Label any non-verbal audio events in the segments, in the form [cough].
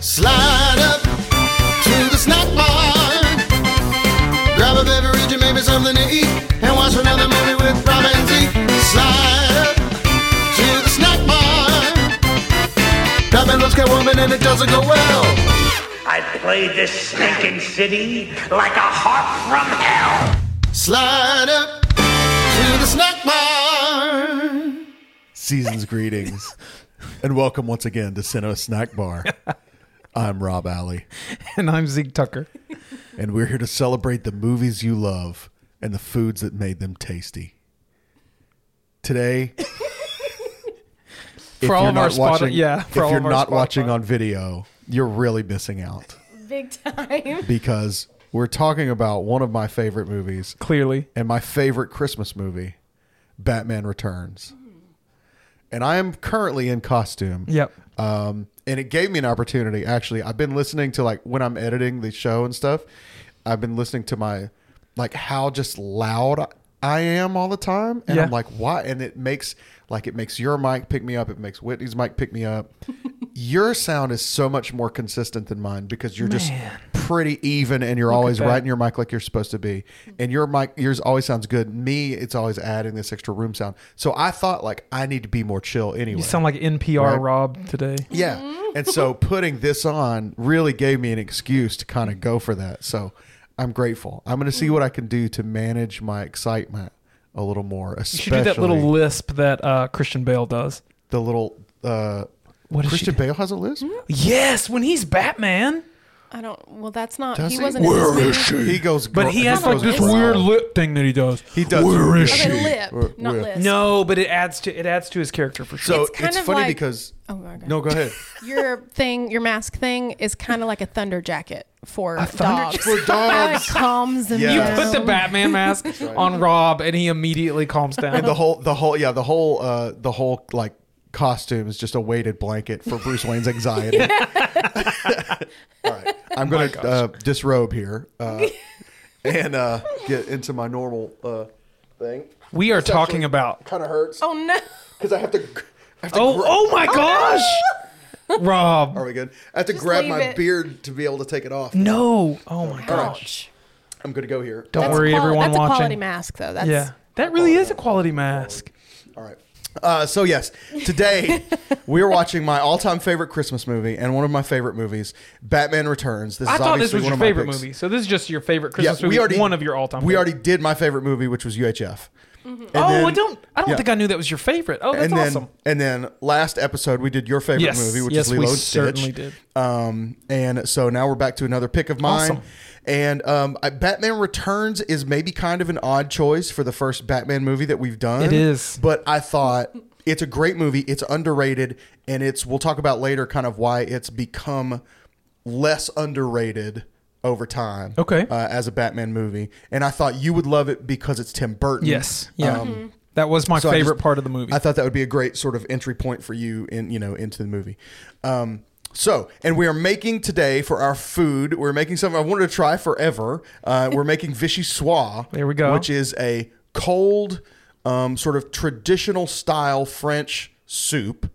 Slide up to the snack bar. Grab a beverage and maybe something to eat. And watch another movie with Rob and Zeke. Slide up to the snack bar. Batman loves Catwoman and it doesn't go well. I played this stinking city like a harp from hell. Slide up to the snack bar. Season's greetings, and welcome once again to Cinema Snack Bar. [laughs] I'm Rob Alley, [laughs] And I'm Zeke Tucker. [laughs] and we're here to celebrate the movies you love and the foods that made them tasty. Today, [laughs] if For all you're of our not spot- watching, yeah, if for all you're of our not watching on video, you're really missing out Big time. because we're talking about one of my favorite movies Clearly. and my favorite Christmas movie, Batman Returns. And I am currently in costume. Yep. Um, and it gave me an opportunity. Actually, I've been listening to like when I'm editing the show and stuff. I've been listening to my like how just loud I am all the time, and Yeah. I'm like, why? And it makes like it makes your mic pick me up. It makes Whitney's mic pick me up. [laughs] your sound is so much more consistent than mine because you're just pretty even, and you're always that. right in your mic like you're supposed to be. And your mic yours always sounds good. Me, it's always adding this extra room sound. So I thought like I need to be more chill anyway. You sound like NPR Right. Rob today. Yeah. And so [laughs] putting this on really gave me an excuse to kind of go for that. So I'm grateful. I'm going to see mm. what I can do to manage my excitement a little more, You should do that little lisp that uh, Christian Bale does. the little uh What does Christian she? Bale has a lisp? Yes, when he's Batman. I don't. Well, that's not. Does he he? wasn't. in this movie. He goes But he has like a this lisp. weird lip thing that he does. He does. Where is Yeah. she? Okay, lip, Where- not where- list. No, but it adds to it adds to his character for sure. So It's it's, kind of funny like- because Oh my god. no, go ahead. [laughs] Your thing, your mask thing, is kind of like a thunder jacket for thunder dogs. For [laughs] dogs. Calms them Yeah. you down. put the Batman mask [laughs] on Rob, and he immediately calms down. and the whole the whole yeah, the whole uh the whole like costume is just a weighted blanket for Bruce Wayne's anxiety. [laughs] All right. I'm going to uh, disrobe here uh, and uh, get into my normal uh, thing. we are talking about. Kind of hurts oh no. because I have to. I have to Oh, gra- oh my gosh, Rob. Are we good? I have to Just grab leave my it. beard to be able to take it off. No. Oh my All right. gosh. I'm going to go here. Don't That's worry, quali- everyone that's a quality mask, though. That's Yeah, that really is a quality mask. All right. Uh, so yes, today [laughs] we are watching my all-time favorite Christmas movie and one of my favorite movies, Batman Returns. This I is thought this obviously was one your of my favorite picks. movie. So this is just your favorite Yeah, Christmas movie. one of your all-time. We favorites. already did my favorite movie, which was UHF. And Oh, then- I don't. I don't yeah. think I knew that was your favorite. Oh, that's and then, awesome. and then last episode we did your favorite Yes. movie, which Yes, is we Lilo and Stitch. certainly did. Um, and so now we're back to another pick of mine. Awesome. And um, I- Batman Returns is maybe kind of an odd choice for the first Batman movie that we've done. It is. but I thought it's a great movie. It's underrated, and it's we'll talk about later kind of why it's become less underrated over time. Okay. uh, as a Batman movie, and I thought you would love it because it's Tim Burton. Yes. Yeah. Um, That was my so favorite just- part of the movie. I thought that would be a great sort of entry point for you in you know into the movie. Um, so, and we are making today for our food. We're making something I wanted to try forever. Uh, we're [laughs] making vichyssoise. There we go. Which is a cold, um, sort of traditional style French soup.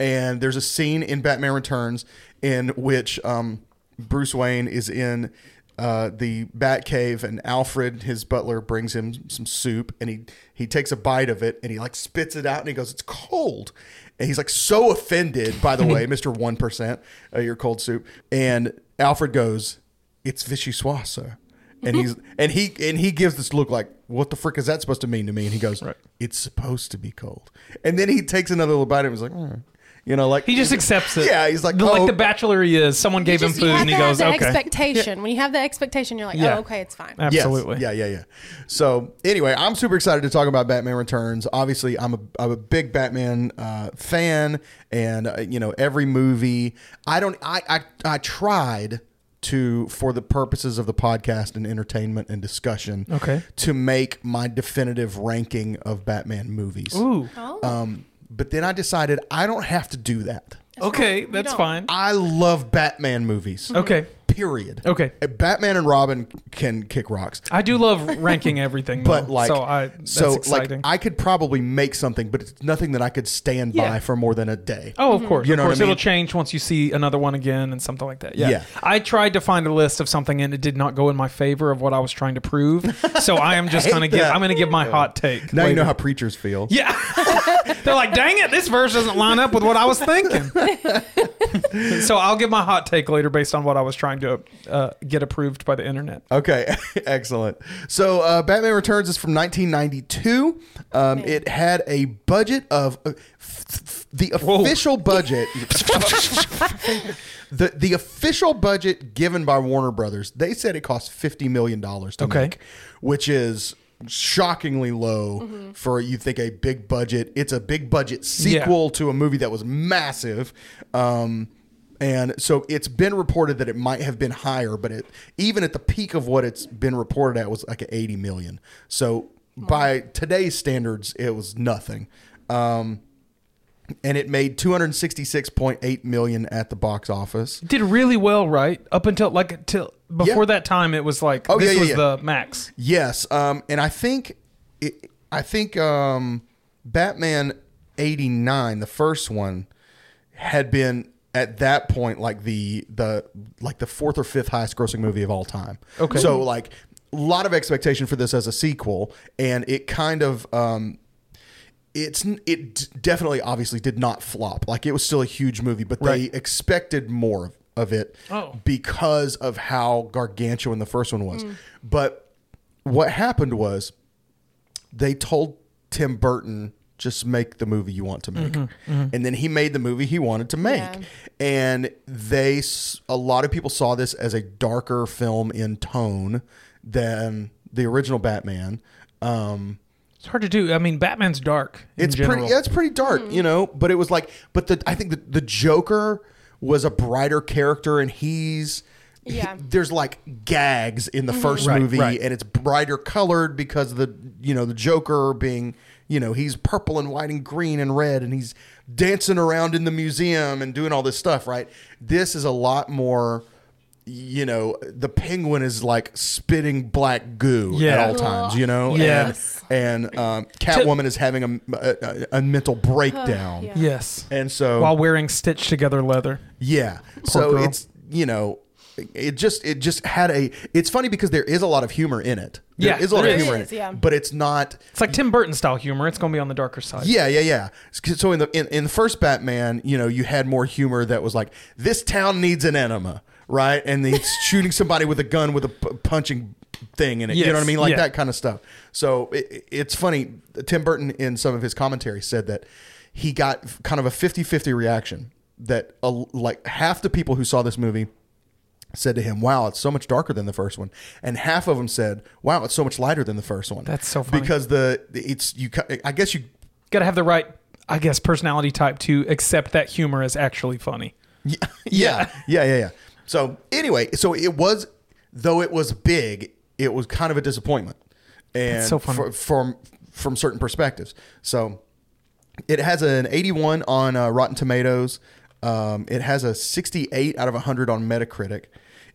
And there's a scene in Batman Returns in which um, Bruce Wayne is in uh, the Batcave, and Alfred, his butler, brings him some soup, and he he takes a bite of it, and he like spits it out, and he goes, "It's cold," and he's like so offended. By the way, [laughs] Mister One Percent, uh, your cold soup, and Alfred goes, "It's vichyssoise, sir." And he's and he and he gives this look like, "What the frick is that supposed to mean to me?" And he goes, "It's supposed to be cold." And then he takes another little bite, and he's like, "Mm." "You know, like he just accepts it. Yeah, he's like, The- "Oh." like the bachelor he is. Someone gave him Just- food, you have and he to have goes, the "Okay, expectation. When you have the expectation, you're like, Yeah. oh, okay, it's fine. Yes. absolutely." Yeah, yeah, yeah. So anyway, I'm super excited to talk about Batman Returns. Obviously, I'm a I'm a big Batman uh, fan, and uh, you know every movie. I don't. I I I tried to for the purposes of the podcast and entertainment and discussion. Okay. To make my definitive ranking of Batman movies. Ooh. Oh. Um, but then I decided I don't have to do that. Okay, that's fine. I love Batman movies. Okay. Period. Okay. Uh, Batman and Robin can kick rocks. I do love ranking [laughs] everything, But though, like, so I that's so like. I could probably make something, but it's nothing that I could stand Yeah. by for more than a day. Oh, of course. You of know what course. I mean? It'll change once you see another one again and something like that. Yeah. Yeah. I tried to find a list of something and it did not go in my favor of what I was trying to prove. [laughs] so I am just hate going to give. I'm going to give my hot take. Now you know how preachers feel. Yeah. [laughs] They're like, dang it, this verse doesn't line up with what I was thinking. so I'll give my hot take later based on what I was trying to uh, get approved by the internet. Okay, [laughs] excellent. So, uh, Batman Returns is from 1992. Um, it had a budget of uh, f- f- the official [laughs] budget. the the official budget given by Warner Brothers. They said it cost 50 million dollars to Okay. make, which is shockingly low for you think a big budget. It's a big budget sequel to a movie that was massive. Um, and so it's been reported that it might have been higher, but it even at the peak of what it's been reported at was like an 80 million. So by today's standards, it was nothing. Um, and it made 266.8 million at the box office. Did really well, right? Up until like till before Yeah. that time, it was like Oh, this yeah, yeah, was the max. Yes, um, and I think it, I think um, Batman '89, the first one, had been at that point like the the like the fourth or fifth highest grossing movie of all time. Okay. so like a lot of expectation for this as a sequel, and it kind of. Um, it's it definitely obviously did not flop like it was still a huge movie but they expected more of, of it Oh. because of how gargantuan the first one was but what happened was they told Tim Burton just make the movie you want to make. Mm-hmm, mm-hmm. And then he made the movie he wanted to make. Yeah. And they a lot of people saw this as a darker film in tone than the original Batman. Um It's hard to do. I mean, Batman's dark. In it's general. pretty yeah, it's pretty dark, hmm. you know, but it was like but the I think the, the Joker was a brighter character and he's he- Yeah. there's like gags in the mm-hmm. first Right, movie right. and it's brighter colored because of the you know the Joker being you know he's purple and white and green and red and he's dancing around in the museum and doing all this stuff right this is a lot more you know the penguin is like spitting black goo at all times you know Yes. and, and um, Catwoman is having a, a, a mental breakdown [sighs] yeah. Yes. and so While wearing stitched together leather. yeah. so girl. it's you know, it just it just had a. It's funny because there is a lot of humor in it. There Yeah, is a lot there of is. humor in it. yeah. But it's not. It's like Tim Burton style humor. It's going to be on the darker side. Yeah, yeah, yeah. So in the in, in the first Batman, you know, you had more humor that was like this town needs an enema, right? And he's [laughs] shooting somebody with a gun with a p- punching thing in it. you know what I mean? Like yeah. that kind of stuff. So it, it's funny. Tim Burton in some of his commentary said that he got kind of a 50-50 reaction that a, like half the people who saw this movie said to him, "Wow, it's so much darker than the first one," and half of them said, "Wow, it's so much lighter than the first one." That's so funny. because the it's you. I guess you Got to have the right, I guess, personality type to accept that humor is actually funny. Yeah, [laughs] [laughs] yeah, yeah, yeah, yeah. So anyway, so it was though it was big, it was kind of a disappointment, and so funny. fr- from from certain perspectives. So it has an 81 on uh, Rotten Tomatoes. Um, it has a 68 out of 100 on Metacritic.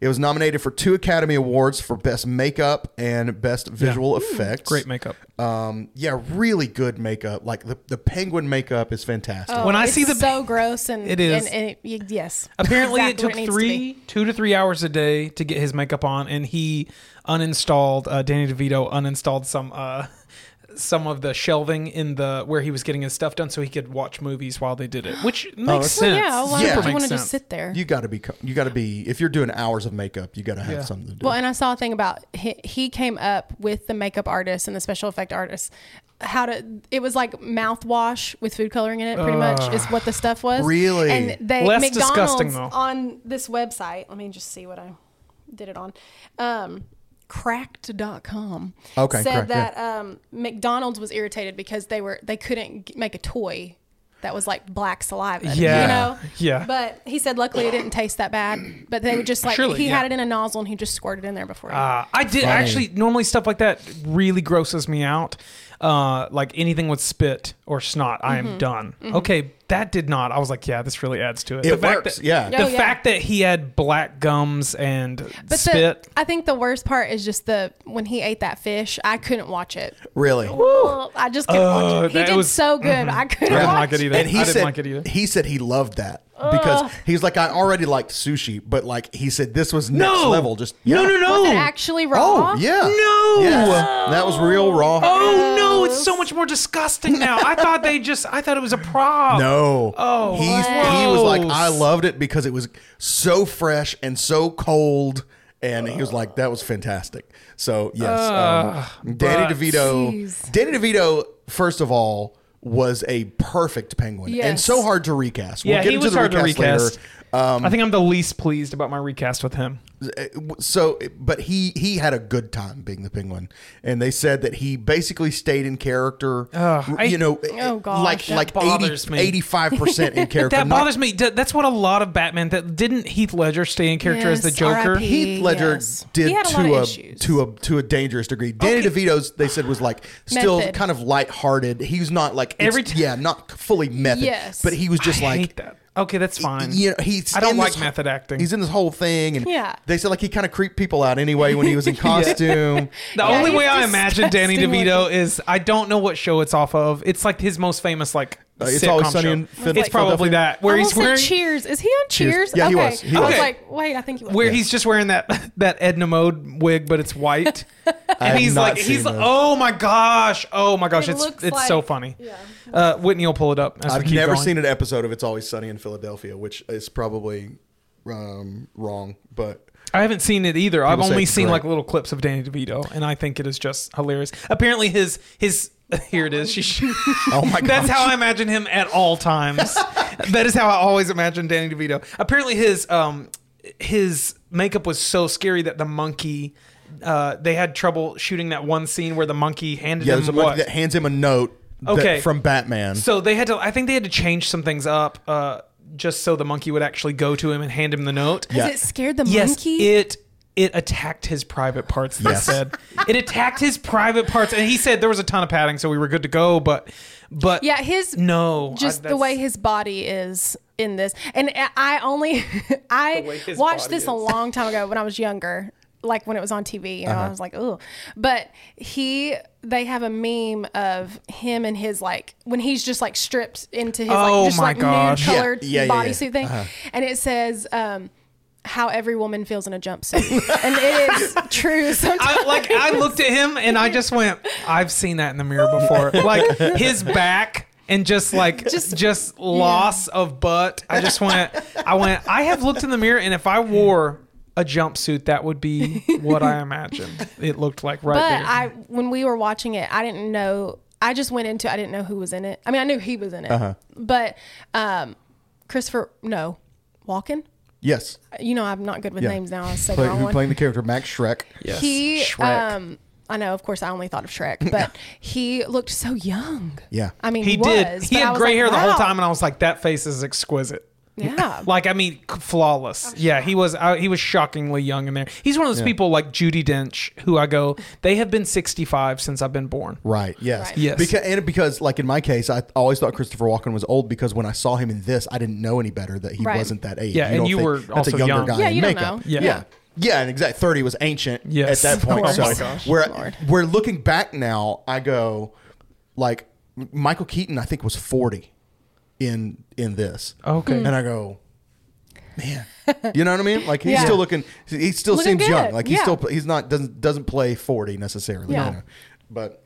It was nominated for two Academy Awards for Best Makeup and Best Visual Effects. Great makeup. Um, yeah, really good makeup. Like the, the penguin makeup is fantastic. Oh, When I it's see the- so gross and It is. and, and it, yes. [laughs] Apparently, Exactly it what took needs to three, two to three hours a day to get his makeup on, and he uninstalled. Uh, Danny DeVito uninstalled some uh, some of the shelving in the where he was getting his stuff done, so he could watch movies while they did it, which makes that's- sense. Well, yeah. Why Yeah. would you makes want to just sit there? You got to be. You got to be. If you're doing hours of makeup, you got to have Yeah. something to do. Well, and I saw a thing about he, he came up with the makeup artist and the special effect artist how to it was like mouthwash with food coloring in it pretty much is what the stuff was Really? and they Less McDonald's disgusting, though. on this website let me just see what I did it on um cracked.com Okay, said Cracked, yeah. that um McDonald's was irritated because they were they couldn't make a toy that was like black saliva Yeah, you know yeah. but he said luckily it didn't taste that bad but they would just like Surely, he yeah. had it in a nozzle and he just squirted in there before he Uh, I did actually. Normally, stuff like that really grosses me out. Uh, like anything with spit or snot, I Mm-hmm. am done. Okay, that did not. I was like, yeah, this really adds to it. It the fact works, that- yeah. The Oh, yeah. fact that he had black gums and But spit. the, I think the worst part is just the when he ate that fish. I couldn't watch it. Really. Well, I just couldn't Uh, watch it. He did was- so good. I couldn't I didn't watch like it either. And he I didn't said like it either. he said he loved that because he's like I already liked sushi, but like he said this was next No. level. Just No, yeah. no, no. Was it actually raw? Oh yeah. No. Yes. That was real raw. Oh no, it's so much more disgusting now. I thought they just I thought it was a prop. No. Oh, He's, he was like, gross. I loved it because it was so fresh and so cold. And he was like, that was fantastic. So, yes. um, Danny DeVito. Jeez. Danny DeVito, first of all, was a perfect penguin and so hard to recast. We'll Yeah, get he into was the hard to recast later. Recast. I think I'm the least pleased about my recast with him. Uh, so but he he had a good time being the penguin and they said that he basically stayed in character Ugh, I- you know Oh, eh, gosh. like That like bothers me. 85% in [laughs] character That not- bothers me. That's what a lot of Batman. That didn't Heath Ledger stay in character as the Joker. R.I.P. Heath Ledger Yes. did He had a to a to a to a dangerous degree. Danny Okay. DeVito's they said was like still Method. kind of lighthearted. He's not like Every t- yeah, not fully method. Yes. but he was just I like hate that. Okay, that's fine. You know, he's I don't in like this- method acting. He's in this whole thing, and Yeah. they said like he kind of creeped people out anyway when he was in [laughs] costume. The Yeah, only he's way I imagine Danny disgusting DeVito looking. is I don't know what show it's off of. It's like his most famous like Uh, It's sitcom Always Sunny show. in Phil- It's probably that where I he's almost wearing Cheers. Is he on Cheers. Cheers? Yeah, he okay. was. He I was was. like, wait, I think he was. where he's just wearing that [laughs] that Edna Mode wig, but it's white. [laughs] have and he's not like, seen he's those. oh my gosh, oh my gosh, It it's looks it's so like- funny. yeah. Uh, Whitney will pull it up. As we I've keep never going. seen an episode of It's Always Sunny in Philadelphia, which is probably um, wrong, but I haven't seen it either. I've say only it's seen great. like little clips of Danny DeVito, and I think it is just hilarious. Apparently, his his [laughs] here it is. She, [laughs] [laughs] Oh my god. That's how I imagine him at all times. that is how I always imagine Danny DeVito. Apparently, his um his makeup was so scary that the monkey. Uh, they had trouble shooting that one scene where the monkey handed yeah, him there's a what? monkey that hands him a note that- Okay. from Batman. So they had to. I think they had to change some things up, uh, just so the monkey would actually go to him and hand him the note. Has Yeah. it scared the Yes, monkey? it it attacked his private parts. They Yes. said it attacked his private parts, and he said there was a ton of padding, so we were good to go. But but yeah, his no, just I- the way his body is in this. And I only [laughs] I watched body this a long time ago when I was younger, like when it was on TV. You know, Uh-huh. I was like, oh. But he, they have a meme of him and his like when he's just like stripped into his Oh like just my like gosh. nude colored Yeah, yeah, yeah, yeah. bodysuit thing, Uh-huh. and it says. um how every woman feels in a jumpsuit, and it is true. Sometimes, I, like I looked at him and I just went, I've seen that in the mirror before. Like his back and just like just just loss of butt. I just went I went, I have looked in the mirror and if I wore a jumpsuit, that would be what I imagined it looked like right But there. I, when we were watching it, I didn't know. I just went into. I didn't know who was in it. I mean, I knew he was in it, Uh-huh. but um, Christopher, no, Walken. Yes, You know, I'm not good with Yeah. names now. I said Play, the wrong who one. playing the character Max Schreck. yes. He, Shrek. um, I know. Of course, I only thought of Shrek, [laughs] but he looked so young. Yeah. I mean, he he, did. Was, he but I had was gray like, hair the whole wow. time, and I was like, "That face is exquisite." Yeah, [laughs] Like, I mean, c- flawless. Yeah, he was. Uh, he was shockingly young in there. He's one of those people like Judi Dench, who I go, they have been sixty-five since I've been born. Right. Yes. Right. Yes. Because and because like in my case, I always thought Christopher Walken was old because when I saw him in this, I didn't know any better that he Right. wasn't that age. Yeah, and don't you were that's also a younger young. guy Yeah, in you don't makeup. know. Yeah. Yeah. Yeah, and exactly. Thirty was ancient Yes. at that [laughs] point. Oh so my gosh. we're Lord. we're looking back now. I go like Michael Keaton. I think was forty in in this. Okay. and I go. Man, [laughs] you know what I mean? Like he's Yeah. still looking. He still Looking seems young. Like he's Yeah. still. He's not. Doesn't doesn't play forty necessarily. Yeah. you know. But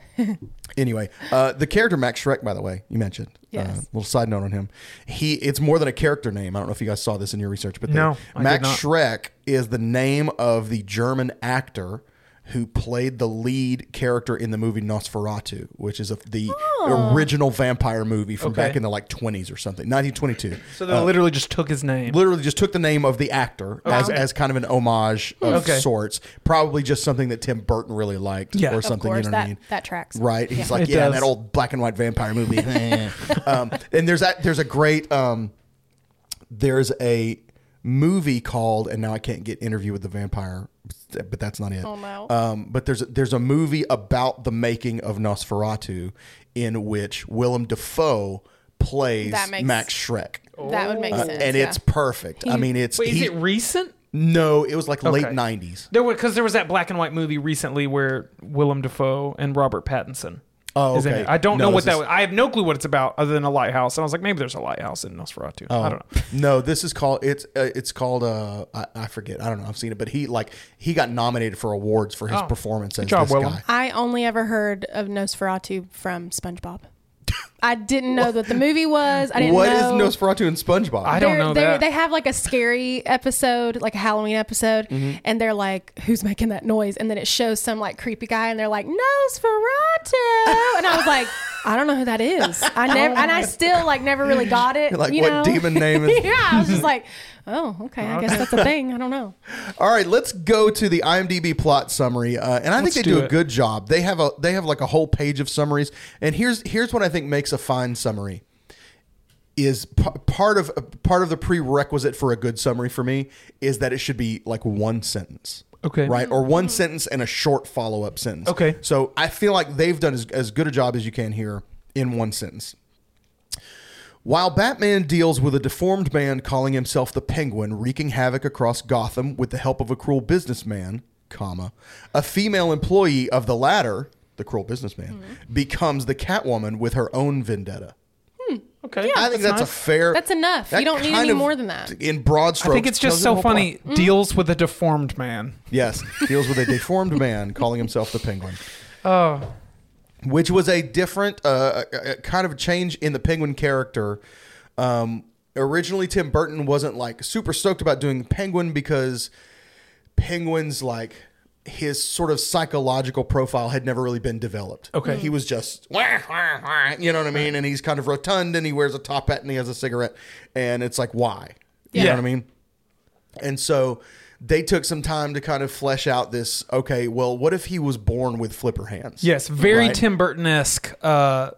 anyway, uh, the character Max Schreck, by the way, you mentioned. Yes. Uh, little side note on him. He it's more than a character name. I don't know if you guys saw this in your research, but the- No, I did Max not. Schreck is the name of the German actor who played the lead character in the movie Nosferatu, which is a, the original vampire movie from Okay. back in the like 20s or something, 1922. So they literally just took his name. Literally just took the name of the actor as, as kind of an homage of Okay. sorts. Probably just something that Tim Burton really liked Yeah. or Of something. course, you know what that I mean? that tracks. Right. He's Yeah. like, It yeah, does. that old black and white vampire movie. [laughs] [laughs] um, and there's that. There's a great. Um, there's a movie called, and now I can't get interview with the vampire, but that's not it. Oh, no. Um, but there's there's a movie about the making of Nosferatu, in which Willem Dafoe plays That makes- Max Schreck. That would make Uh, sense. and yeah. it's perfect. I mean, it's Wait, is it recent? no, it was like late '90s. There because there was that black and white movie recently where Willem Dafoe and Robert Pattinson. Oh, okay. it. I don't No, know what this that. is- was. I have no clue what it's about other than a lighthouse, and I was like, maybe there's a lighthouse in Nosferatu. Oh. I don't know. [laughs] No, this is called it's uh, it's called uh I, I forget I don't know I've seen it but he like he got nominated for awards for his Oh. performance as job, this Willem. guy. I only ever heard of Nosferatu from SpongeBob. I didn't know what the movie was. I didn't know. What is know. Nosferatu and SpongeBob? I don't They're- know they're- that. They have like a scary episode, like a Halloween episode, Mm-hmm. and they're like, "Who's making that noise?" And then it shows some like creepy guy, and they're like, "Nosferatu," and I was like, "I don't know who that is." I [laughs] never, and I still like never really got it. Like, you what know? demon name is- [laughs] yeah, I was just [laughs] like, "Oh, okay, I guess that's a thing." I don't know. [laughs] All right, let's go to the IMDb plot summary, uh, and I Let's think they do do a it. good job. They have a they have like a whole page of summaries, and here's here's what I think makes a fine summary. Is p- part of part of the prerequisite for a good summary for me is that it should be like one sentence. Okay. Right? Or one sentence and a short follow up sentence. Okay. So I feel like they've done as, as good a job as you can here in one sentence. While Batman deals with a deformed man calling himself the Penguin, wreaking havoc across Gotham with the help of a cruel businessman, comma, a female employee of the latter, the cruel businessman, mm-hmm. becomes the Catwoman with her own vendetta. Hmm, okay, Yeah, I think that's, a nice. fair. That's enough. that You don't need any of, more than that. In broad strokes, I think it's just tells you the so whole funny. plot. Deals with a deformed man. Yes, deals with a deformed man calling himself the Penguin. Oh, which was a different uh, a- a kind of change in the penguin character. Um, originally tim burton wasn't like super stoked about doing penguin because penguin's like his sort of psychological profile had never really been developed. Okay. he was just [laughs] "Wah, wah, wah," you know what i mean? And he's kind of rotund and he wears a top hat and he has a cigarette. And it's like why? Yeah. you know what i mean? And so they took some time to kind of flesh out this okay well what if he was born with flipper hands yes, very Right. Tim Burton esque. Uh,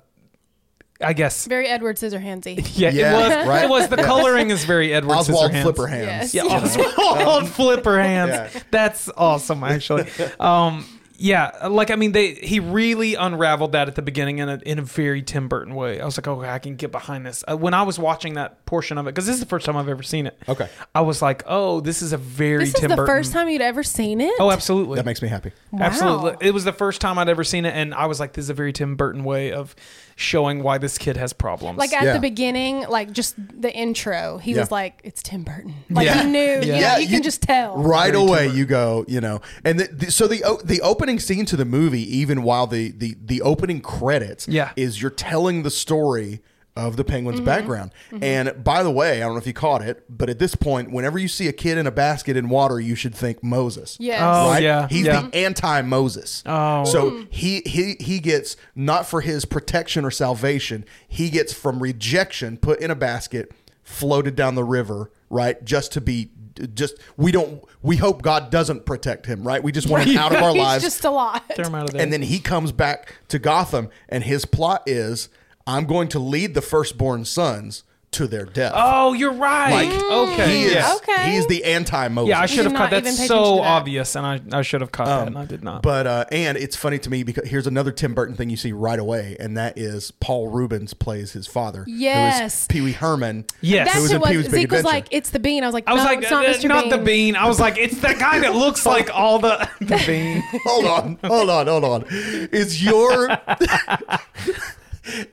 I guess. Very Edward Scissorhandsy. Yeah, [laughs] Yeah, it was. [laughs] right? It was. The coloring is very Edward oswald Scissorhands. flipper hands Yes. Yeah, [laughs] Oswald Flipper Hands. Yeah. That's awesome, actually. Um, yeah, like I mean, they he really unraveled that at the beginning in a in a very Tim Burton way. I was like, oh, I can get behind this. Uh, when I was watching that portion of it, because this is the first time I've ever seen it. Okay. I was like, oh, this is a very This is Tim the Burton. first time you'd ever seen it. Oh, absolutely. that makes me happy Absolutely. It was the first time I'd ever seen it, and I was like, this is a very Tim Burton way of showing why this kid has problems. Like at Yeah. the beginning, like just the intro, he Yeah. was like, "It's Tim Burton." Like Yeah. he knew. Yeah. You, know, Yeah, you can just tell. right Very away you go you know and the, the, so the o- the opening scene to the movie even while the the the opening credits Yeah. is you're telling the story of the penguin's mm-hmm. background mm-hmm. and by the way i don't know if you caught it but at this point whenever you see a kid in a basket in water you should think moses Yes. Oh, right? yeah, He's yeah. the anti-Moses. Oh. So mm-hmm. he he he gets not for his protection or salvation, he gets from rejection put in a basket, floated down the river, right? Just to be just we don't we hope God doesn't protect him, right? We just want him out of our [laughs] He's lives. just a lot. Throw him out of there. and then he comes back to Gotham and his plot is I'm going to lead the firstborn sons to their death. oh, you're right. Like, okay. He is yeah. Okay. he's the anti-Moses. Yeah, I should have did caught that even pay so to that. obvious, and I, I should have caught that, and I did not. But uh, and it's funny to me because here's another Tim Burton thing you see right away, and that is Paul Reubens plays his father. Yes. Pee Wee Herman. Yes. That's who was who in it Pee-wee's was. Big Zeke was Adventure. like, "It's the bean." I was like, I was "No, like, it's not uh, Mr. not Bean." the bean. I was like, it's the guy that looks [laughs] like all the the [laughs] bean. hold on, hold on, hold on. Is your [laughs]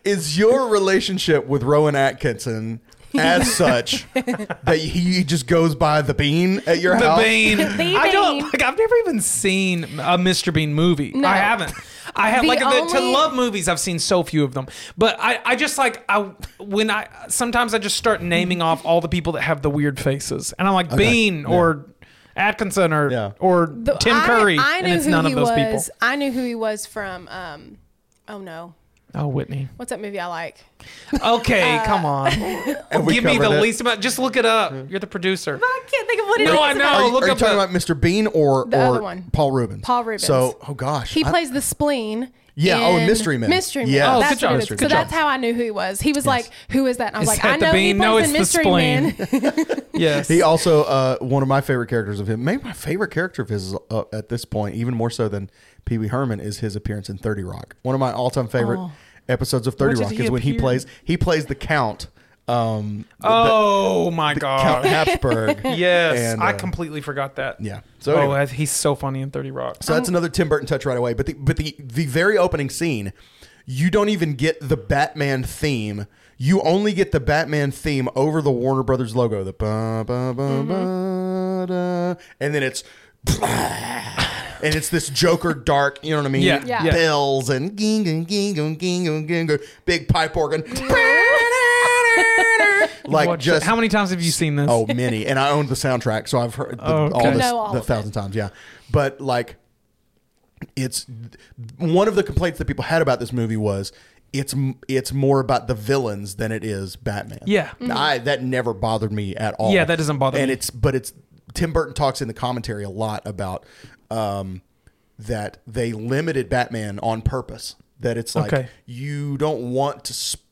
is your relationship with Rowan Atkinson as [laughs] such that he just goes by the bean at your The house? bean. The Bean. I don't like. I've never even seen a Mr. Bean movie. No. I haven't. I have The like the, to love movies. I've seen so few of them, but I, I just like I when I sometimes I just start naming off all the people that have the weird faces, and I'm like Bean Yeah. or Atkinson or Yeah. or The- Tim I- Curry, I, and knew it's who none he of those was. people. I knew who he was from. Um, oh no, Oh, Whitney. what's that movie I like? Okay, come on. [laughs] we Give me the covered it. least amount. Just look it up. You're the producer. I can't think of what it is. No, I know. Are you, look are you up talking the- about Mr. Bean or The or other one. Paul Reubens? Paul Reubens. So, oh gosh, He I- plays the spleen. Yeah, oh, in in Mystery Men. Mystery Men. Yeah. Oh, that's good job, what it Mystery is. So Men. that's how I knew who he was. He was like, "Who is that?" And I was Is like, that "I the know he bean? plays No, in it's the Mystery spleen. Men." [laughs] [laughs] Yes. He also uh, one of my favorite characters of him. Maybe my favorite character of his uh, at this point, even more so than Pee Wee Herman, is his appearance in Thirty Rock. One of my all time favorite. Oh. episodes of Thirty Rock is when he plays he plays the Count. Um, Oh my Count god. Habsburg. [laughs] Yes, And, I uh, completely forgot that. Yeah. So oh, anyway. he's so funny in Thirty Rock. So that's another Tim Burton touch right away. But the but the the very opening scene, you don't even get the Batman theme. You only get the Batman theme over the Warner Brothers logo. The ba ba ba ba da, and then it's and it's this Joker dark. You know what I mean? Yeah, Yeah. yeah. Bells and ging ging ging ging ging ging big pipe organ. [laughs] like What- just how many times have you seen this? Oh, many. And I owned the soundtrack, so I've heard the, Oh, okay. all this Know all the of it. thousand times. Yeah, but like, it's one of the complaints that people had about this movie was it's it's more about the villains than it is Batman. Yeah. Mm-hmm. I that never bothered me at all. Yeah, that doesn't bother me. and me. it's but it's Tim Burton talks in the commentary a lot about um, that they limited Batman on purpose. That it's like Okay. you don't want to. Sp-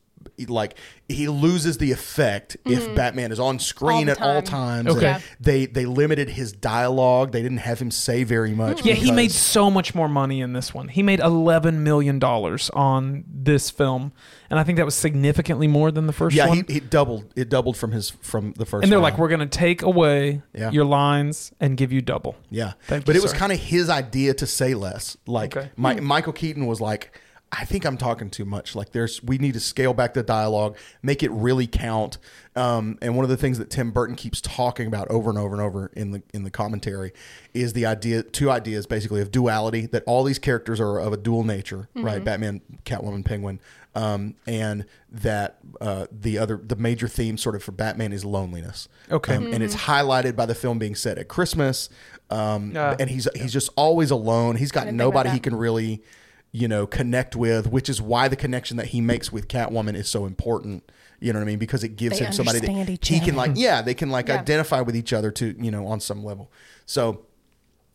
like he loses the effect if Batman is on screen Mm-hmm. All at all times. Okay. And They they limited his dialogue. They didn't have him say very much. Yeah, he made so much more money in this one. He made eleven million dollars on this film, and I think that was significantly more than the first Yeah, one. he, he doubled. It doubled from his from the first. and they're one. like, "We're going to take away Yeah. your lines and give you double." Yeah, Thank but you, it was kind of his idea to say less. Like Okay. Mi- Michael Keaton was like, I think I'm talking too much. Like there's we need to scale back the dialogue, make it really count. Um, and one of the things that Tim Burton keeps talking about over and over and over in the in the commentary is the idea, two ideas basically of duality. That all these characters are of a dual nature, right? Batman, Catwoman, Penguin. Um, and that uh, the other the major theme sort of for Batman is loneliness. Okay. Um, and it's highlighted by the film being set at Christmas. Um, Ah. and he's he's just always alone. He's got didn't think about nobody he can really, you know, connect with, which is why the connection that he makes with Catwoman is so important. You know what I mean? Because it gives They him somebody that each he can like, yeah, they can like Yeah. identify with each other to, you know, on some level. So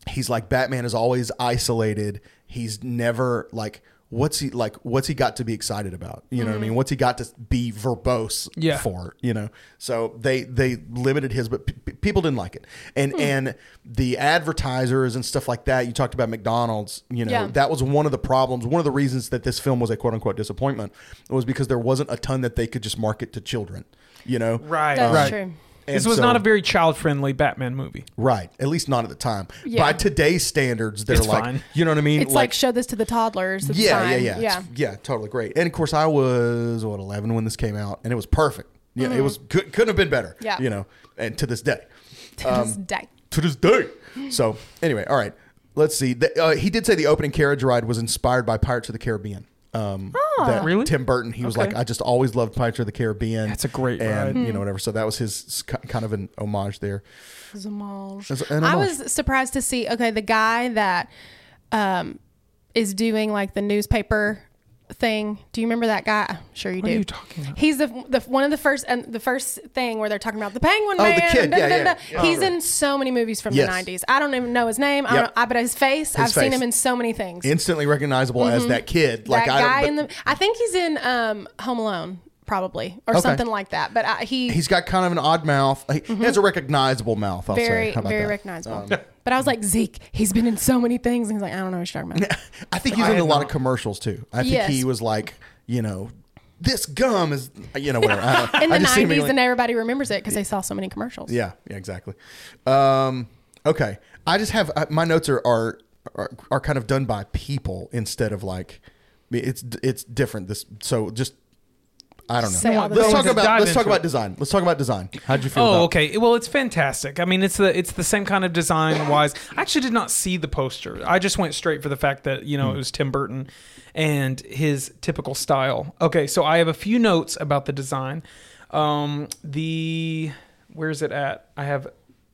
he's like Batman is always isolated. He's never like what's he like what's he got to be excited about? You know what I mean? Mm-hmm. What's he got to be verbose Yeah. for, you know? So they they limited his but p- p- people didn't like it. And hmm. and the advertisers and stuff like that, you talked about McDonald's, you know, Yeah. that was one of the problems. One of the reasons that this film was a quote unquote disappointment was because there wasn't a ton that they could just market to children, you know? Right, That's right. true. This was so- not a very child-friendly Batman movie. Right. At least not at the time. Yeah. By today's standards, they're It's like, fine. you know what I mean? It's like, show this to the toddlers. It's yeah, fine. yeah, yeah, yeah. Yeah, totally great. And of course, I was what eleven when this came out, and it was perfect. Yeah, it was could, couldn't have been better. Mm-hmm. Yeah. you know, and to this day, [laughs] To this day. to this day. So anyway, all right. Let's see. The, uh, he did say the opening carriage ride was inspired by Pirates of the Caribbean. Um, that Really? Tim Burton. He was Okay. like, I just always loved Pirates of the Caribbean. That's a great and ride. you know whatever. So that was his kind of an homage there. Zamage. As an I was surprised to see. Okay, the guy that um, is doing like the newspaper thing. Do you remember that guy? I'm sure you What do. are you talking about? He's the, the one of the first and the first thing where they're talking about the Penguin Oh, the Man. kid. da, Yeah, da, yeah, da. yeah. [laughs] He's Oh, in so many movies from Yes. the '90s. I don't even know his name. I Yep. don't. I, but his face. His I've seen him in so many things. instantly recognizable as that kid. Like Mm-hmm. that I guy but- in the. I think he's in um, Home Alone, probably, or Okay. something like that. But I, he He's got kind of an odd mouth. He, he has a recognizable mouth. I'll Mm-hmm. very say. How about very that? Um, recognizable. [laughs] but I was like Zeke. He's been in so many things, and he's like, I don't know what you're talking about. [laughs] I think he's I in a lot not. of commercials too. I think Yes. he was like, you know, this gum is, you know, whatever. I don't- [laughs] in the just see him being 90s, like- and everybody remembers it because they saw so many commercials. yeah, yeah, exactly. Um, okay, I just have uh, my notes are, are are are kind of done by people instead of like it's it's different. This so just. I don't know. Say all the let's talk about let's talk about design. Let's talk about design. How'd you feel? Oh, about okay. Well, it's fantastic. I mean, it's the it's the same kind of design wise. I actually did not see the poster. I just went straight for the fact that you know it was Tim Burton and his typical style. Okay, so I have a few notes about the design. Um, the where's it at? I have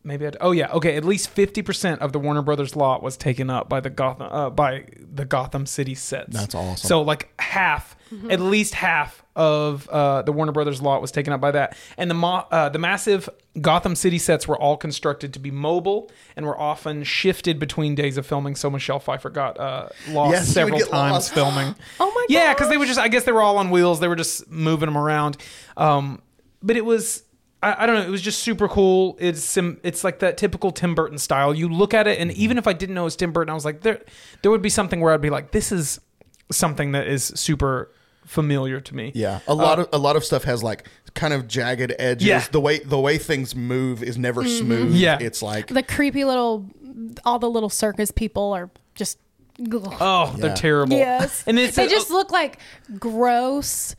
maybe. I'd, oh yeah. Okay, at least fifty percent of the Warner Brothers lot was taken up by the Gotham uh, by the Gotham City sets. That's awesome. So like half, at least half of uh, the Warner Brothers lot was taken up by that, and the mo- uh, the massive Gotham City sets were all constructed to be mobile and were often shifted between days of filming. So Michelle Pfeiffer got uh, lost Yes, several times lost. filming. [gasps] Oh my god. Yeah, because they were just I guess they were all on wheels. They were just moving them around. Um, but it was. I, I don't know. It was just super cool. It's sim, it's like that typical Tim Burton style. You look at it, and Mm-hmm. even if I didn't know it was Tim Burton, I was like, there, there would be something where I'd be like, this is something that is super familiar to me. Yeah, a lot of a lot of stuff has like kind of jagged edges. Yeah. The way the way things move is never smooth. Yeah. it's like The creepy little, all the little circus people are just. Oh, they're terrible. Yes. and it's they just look like gross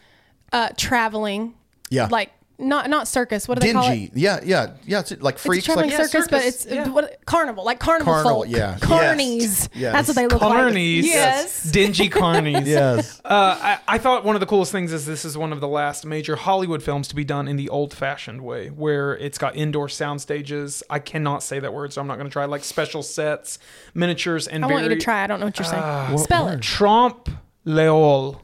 uh, traveling. Yeah. Like not not circus. What do they call dingy. it? Yeah, yeah, yeah. It's like It's freaks. a traveling like Yeah, circus, but it's yeah. what carnival, like carnival, Carnival, folk. yeah. Carnies. Yes. Yes. That's what they look like. carnies. like. Yes. [laughs] Dingy carnies. [laughs] yes. Uh, I, I thought one of the coolest things is this is one of the last major Hollywood films to be done in the old-fashioned way, where it's got indoor sound stages. I cannot say that word, so I'm not going to try. Like special sets, miniatures, and I want you to try. I don't know what you're saying. Ah, Spell it. Trompe l'oeil.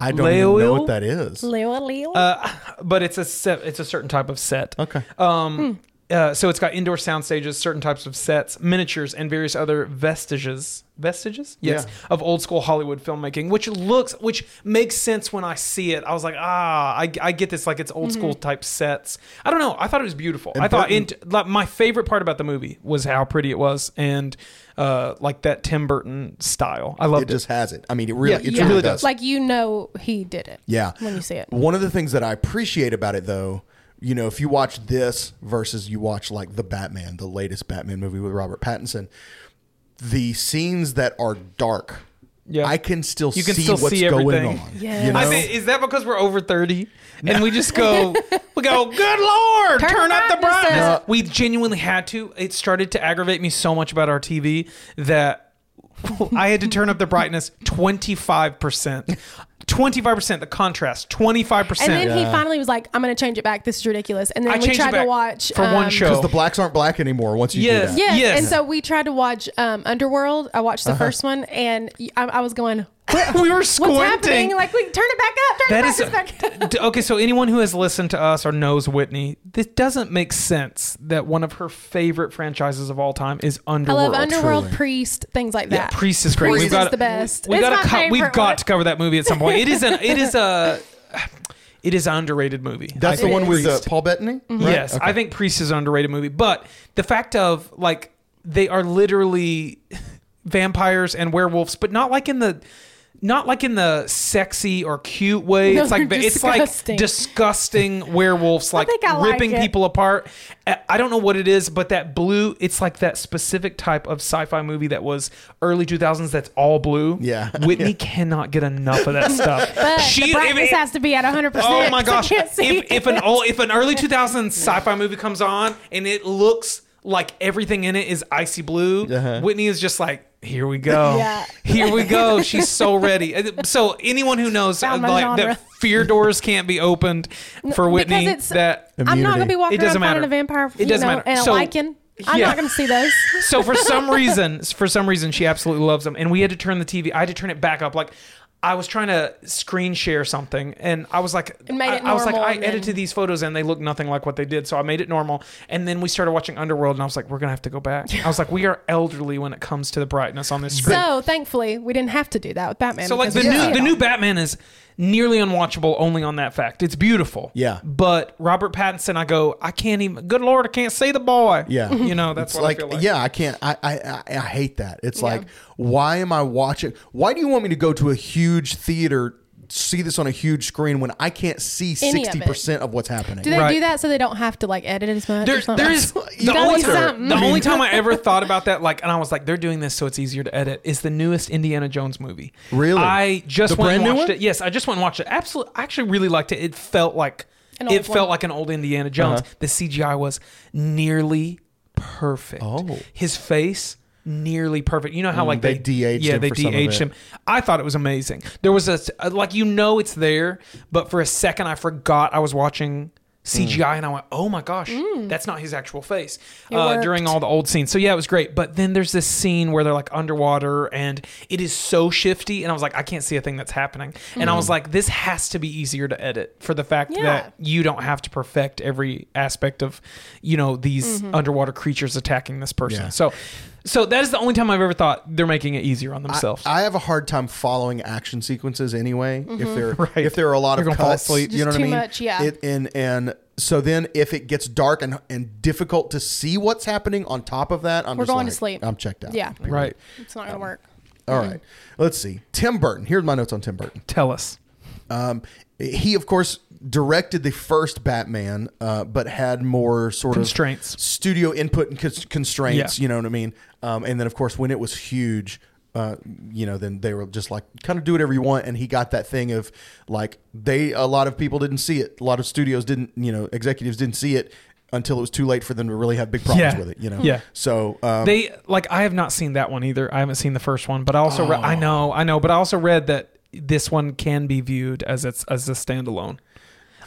I don't even know what that is. Leo, Leo. Uh, but it's a set. It's a certain type of set. Okay. Um, uh, so it's got indoor sound stages, certain types of sets, miniatures, and various other vestiges. Vestiges, yes, Yeah. of old school Hollywood filmmaking, which looks, which makes sense when I see it. I was like, ah, I, I get this, like it's old school type sets. I don't know. I thought it was beautiful. I thought in, like, my favorite part about the movie was how pretty it was, and uh, like that Tim Burton style. I love it it. just has it. I mean, it really, Yeah, it yeah. really does. like you know he did it. Yeah. When you see it. One of the things that I appreciate about it, though, you know, if you watch this versus you watch like the Batman, the latest Batman movie with Robert Pattinson, the scenes that are dark, Yeah. I can still You can see still what's see going everything. on. Yes. You know? I think, is that because we're over 30 and we just go, we go, good Lord, Turn turn, the up the brightness brightness. up. We genuinely had to. It started to aggravate me so much about our TV that [laughs] I had to turn up the brightness 25%. 25%, the contrast, 25%. And then he finally was like, "I'm going to change it back. This is ridiculous." And then I we changed it tried to back watch for one um, show. because the blacks aren't black anymore once you Yes. do that. Yes. Yes. And so we tried to watch um, Underworld. I watched the Uh-huh. first one, and I, I was going, [laughs] we were squinting. "What's happening?" Like, we turn it back up. Turn That it is back, it's back. D- [laughs] okay. So anyone who has listened to us or knows Whitney, this doesn't make sense that one of her favorite franchises of all time is Underworld. I Underworld. love Underworld, truly. Priest, things like Yeah, that. Priest is great. Priest we've got is the best. We It's got my to co- we've got one. to cover that movie at some [laughs] point. It is an it is a it is an underrated movie. That's the one with uh. Paul Bettany? Mm-hmm. right? Yes, Okay. I think Priest is an underrated movie. But the fact of like they are literally [laughs] vampires and werewolves, but not like in the not like in the sexy or cute way. [laughs] No, it's like they're it's like disgusting. disgusting [laughs] werewolves, like think I like ripping it. people apart. I I don't know what it is, but that blue, it's like that specific type of sci-fi movie that was early 2000s that's all blue. Yeah. [laughs] Whitney cannot get enough of that stuff. But She- the brightness if it- has to be at 100%. Oh my so I gosh! can't see If, if an old, if an early 2000s sci-fi movie comes on and it looks like everything in it is icy blue, Uh-huh. Whitney is just like, "Here we go, Yeah. here we go." She's so ready. Uh, So anyone who knows uh, like genre. that fear doors can't be opened for Whitney, because it's- that I'm not going to be walking It doesn't around finding matter. a vampire It doesn't know, matter. and a So- lycan. I'm Yeah. not going to see those. so for some [laughs] reason, for some reason, she absolutely loves them, and we had to turn the TV. I had to turn it back up. Like I was trying to screen share something, and I was like, I, I was like, I then- edited these photos, and they look nothing like what they did, so I made it normal. And then we started watching Underworld, and I was like, we're gonna have to go back. I was like, we are elderly when it comes to the brightness on this screen. So thankfully, we didn't have to do that with Batman. So like the we new the new. Batman is nearly unwatchable only on that fact. It's beautiful. Yeah. But Robert Pattinson, I go, I can't even. Good lord, I can't see the boy. Yeah. [laughs] You know that's it's what like, I feel like. yeah, I can't. I, I I I hate that. It's Yeah. like, why am I watching? Why do you want me to go to a huge theater, see this on a huge screen when I can't see Any of sixty it. percent of what's happening? Do they Right. do that so they don't have to like edit it as much? There, or something? there is [laughs] You the gotta only, do something. the only time I ever [laughs] thought about that, like, and I was like, they're doing this so it's easier to edit. Is the newest Indiana Jones movie? Really? I just The went and brand new watched one? it. Yes, I just went and watched it. Absolutely, I actually really liked it. It felt like An it old felt one. like an old Indiana Jones. Uh-huh. The CGI was nearly perfect. Oh. his face. Nearly perfect. You know how mm, like Mm, they they, de-aged yeah him they for some de-aged it. him. I thought it was amazing. There was a uh, like you know it's there, but for a second I forgot I was watching CGI mm. and I went, oh my gosh, mm. that's not his actual face uh, during all the old scenes. So yeah, it was great. But then there's this scene where they're like underwater and it is so shifty, and I was like, I can't see a thing that's happening. And I was like, this has to be easier to edit for the fact Yeah. that you don't have to perfect every aspect of, you know, these mm-hmm. underwater creatures attacking this person. Yeah. So, so that is the only time I've ever thought they're making it easier on themselves. I have a hard time following action sequences anyway. If there [laughs] Right. if there are a lot You're of gonna fall cuts, you Just know what too I mean? much, yeah. It, and and so then if it gets dark and and difficult to see what's happening on top of that, I'm We're just going to sleep. I'm checked out. Yeah. right. It's not going to work. All right. Let's see. Tim Burton. Here's my notes on Tim Burton. Tell us. Um, he of course directed the first Batman, uh, but had more sort Constraints. of studio input and cons- constraints. Yeah. You know what I mean? Um, and then of course when it was huge. Uh, you know, then they were just like, kind of do whatever you want, and he got that thing of like they. A lot of people didn't see it. A lot of studios didn't. You know, executives didn't see it until it was too late for them to really have big problems Yeah. with it. You know, Yeah. So um, They like I have not seen that one either. I haven't seen the first one, but I also re- Oh. I know I know, but I also read that this one can be viewed as it's as a standalone.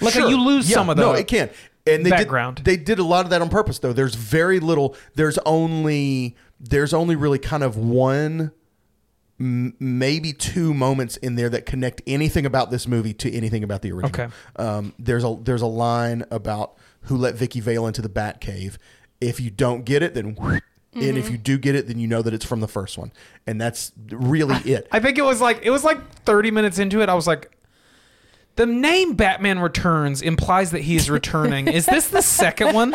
Like Sure. you lose Yeah, some of the no, it can't. And they background. Did, they did a lot of that on purpose, though. There's very little. There's only there's only really kind of one, m- maybe two moments in there that connect anything about this movie to anything about the original. Okay. Um, there's a there's a line about who let Vicki Vale into the Batcave. If you don't get it, then. [laughs] And Mm-hmm. if you do get it, then you know that it's from the first one, and that's really it. I think it was like it was like 30 minutes into it. I was like, the name Batman Returns implies that he is returning. is this the second one?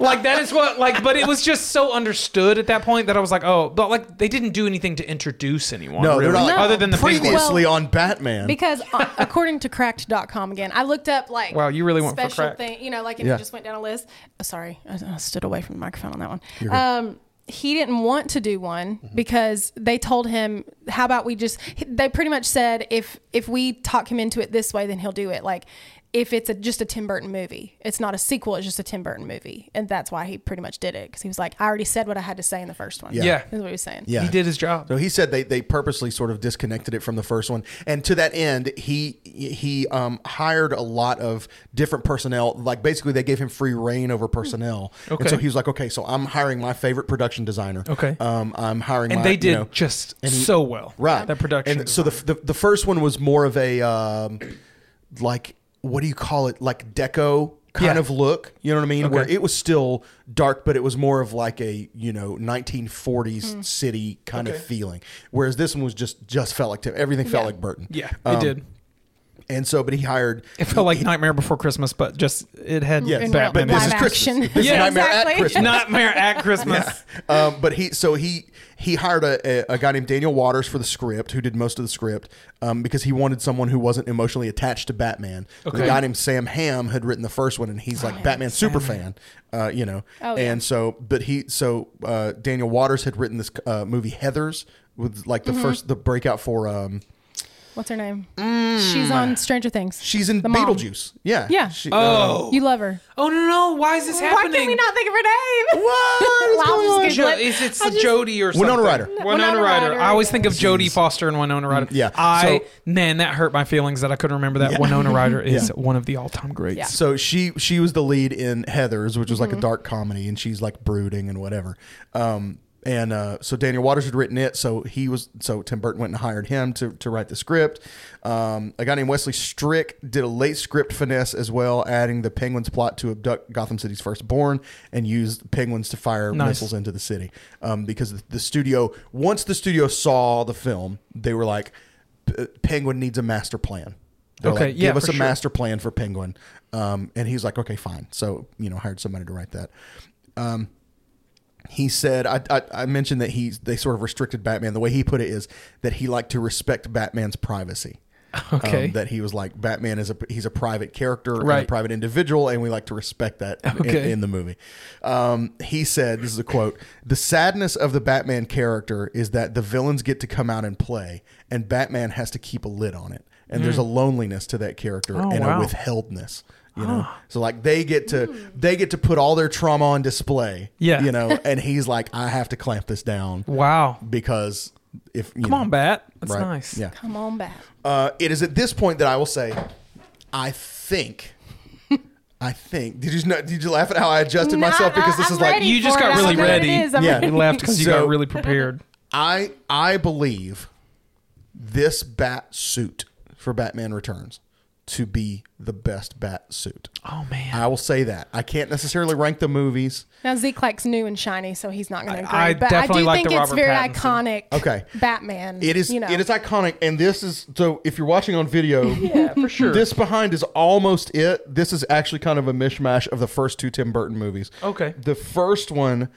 like that is what like, but it was just so understood at that point that I was like, oh, but like they didn't do anything to introduce anyone. No, they're really, not. other than the Penguin. previously Well, on Batman. Because uh, according to cracked.com again, I looked up like Wow, you really went for special cracked. thing, you know, like if Yeah. you just went down a list. Oh, sorry, I, I stood away from the microphone on that one. Um, he didn't want to do one Mm-hmm. because they told him, "How about we just?" They pretty much said, "If if we talk him into it this way, then he'll do it." Like if it's a, just a Tim Burton movie, it's not a sequel; it's just a Tim Burton movie, and that's why he pretty much did it because he was like, "I already said what I had to say in the first one." Yeah. Yeah. is what he was saying. Yeah. He did his job. So he said they, they purposely sort of disconnected it from the first one, and to that end, he he um, hired a lot of different personnel. Like basically, they gave him free reign over personnel. Okay. And so he was like, okay, so I'm hiring my favorite production designer. Okay. Um, I'm hiring, and my, they you did know- just and he- so well. right That production. And so the, the the first one was more of a um, like what do you call it? Like deco kind Yeah. of look. You know what I mean? Where it was still dark, but it was more of like a you know 1940s city kind of feeling. Whereas this one was just just felt like Everything felt Yeah. like Burton. yeah, it Um, did. And so, but he hired. It felt like Nightmare Before Christmas, but just it had Yes, In Batman. real, this live is Christmas. action. This is Yeah, Nightmare at exactly. Christmas. Nightmare at [laughs] Christmas. um, but he so he he hired a, a, a guy named Daniel Waters for the script, who did most of the script, um, because he wanted someone who wasn't emotionally attached to Batman. Okay. The guy named Sam Hamm had written the first one, and he's like Batman super fan, uh, you know. Oh, yeah. And so, but he so uh, Daniel Waters had written this uh, movie Heathers with like the first the breakout for. Um, What's her name? She's on Stranger Things. she's in The mom. Beetlejuice. Yeah. Yeah. She, Oh. You love her. Oh no no! Why is this Why happening? Why can we not think of her name? What is Well, [laughs] I'll going just on? Jo- Google it. it's it's I the just- Jodie or something. Winona Ryder. Winona, Winona Ryder. Ryder. I always think of Jodie Foster and Winona Ryder. yeah. I So- man, that hurt my feelings that I couldn't remember that Winona Ryder [laughs] is one of the all-time greats. Yeah. So she she was the lead in Heathers, which was Mm-hmm. like a dark comedy, and she's like brooding and whatever. Um, and uh, so Daniel Waters had written it, so he was so Tim Burton went and hired him to, to write the script. Um, a guy named Wesley Strick did a late script finesse as well, adding the Penguins plot to abduct Gotham City's firstborn and use penguins to fire Nice. missiles into the city. Um, because the, the studio, once the studio saw the film, they were like, Penguin needs a master plan. They're Okay, like, yeah, give us a sure. master plan for Penguin. Um, and he's like, okay, fine. So, you know, hired somebody to write that. Um, he said, I, I, I mentioned that he's, they sort of restricted Batman. The way he put it is that he liked to respect Batman's privacy. [laughs] Okay. Um, that he was like Batman is a he's a private character and a Right. private individual, and we like to respect that in- Okay. in, the movie. Um, he said, "This is a quote: The sadness of the Batman character is that the villains get to come out and play, and Batman has to keep a lid on it. And there's a loneliness to that character Hmm. Oh, and wow. a withheldness." You know, so like they get to they get to put all their trauma on display. Yeah. you know, [laughs] and he's like, I have to clamp this down Wow. because if you Come know, on, Bat. That's right, nice. Yeah, Come on bat uh, it is at this point that I will say, I think, I think. Did you know, did you laugh at how I adjusted Nah, myself because this I'm is like You just got it. Really know what it ready. I'm Yeah. ready. You left because you got really prepared. I I believe this bat suit for Batman Returns to be the best bat suit. Oh man. I will say that. I can't necessarily rank the movies. Now Zeke likes new and shiny, so he's not going to agree. I but I definitely do like think the it's Robert very Pattinson. iconic. Okay. Batman. It is You know. it is iconic and this is so if you're watching on video [laughs] yeah, for sure. This behind is almost it. This is actually kind of a mishmash of the first two Tim Burton movies. Okay. The first one,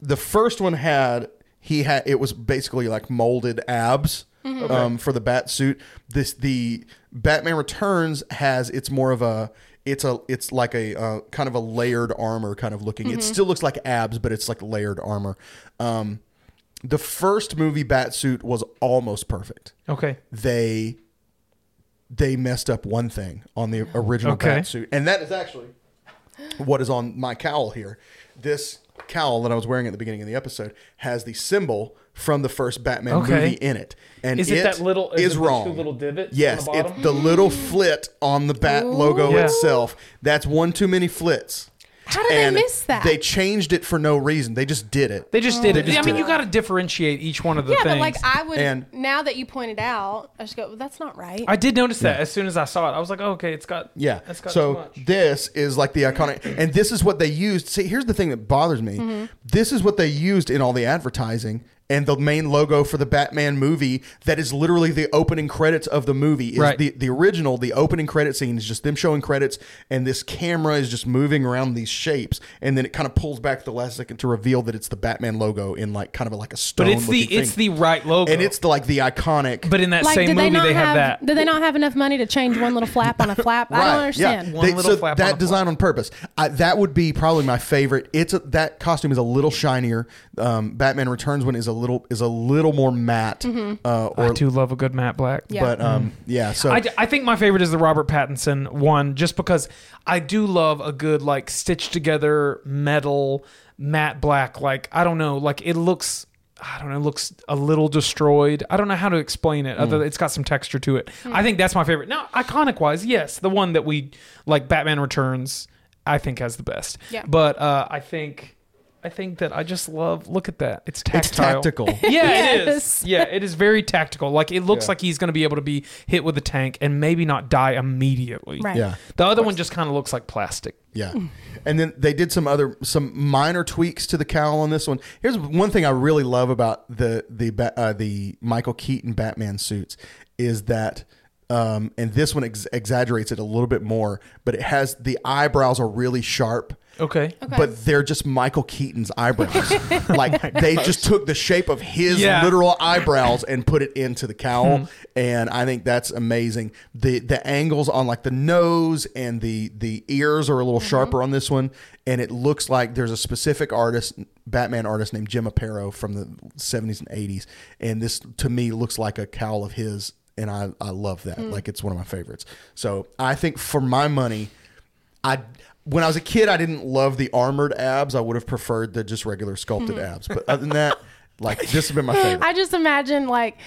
the first one had he had it was basically like molded abs um, for the bat suit. This the Batman Returns has it's more of a it's a it's like a uh, kind of a layered armor kind of looking. It still looks like abs, but it's like layered armor. Um, the first movie bat suit was almost perfect. Okay. They they messed up one thing on the original Okay. bat suit, and that is actually what is on my cowl here. This cowl that I was wearing at the beginning of the episode has the symbol from the first Batman Okay. movie in it, and Is it that little- is is it wrong. little divots on Yes, the it's the little flit on the bat logo Yeah. itself. That's one too many flits. How did And they miss that? They changed it for no reason. They just did it. They just did it. just I mean, did you got to differentiate each one of the yeah, things. but like I would And- now that you pointed out, I just go, well, that's not right. I did notice that as soon as I saw it. I was like, oh, okay, it's got Yeah. it's got too So much. this is like the iconic, and this is what they used. See, here's the thing that bothers me. Mm-hmm. This is what they used in all the advertising and the main logo for the Batman movie. That is literally the opening credits of the movie. Is Right. the the original, the opening credit scene is just them showing credits, and this camera is just moving around these shapes, and then it kind of pulls back the last second to reveal that it's the Batman logo in like kind of like a stone. But it's the looking it's the right logo. and it's the like the iconic. but in that like, same movie they they have, have that. Did they not have enough money to change one little flap on a flap? I don't understand. Yeah. One They- little so flap on that a design on purpose. I, that would be probably my favorite. It's a, that costume is a little shinier. Um, Batman Returns one is a little is a little more matte. Mm-hmm. Uh, I or do love a good matte black. Yeah. but um, yeah. So I, I think my favorite is the Robert Pattinson one, just because I do love a good like stitched together metal matte black. Like I don't know, like it looks. I don't know. It looks a little destroyed. I don't know how to explain it. Other, it's got some texture to it. I think that's my favorite. Now, iconic wise, yes, the one that we like, Batman Returns, I think has the best. Yeah. But uh, I think, I think that I just love. Look at that. It's it's tactile. tactical. [laughs] Yeah, it Yes. is. Yeah, it is very tactical. Like it looks Yeah. like he's going to be able to be hit with a tank and maybe not die immediately. Right. Yeah. The other one just kind of looks like plastic. Yeah. And then they did some other some minor tweaks to the cowl on this one. Here's one thing I really love about the the uh, the Michael Keaton Batman suits is that um, and this one ex- exaggerates it a little bit more, but it has the eyebrows are really sharp. Okay. But they're just Michael Keaton's eyebrows. [laughs] Oh like they just took the shape of his Yeah. literal eyebrows and put it into the cowl, hmm. and I think that's amazing. the The angles on like the nose and the the ears are a little mm-hmm. sharper on this one, and it looks like there's a specific artist, Batman artist named Jim Aparo from the '70s and '80s, and this to me looks like a cowl of his, and I I love that. Mm. Like it's one of my favorites. So I think for my money. I when I was a kid, I didn't love the armored abs. I would have preferred the just regular sculpted abs. But other than that, [laughs] like this has been my favorite. I just imagine like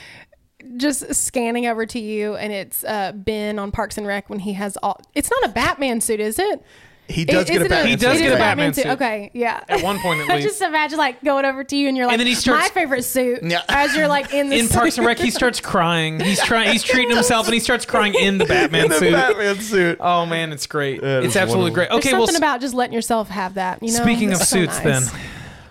just scanning over to you and it's uh, Ben on Parks and Rec when he has all. It's not a Batman suit, is it? He does Is get a Batman. He does it get a Batman suit. Okay, yeah. At one point, at [laughs] I least. just imagine like going over to you and you're like, And then he starts- my favorite suit. Yeah. As you're like in the [laughs] In Parks and Rec, he starts crying. He's trying. He's [laughs] treating himself, and he starts crying in the Batman the suit. Batman suit. Oh man, it's great. That it's is absolutely wonderful. great. There's Okay, well, something s- about just letting yourself have that. You know. speaking of so suits, nice. then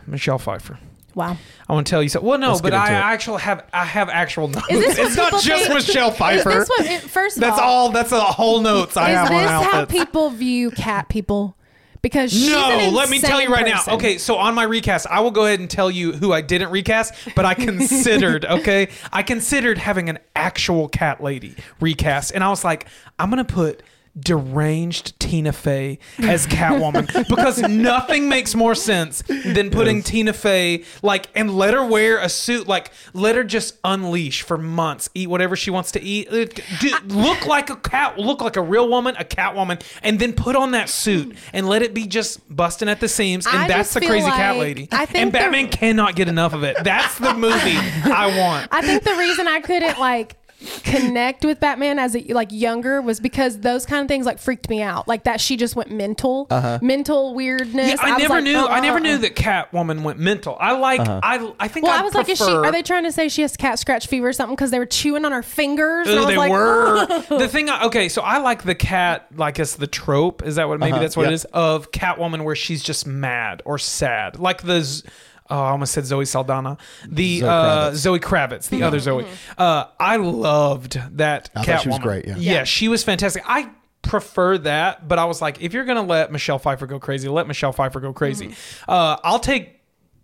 Michelle Pfeiffer. Wow. I want to tell you something. Well, no, Let's but I it. actually have I have actual notes. Is this [laughs] it's not just think- Michelle Pfeiffer. Is this what? First of that's all, all. That's the whole notes I have on outfits. Is this on how people view cat people? Because she's No, an let me tell you right person. now. Okay, so on my recast, I will go ahead and tell you who I didn't recast, but I [laughs] considered, okay? I considered having an actual cat lady recast. And I was like, I'm going to put deranged Tina Fey as Catwoman. [laughs] Because nothing makes more sense than putting Tina Fey like and let her wear a suit like let her just unleash for months eat whatever she wants to eat. Uh, do, look like a cat look like a real woman a Catwoman and then put on that suit and let it be just busting at the seams and I that's the feel crazy cat lady. I think and the- Batman cannot get enough of it. That's the movie I want. [laughs] I think the reason I couldn't like connect with Batman as a like younger was because those kind of things like freaked me out. Like that she just went mental, uh-huh. mental weirdness. Yeah, I, was never like, knew. uh, I never knew uh. that Catwoman went mental. I like. I. I think. Well, I'd I was like, is she? Are they trying to say she has cat scratch fever or something because they were chewing on her fingers? And I Ooh, was they like, were. the thing. I, okay, so I like the cat. Like as the trope. Is that what? Maybe that's what it yeah. is of Catwoman, where she's just mad or sad, like the. Z- Oh, I almost said Zoe Saldana. The Zoe uh, Kravitz. Zoe Kravitz, the other Zoe. Uh, I loved that I Catwoman. thought she was great, yeah. yeah, she was fantastic. I prefer that, but I was like, if you're gonna let Michelle Pfeiffer go crazy, let Michelle Pfeiffer go crazy. Uh, I'll take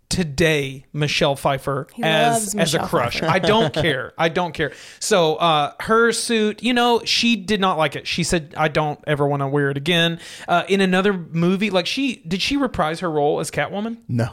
today Michelle Pfeiffer He as loves as a crush. I don't [laughs] care. I don't care. So uh, her suit, you know, she did not like it. She said, "I don't ever want to wear it again." Uh, in another movie, like she did, she reprise her role as Catwoman. No.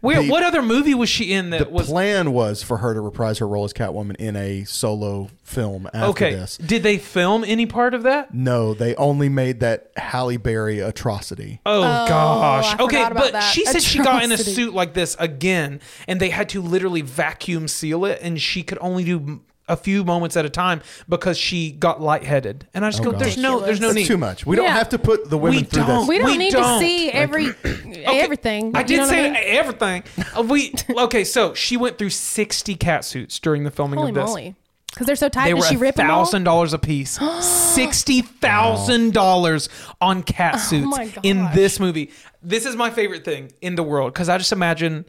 Where? The- what other movie was she in that The was? plan was for her to reprise her role as Catwoman in a solo film after okay. this. Did they film any part of that? No, they only made that Halle Berry atrocity. Oh, gosh. I okay, about but that. she said she got in a suit like this again, and they had to literally vacuum seal it, and she could only do a few moments at a time because she got lightheaded. And I just go, gosh. "There's no, there's no That's need." too much. We don't have to put the women We through don't. this. We don't We need don't. to see every [clears throat] everything. I you did know what say mean? everything. Uh, we okay. So she went through sixty cat suits during the filming Holy of this. moly! Because they're so tight. They Did were she a rip them all? thousand dollars a piece. [gasps] Sixty thousand dollars on cat oh suits Oh my in this movie. This is my favorite thing in the world because I just imagine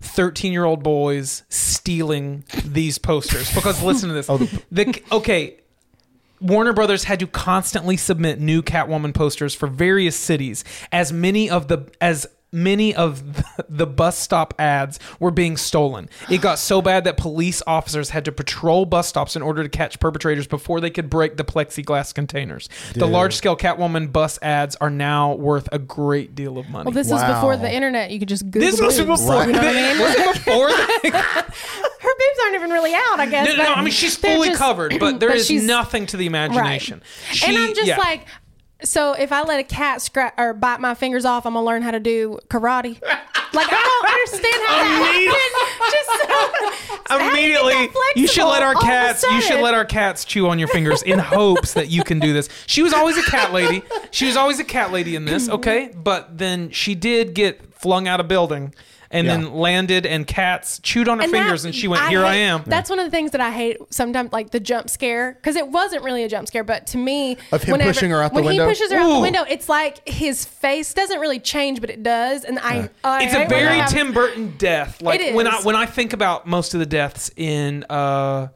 thirteen-year-old boys stealing these posters. [laughs] Because listen to this. Oh, the, okay, Warner Brothers had to constantly submit new Catwoman posters for various cities, as many of the as many of the, the bus stop ads were being stolen. It got so bad that police officers had to patrol bus stops in order to catch perpetrators before they could break the plexiglass containers. The large-scale Catwoman bus ads are now worth a great deal of money. Well, this was before the internet. You could just Google. this was boobs. before. You know what I mean? [laughs] Was before that? [laughs] Her boobs aren't even really out. I guess. No, no, but I mean she's fully just- covered, but there but is nothing to the imagination. She- and I'm just yeah. like, so if I let a cat scratch or bite my fingers off, I'm gonna learn how to do karate. Like I don't understand how that happened. [laughs] Just so, [laughs] how do you get immediately you should let our flexible all of a cats you should let our cats chew on your fingers in hopes that you can do this. She was always a cat lady. She was always a cat lady in this okay? But then she did get flung out of building and Yeah. then landed and cats chewed on her And fingers that- and she went here i hate- am That's one of the things that I hate sometimes, like the jump scare, because it wasn't really a jump scare, but to me, Of him pushing her out the when window? he pushes her out the window, it's like his face doesn't really change, but it does, and I, I it's hate a very that happens. tim burton death like It when i when i think about most of the deaths in uh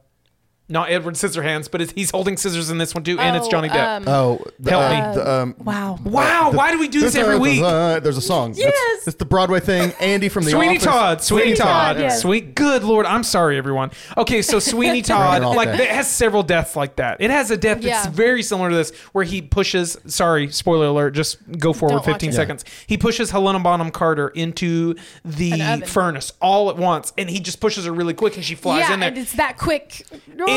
not Edward Scissorhands, but it's, he's holding scissors in this one too, and it's Oh, Johnny Depp. um, Oh, the, Help uh, me. the, um, Wow. wow, why do we do this every week? There's a song. That's- Yes. it's the Broadway thing. Andy from the Sweeney Office. Todd, Sweeney Sweeney Todd, Todd, yes. sweet. Good lord, I'm sorry, everyone. Okay, so [laughs] Sweeney Todd, off like there. it has several deaths like that. It has a death that's Yeah. very similar to this, where he pushes. Sorry, spoiler alert. Just go forward Don't watch 15 it. seconds. He pushes Helena Bonham Carter into the oven. furnace all at once, and he just pushes her really quick, and she flies yeah, in there. and it's that quick.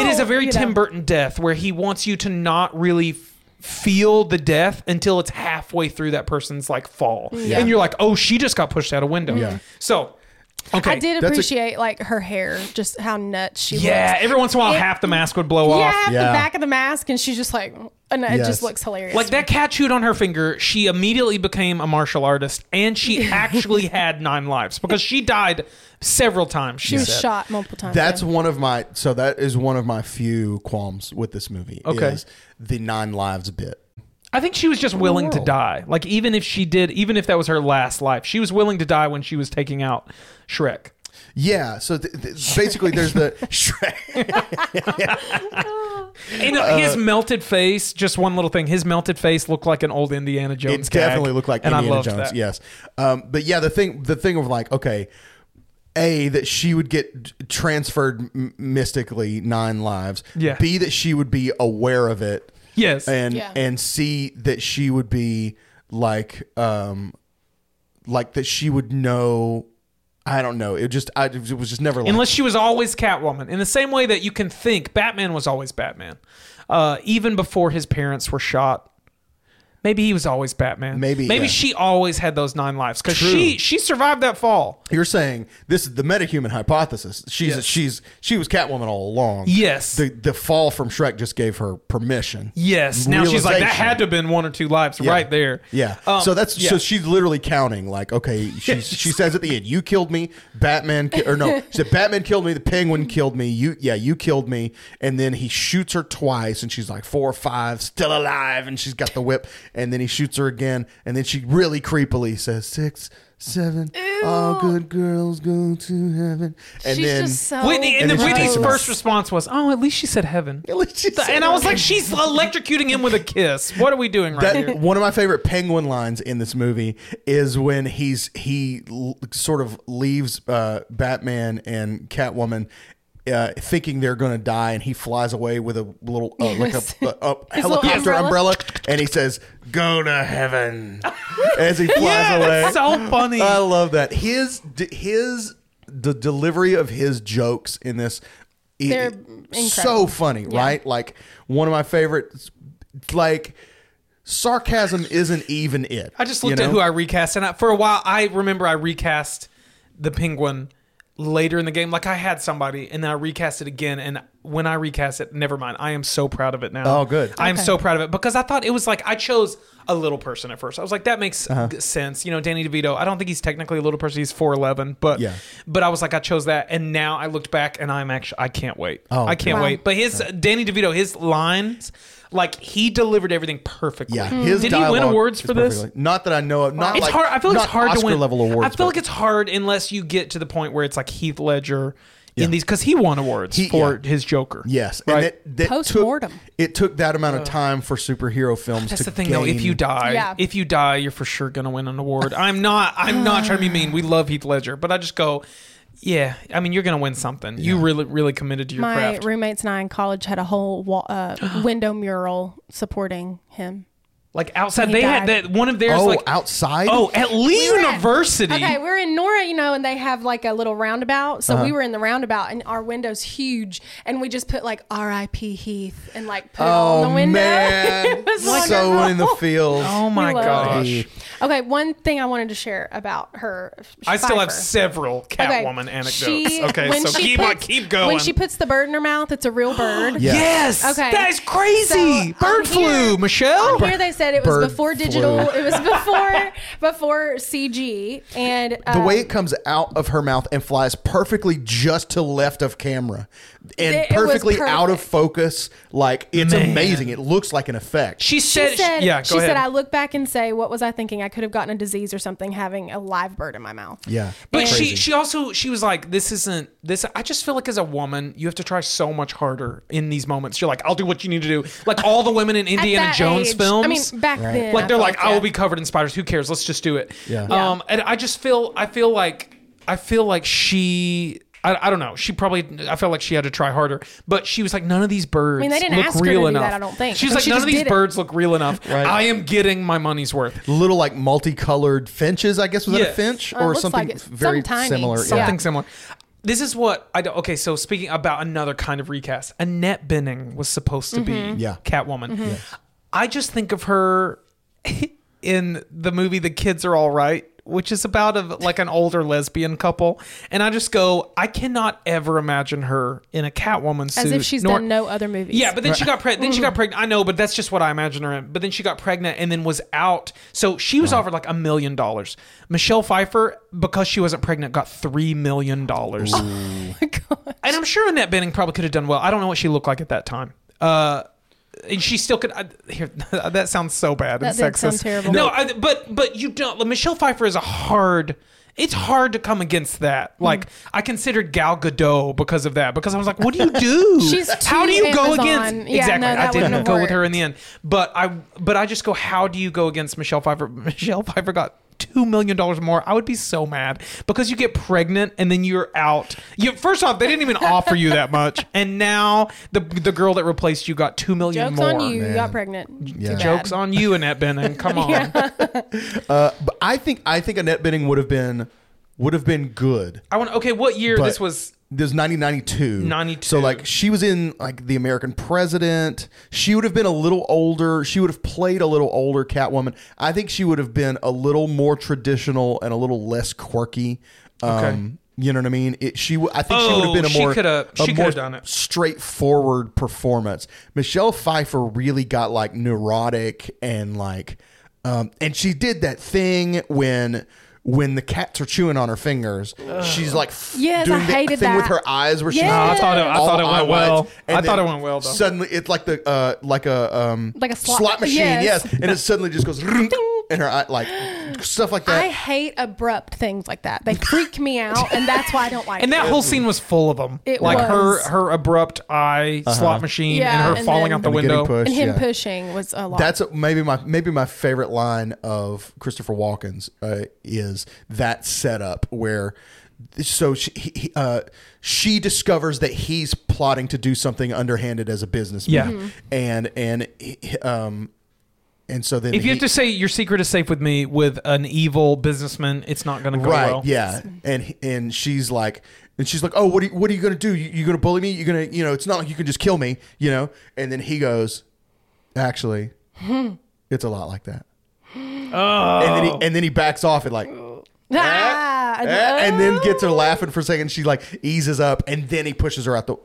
It is a very oh, you know. Tim Burton death where he wants you to not really feel the death until it's halfway through that person's like fall, and you're like, oh, she just got pushed out a window. Yeah. So, okay, I did That's a- appreciate like her hair, just how nuts she was. Yeah, looks. every once in a while, It- half the mask would blow off. Yeah, off. half Yeah. the back of the mask, and she's just like, and it Yes. just looks hilarious. Like that cat chewed on her finger. She immediately became a martial artist, and she [laughs] actually had nine lives because she died several times. She, she was said. shot multiple times. That's yeah. one of my. So that is one of my few qualms with this movie. Okay. Is the nine lives bit. I think she was just willing to die. Like even if she did, even if that was her last life, she was willing to die when she was taking out Schreck. Yeah. So th- th- basically, there's the [laughs] Schreck. [laughs] You know, his melted face. Just one little thing. His melted face looked like an old Indiana Jones. It definitely looked like and Indiana I loved Jones. that. Yes. Um, but yeah, the thing, the thing of like, okay, a that she would get transferred m- mystically nine lives. Yeah. B that she would be aware of it. Yes. And Yeah. and C that she would be like, um, like that she would know. I don't know. It just, I, it was just never like. Unless she was always Catwoman. In the same way that you can think Batman was always Batman. Uh, even before his parents were shot. Maybe he was always Batman. Maybe, Maybe yeah. she always had those nine lives because True. she she survived that fall. You're saying this is the metahuman hypothesis. She's Yes. she's she was Catwoman all along. Yes. The the fall from Schreck just gave her permission. Yes. Now she's like that had to have been one or two lives Yeah. right there. Yeah. Um, so that's yeah. so she's literally counting. Like, okay, she's, [laughs] she says at the end, "You killed me, Batman," ki- or no, she said, "Batman killed me, the Penguin killed me." You, yeah, you killed me, and then he shoots her twice, and she's like four or five, still alive, and she's got the whip, and then he shoots her again, and then she really creepily says six, seven, all good girls go to heaven, and She's then just so Whitney, and, And then then she Whitney's takes him first response was, "Oh, at least she said heaven." [laughs] At least she said And I was like, "She's electrocuting him with a kiss. What are we doing right here?" That, one of my favorite penguin lines in this movie is when he's he l- sort of leaves uh, Batman and Catwoman. Uh, thinking they're going to die, and he flies away with a little uh, like a, a, a [laughs] helicopter umbrella. umbrella. and he says, "Go to heaven," [laughs] as he flies Yeah, away. that's so funny. I love that his his the delivery of his jokes in this. i- They're so funny, Yeah. right? Like one of my favorites. Like sarcasm isn't even it. I just you looked at who I recast, and I, for a while, I remember I recast the penguin later in the game. Like I had somebody, and then I recast it again. And when I recast it, never mind. I am so proud of it now. Oh, good. I am Okay. so proud of it because I thought it was like I chose a little person at first. I was like, that makes Uh-huh. g- sense. You know, Danny DeVito. I don't think he's technically a little person. He's four eleven, but Yeah. But I was like, I chose that, and now I looked back, and I'm actually I can't wait. Oh, I can't Wow. wait. But his Danny DeVito, his lines. Like he delivered everything perfectly. Yeah, mm-hmm. his Did he win dialogue awards is for this? perfectly- Not that I know of. Not It's like hard. I feel like not it's hard Oscar to win level awards. I feel like it's hard unless you get to the point where it's like Heath Ledger Yeah. in these because he won awards He- for yeah. his Joker. yes, right. and that, that Post-mortem. Took, it took that amount of time for superhero films. That's to the thing, though. If gain- you die, Yeah. if you die, you're for sure gonna win an award. I'm not. I'm not trying to be mean. We love Heath Ledger, but I just go, yeah. I mean, you're gonna win something. You really, really committed to your My craft. roommates and I in college had a whole wall, uh, [gasps] window mural supporting him. Like outside, He they had that one of theirs. oh, like outside. oh, at Lee were at- University. Okay, we're in Nora, you know, and they have like a little roundabout. So Uh-huh. we were in the roundabout, and our window's huge, and we just put like R.I.P. Heath and like put it Oh on the window. man, [laughs] it was so wonderful. in the field. Oh my gosh! it. Okay, one thing I wanted to share about her. I still have Pfeiffer. several Okay, Catwoman anecdotes. she- okay, when so she keep on, puts- keep going. When she puts the bird in her mouth, it's a real [gasps] bird. [gasps] Yeah. Yes. Okay. That is crazy. So, Bird on flu, here- Michelle. On here they said it was Bird before flu. digital. It was before [laughs] before CG and uh, the way it comes out of her mouth and flies perfectly just to left of camera and It- it was perfectly out of focus like it's Man. amazing it looks like an effect she she said, said, yeah, go she ahead. said, I look back and say, what was I thinking? I could have gotten a disease or something having a live bird in my mouth. yeah but Crazy. she she also she was like this isn't this I just feel like as a woman you have to try so much harder in these moments. You're like I'll do what you need to do. Like all the women in Indiana Jones age- films. I mean, back then. like they're felt like I will be covered in spiders. Who cares? Let's just do it. Yeah. Yeah. Um and I just feel I feel like I feel like she I, I don't know. She probably I felt like she had to try harder, but she was like, none of these birds I mean, they didn't look ask her to real do enough. that, I don't think. She was And like, she none just of these did it. birds look real enough. Right. I am getting my money's worth. little like multicolored finches i guess was that Yeah. a finch Uh, it or looks something like it. very Something tiny. similar something similar. This is what I don't. Okay, so speaking about another kind of recast, Annette Bening was supposed to Mm-hmm. be Yeah. Catwoman. I just think of her [laughs] in the movie The Kids Are All Right, which is about a, like an older lesbian couple, and I just go, I cannot ever imagine her in a Catwoman suit. As if she's nor- done no other movies. yeah, but then she got pregnant. Then she got pregnant. I know, but that's just what I imagine her in. But then she got pregnant and then was out. So she was offered like a million dollars. Michelle Pfeiffer, because she wasn't pregnant, got three million dollars. [laughs] Oh my God. And I'm sure Annette Bening probably could have done well. I don't know what she looked like at that time. Uh, and she still could. I, here, [laughs] that sounds so bad That and did sound sexist. terrible. No, I, but but you don't. Michelle Pfeiffer is a hard. It's hard to come against that. Hmm. Like I considered Gal Gadot because of that. Because I was like, what do you do? [laughs] She's how do too you go Amazon. against? Yeah, exactly. no, I that didn't wouldn't go with her in the end. But I but I just go, how do you go against Michelle Pfeiffer? [laughs] Michelle Pfeiffer got two million dollars more. I would be so mad because you get pregnant and then you're out. You first off, they didn't even offer you that much, [laughs] and now the the girl that replaced you got two million Jokes more. Jokes on you. You got pregnant. Yeah. Too bad. Jokes on you, Annette Bening. Come [laughs] on. uh, but i think i think annette bening would have been would have been good I want. Okay, what year But this was? This was 1992. 92. So like she was in like the American President. She would have been a little older. She would have played a little older Catwoman. I think she would have been a little more traditional and a little less quirky. Um, Okay. You know what I mean? It, she, w- I think she would have been Oh, a she more, coulda- a she coulda more done it. straightforward performance. Michelle Pfeiffer really got like neurotic and like, um, and she did that thing when when the cats are chewing on her fingers, she's like f- Yes, doing I the hated thing with that. her eyes where she's Yes. No, I thought it- I all thought it went eye whites. well. And I thought then it went well, though. Suddenly, it's like the uh, like a um Like a slot- machine, yes. yes. and it suddenly just goes [laughs] and her eye like stuff like that. I hate abrupt things like that. They freak me out, and that's why I don't like. It. And that it. whole scene was full of them. It like was. her her abrupt eye slot machine Yeah, and her and falling then- out the window. pushed. and him yeah. pushing was a lot. That's maybe my maybe my favorite line of Christopher Walken's uh, is that setup where so she he, he, uh, she discovers that he's plotting to do something underhanded as a businessman. Yeah. Mhm. and and he- um and so then If you he- have to say your secret is safe with me with an evil businessman, it's not going to go right well. yeah. And and she's like and she's like oh what are you, what are you gonna do? You, you gonna bully me? You're gonna you know it's not like you can just kill me you know? And then he goes actually [laughs] it's a lot like that. Oh. and then he and then he backs off and like [laughs] ah, eh, and then gets her laughing for a second she like eases up and then he pushes her out the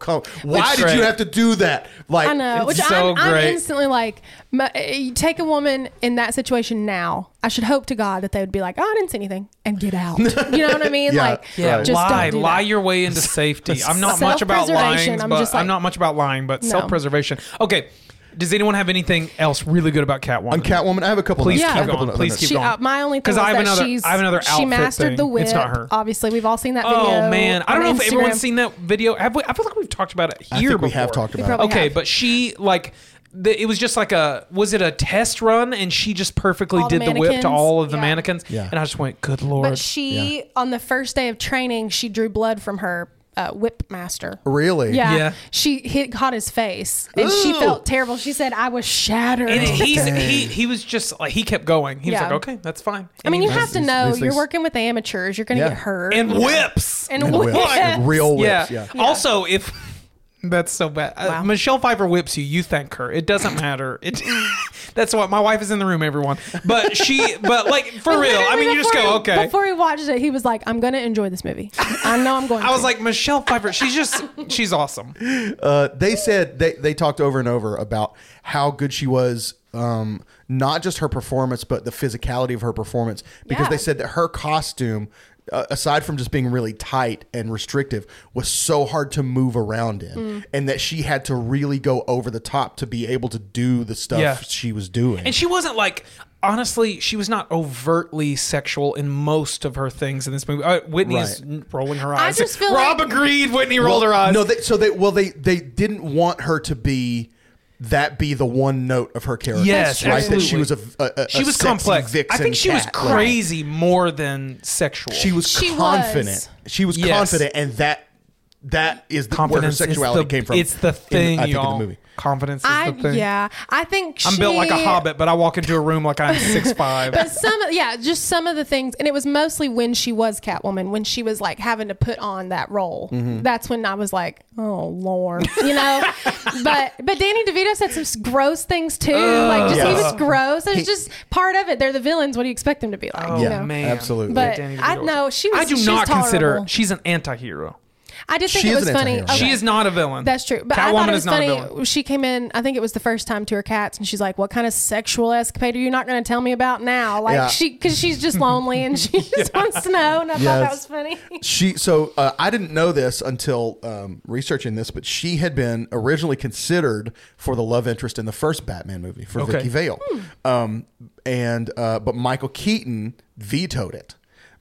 Come- why Which- did you have to do that like I know, which so I'm, I'm instantly like, my, you take a woman in that situation now. I should hope to God that they would be like, oh, I didn't see anything, and get out. [laughs] You know what I mean? Yeah, like, Yeah, just lie, don't lie your way into [laughs] safety. I'm not much about lying, I'm but just like- I'm not much about lying, but No. self-preservation. Okay. Does anyone have anything else really good about Catwoman? on Catwoman I have a couple Please notes. keep I have couple going. notes. Please keep She, going. uh, my only thing 'Cause is I have that another- she's, I have another she outfit mastered the thing. whip. It's not her. Obviously, we've all seen that video. Oh man, I don't know on if everyone's Instagram. seen that video. Have we? I feel like we've talked about it I here think we before. have talked We about it. probably Okay, have. but she like the, it was just like a was it a test run and she just perfectly All the did the whip to mannequins? all of the Yeah. mannequins Yeah. and I just went good lord. But she, on the first day of training, she drew blood from her uh, whip master. really Yeah. Yeah. She hit caught his face and she Ooh. felt terrible. She said, I was shattered. and he's he he was just like he kept going. He was Yeah. like, okay, that's fine. I mean, you have to these- know these you're things- working with amateurs. You're going to Yeah. get hurt. and whips. And And whips. whips. And real whips yeah. yeah. Also, if that's so bad, uh, Michelle Pfeiffer whips you. You thank her. It doesn't matter. It. [laughs] that's what my wife is in the room. Everyone, but she, but like for [laughs] real. I mean, you just go he- okay. Before he watched it, he was like, I'm going to enjoy this movie. I know I'm going I was like Michelle Pfeiffer. She's just she's awesome. uh, they said they, they talked over and over about how good she was um, not just her performance but the physicality of her performance because Yeah. they said that her costume uh, aside from just being really tight and restrictive was so hard to move around in Mm. and that she had to really go over the top to be able to do the stuff Yeah. she was doing And she wasn't like honestly, she was not overtly sexual in most of her things in this movie. Uh, Whitney's Right. rolling her eyes. just feel Rob like- agreed. Whitney rolled Well, her eyes. No, they, so they well they they didn't want her to be that be the one note of her character. Yes, right. That she was a, a, a she was sexy complex. I think she was cat. crazy more than sexual. She was She confident. was. She was Yes. confident, and that that is the, where her sexuality the, came from. It's the in- thing, I think y'all. in the movie. Confidence is I, the thing. yeah, I think I'm she, built like a hobbit, but I walk into a room like I'm [laughs] six five. But some, yeah, just some of the things, and it was mostly when she was Catwoman, when she was like having to put on that role. Mm-hmm. That's when I was like, oh lord, you know. [laughs] but but Danny DeVito said some gross things too. like just he was gross. It's He- just part of it. They're the villains. What do you expect them to be like? Oh you Yeah, know? man, absolutely. But Danny I know she was. I do she's not consider she's an anti-hero. I did think She it is was an funny. anti-hero. Okay. She is not a villain. That's true. But I Catwoman thought it is was not a funny. villain. She came in, I think it was the first time to her cats, and she's like, What kind of sexual escapade are you not going to tell me about now? Like, Yeah. she, because she's just lonely and she [laughs] just wants to know. And I thought that Yes. was funny. She so uh, I didn't know this until um, researching this, but she had been originally considered for the love interest in the first Batman movie for Okay. Vicki Vale, um, and uh, but Michael Keaton vetoed it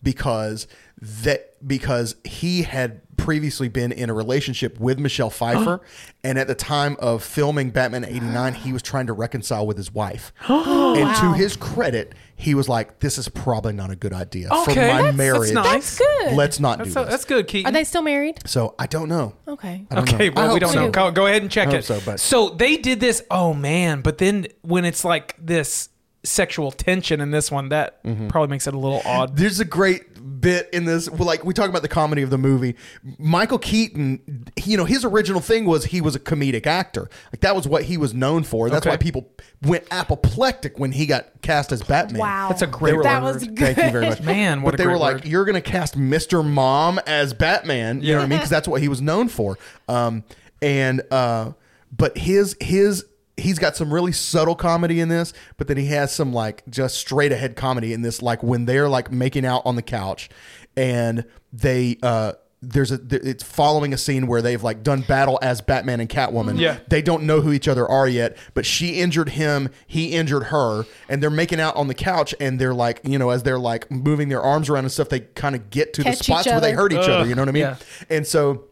because that because he had previously been in a relationship with Michelle Pfeiffer, and at the time of filming Batman '89, he was trying to reconcile with his wife, [gasps] and to his credit, he was like, "This is probably not a good idea for Okay. my That's- that's marriage. nice. That's good. Let's not That's, do so, this." that's good, Keaton. Are they still married? So I don't know. Okay. I don't Okay, know. I well, we hope don't so. know. Go, go ahead and check I hope it. so, but- they did this. Oh man! But then when it's like this sexual tension in this one, that Mm-hmm. probably makes it a little odd. There's a great bit in this. Like we talk about the comedy of the movie. Michael Keaton, he- you know, his original thing was he was a comedic actor. Like that was what he was known for. That's Okay. why people went apoplectic when he got cast as Batman. Wow. That's a They great were That like, was Thank you very much, Man, what but a they were like, word. "You're going to cast Mr. Mom as Batman." You know what I mean? [laughs] Because that's what he was known for. Um, and uh, but his his he's got some really subtle comedy in this, but then he has some like just straight ahead comedy in this. Like when they're like making out on the couch, and they uh there's a it's following a scene where they've like done battle as Batman and Catwoman. Yeah. they don't know who each other are yet, but she injured him, he injured her, and they're making out on the couch, and they're like you know as they're like moving their arms around and stuff, they kind of get to Catch the spots where they hurt each other. You know what I mean? yeah. And so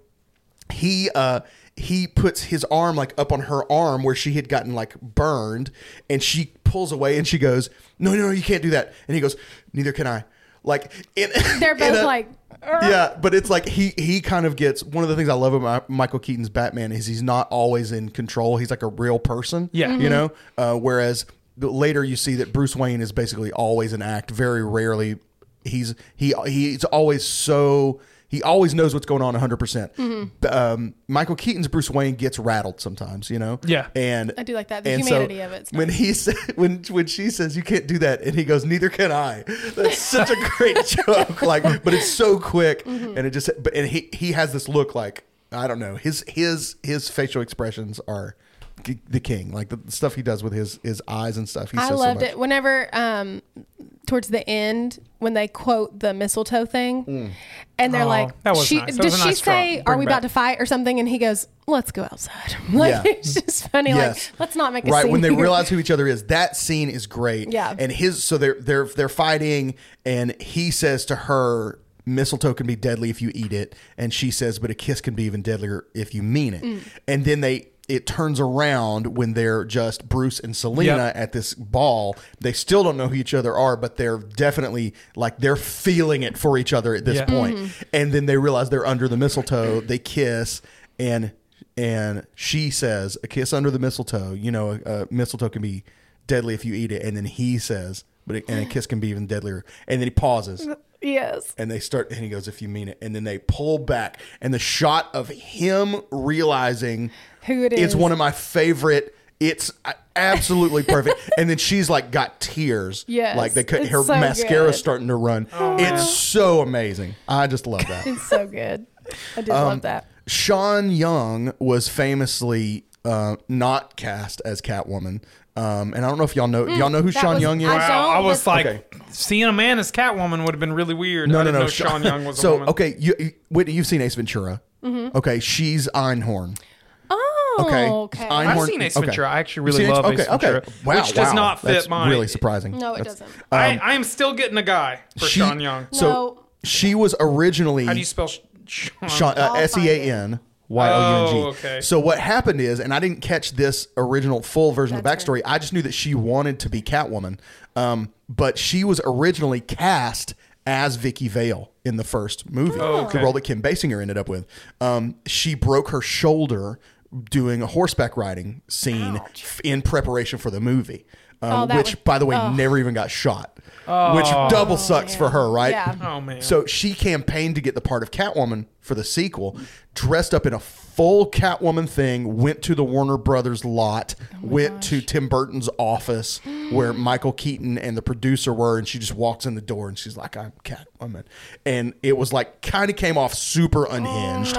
he uh he puts his arm like up on her arm where she had gotten like burned and she pulls away and she goes no no no you can't do that. And he goes neither can i. Like in, [laughs] They're in both a- like, "Ugh." yeah but it's like he he kind of gets one of the things i love about michael keaton's batman is he's not always in control. He's like a real person Yeah. you know? Uh, whereas later you see that bruce wayne is basically always an act very rarely he's he he's always so he always knows what's going on 100%. percent Mm-hmm. Um, Michael Keaton's Bruce Wayne gets rattled sometimes, you know? Yeah. And I do like that. The and humanity of it's When nice. he [laughs] said when when she says you can't do that and he goes neither can I. That's such a great [laughs] joke like but it's so quick Mm-hmm. and it just but and he he has this look like I don't know. His his his facial expressions are g- the king. Like the stuff he does with his his eyes and stuff. He I says loved so much. it. Whenever um towards the end when they quote the mistletoe thing Mm. and they're Oh, like that was she nice. That does was she nice say are we back. about to fight or something and he goes let's go outside [laughs] like Yeah. it's just funny Yes. like let's not make a right scene when they here. [laughs] realize who each other is that scene is great Yeah. and his so they're they're they're fighting and he says to her mistletoe can be deadly if you eat it and she says but a kiss can be even deadlier if you mean it Mm. and then they it turns around when they're just Bruce and Selina Yep. at this ball. They still don't know who each other are, but they're definitely like they're feeling it for each other at this Yeah. point. Mm-hmm. And then they realize they're under the mistletoe. They kiss, and and she says, "A kiss under the mistletoe. You know, a, a mistletoe can be deadly if you eat it." And then he says, "But it, and a kiss can be even deadlier." And then he pauses. Yes And they start, and he goes, "If you mean it." And then they pull back, and the shot of him realizing Who it is is. one of my favorite. It's absolutely perfect. [laughs] and then she's like got tears. Yes, like they cut her so mascara good. starting to run. it's so amazing. I just love that. it's so good I did Um, love that Sean Young was famously uh, not cast as Catwoman. Um, and I don't know if y'all know. do y'all know who that Sean was- Young is? I Wow, I don't, was but- like, Okay. seeing a man as Catwoman would have been really weird. No, I no, didn't no. know Sean Young was a woman. [laughs] so woman. okay, you, you, Whitney, you've seen Ace Ventura. Mm-hmm. Okay, she's Einhorn. oh Okay, okay, I've Einhorn- seen Ace okay. Ventura. I actually You've really seen love Ace okay, okay. Ventura, Wow, which does wow. not fit That's my. Really surprising. no it That's- doesn't I, I am still getting a guy for she- Sean Young. So No. she was originally How do you spell Sh- Sean? Sean, uh, I'll find S E A N Y O U N G. Oh, okay. So what happened is, and I didn't catch this original full version of the That's backstory. I just knew that she wanted to be Catwoman, um, but she was originally cast as Vicki Vale in the first movie, Oh, okay. the role that Kim Basinger ended up with. Um, she broke her shoulder doing a horseback riding scene f- in preparation for the movie. Um, Oh, which, would- by the way, oh. never even got shot, which oh. double sucks for her, right? Yeah. Oh man. So she campaigned to get the part of Catwoman for the sequel, dressed up in a full Catwoman thing, went to the Warner Brothers lot, went to Tim Burton's office where Michael Keaton and the producer were, and she just walks in the door and she's like, I'm Catwoman. And it was like kind of came off super unhinged.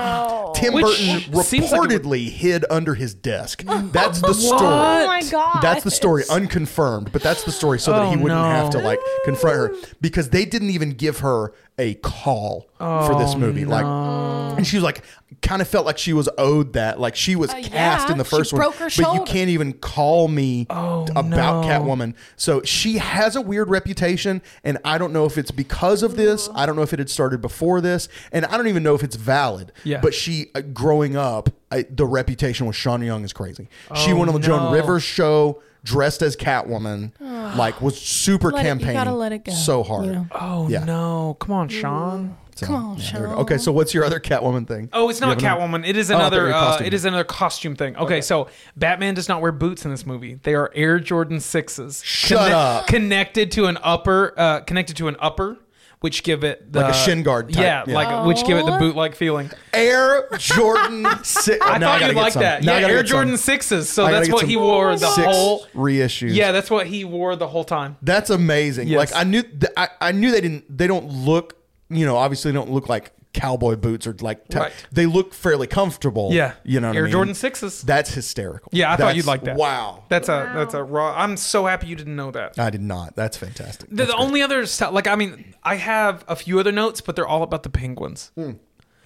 Tim Which Burton seems like would- reportedly hid under his desk. [gasps] That's the story. oh my god That's the story, unconfirmed, but that's the story, so that he Oh, wouldn't no. have to like confront her because they didn't even give her a call for this Oh, movie. Like, and she was like, kind of felt like she was owed that. Like she was cast yeah, in the she first one, broke her but you can't even call me about Oh, no. Catwoman. So she has a weird reputation, and I don't know if it's because of this. I don't know if it had started before this, and I don't even know if it's valid. Yeah. But she, uh, growing up, I, the reputation with Sean Young is crazy. she Oh, went on the Joan. Rivers show dressed as Catwoman, [sighs] like was super Let it- you campaigning gotta let it go, so hard. you know? oh Yeah. no! Come on, Sean. So, Come on, yeah, there we go. Sean. Okay, so what's your other Catwoman thing? Oh, it's not have another- Catwoman. It is Oh, I thought you another. were uh, costume. it is another costume thing. Okay, so Batman does not wear boots in this movie. They are Air Jordan sixes. Shut up. Connected to an upper. Uh, connected to an upper, which give it the, Like a shin guard type, Yeah, yeah. like which give it the boot like feeling. Air Jordan [laughs] six. I now thought gotta you'd like some. that. Now Yeah, Air get some. Jordan sixes. So I that's what he wore the six whole. reissues. Yeah, that's what he wore the whole time. That's amazing. Yes. Like I knew, th- I, I knew they didn't. They don't look. You know, obviously, they don't look like cowboy boots are like t- Right. they look fairly comfortable. Yeah. you know what Air I mean? Jordan 6s. That's hysterical. Yeah, I thought you'd like that. Wow, That's a that's a raw. I'm so happy you didn't know that. I did not. That's fantastic. The, That's the great. only other stuff, like I mean, I have a few other notes, but they're all about the penguins. Hmm.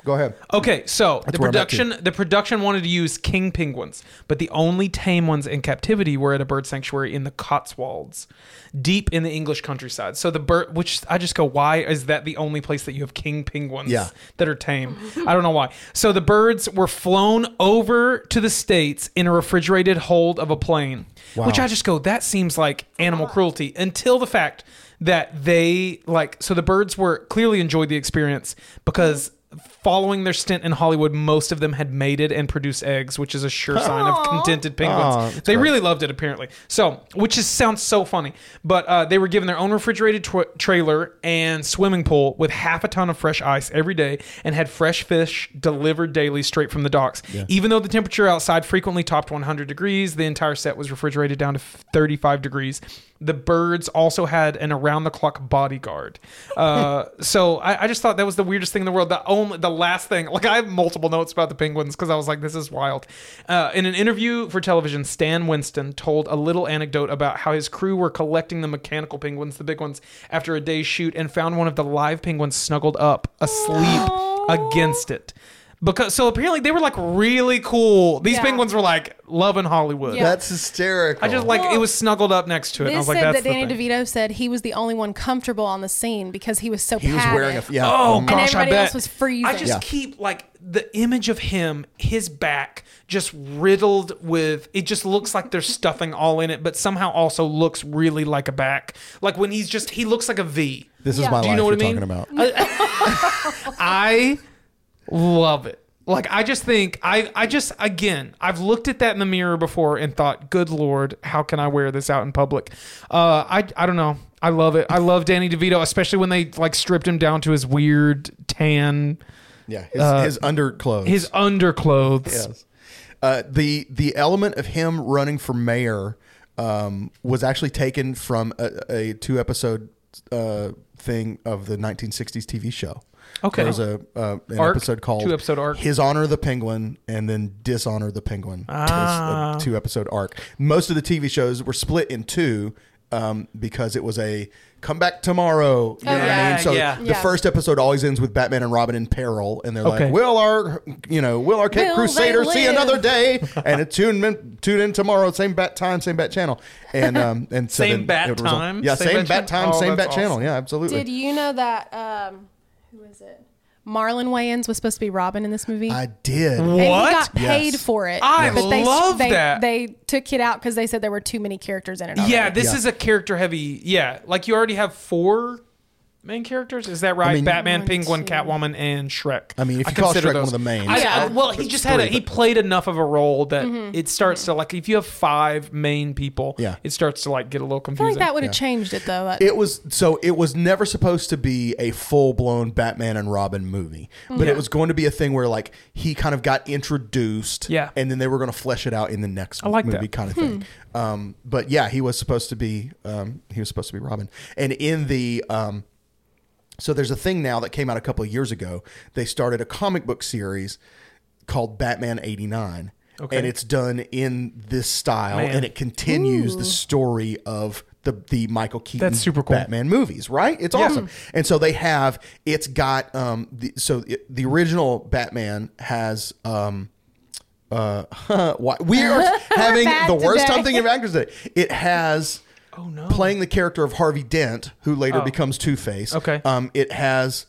Go ahead. Okay, so the where I'm at, too. production the production wanted to use king penguins, but the only tame ones in captivity were at a bird sanctuary in the Cotswolds, deep in the English countryside. So the bird, which I just go, why is that the only place that you have king penguins Yeah. that are tame? I don't know why. So the birds were flown over to the states in a refrigerated hold of a plane, which Wow. I just go, that seems like animal cruelty. Until the fact that they like, so the birds were clearly enjoyed the experience because following their stint in Hollywood, most of them had mated and produced eggs, which is a sure sign of contented penguins. Aw, that's they great. really loved it, apparently. So, which is sounds so funny. But uh, they were given their own refrigerated tw- trailer and swimming pool with half a ton of fresh ice every day, and had fresh fish delivered daily straight from the docks. Even though the temperature outside frequently topped 100 degrees, the entire set was refrigerated down to 35 degrees. The birds also had an around-the-clock bodyguard. Uh, [laughs] so I, I just thought that was the weirdest thing in the world. The only, the last thing, like I have multiple notes about the penguins because I was like, this is wild. Uh, in an interview for television, Stan Winston told a little anecdote about how his crew were collecting the mechanical penguins, the big ones, after a day's shoot, and found one of the live penguins snuggled up, asleep against it. Because so apparently they were like really cool. These Yeah. penguins were like loving Hollywood. Yeah. That's hysterical. I just like Well, it was snuggled up next to it. and I This was like, said that's that Danny the thing. DeVito said he was the only one comfortable on the scene because he was so he was wearing a yeah. Oh um, gosh, I everybody bet. else was freezing. I just Yeah. keep like the image of him, his back just riddled with. It just looks like there's stuffing all in it, but somehow also looks really like a back. Like when he's just he looks like a V. This is Yeah. my Do you life know what you're I mean? talking about. I [laughs] love it. Like I just think I I just again I've looked at that in the mirror before and thought, good lord, how can I wear this out in public? Uh, I I don't know. I love it. I love Danny DeVito, especially when they like stripped him down to his weird tan, Yeah, his, his underclothes. his underclothes. yes. Uh, the the element of him running for mayor um, was actually taken from a, a two episode uh, thing of the 1960s TV show. Okay. there was a uh, an Arc? episode called Two episode arc? His Honor the Penguin and then Dishonor the Penguin. Ah. two episode arc. Most of the TV shows were split in two um, because it was a come back tomorrow. You know what I mean? So yeah. the Yeah. first episode always ends with Batman and Robin in peril, and they're Okay. like, "Will our, you know, will our Cape Will Crusader see another day?" and it tune in, tune in tomorrow, same bat time, same bat channel, and um, and so Same bat it would result- time, yeah, same same, bat bat channel? time, Oh, same that's bat channel, yeah, absolutely. Did you know that? Um, who is it? Marlon Wayans was supposed to be Robin in this movie. I did. and he got paid Yes. for it. I they, love they, that. They took it out because they said there were too many characters in it. Already. Yeah, this Yeah. is a character heavy. Yeah, like you already have four main characters. Is that right? mean- Batman, One, Penguin, two. Catwoman, and Schreck. I mean, if you call consider Schreck one of the main, I- Yeah. I- well, he It's just had a, he played enough of a role that Mm-hmm. it starts to like if you have five main people, Yeah. it starts to like get a little I feel confusing. like that would have changed it though. It was so it was never supposed to be a full blown Batman and Robin movie, but it was going to be a thing where like he kind of got introduced, Yeah. and then they were going to flesh it out in the next I like movie that. kind of thing. Um, but yeah, he was supposed to be um, he was supposed to be Robin, and in the um, so there's a thing now that came out a couple of years ago. They started a comic book series called Batman '89. Okay. And it's done in this style, Man. and it continues the story of the the Michael Keaton That's super cool. Batman movies, right? It's Yeah. awesome. And so they have it's got um the, so it, the original Batman has um uh [laughs] why, we are [laughs] having the worst today. time thinking of actors today. It has Oh, no. playing the character of Harvey Dent, who later Oh. becomes Two Face. Okay. Um, it has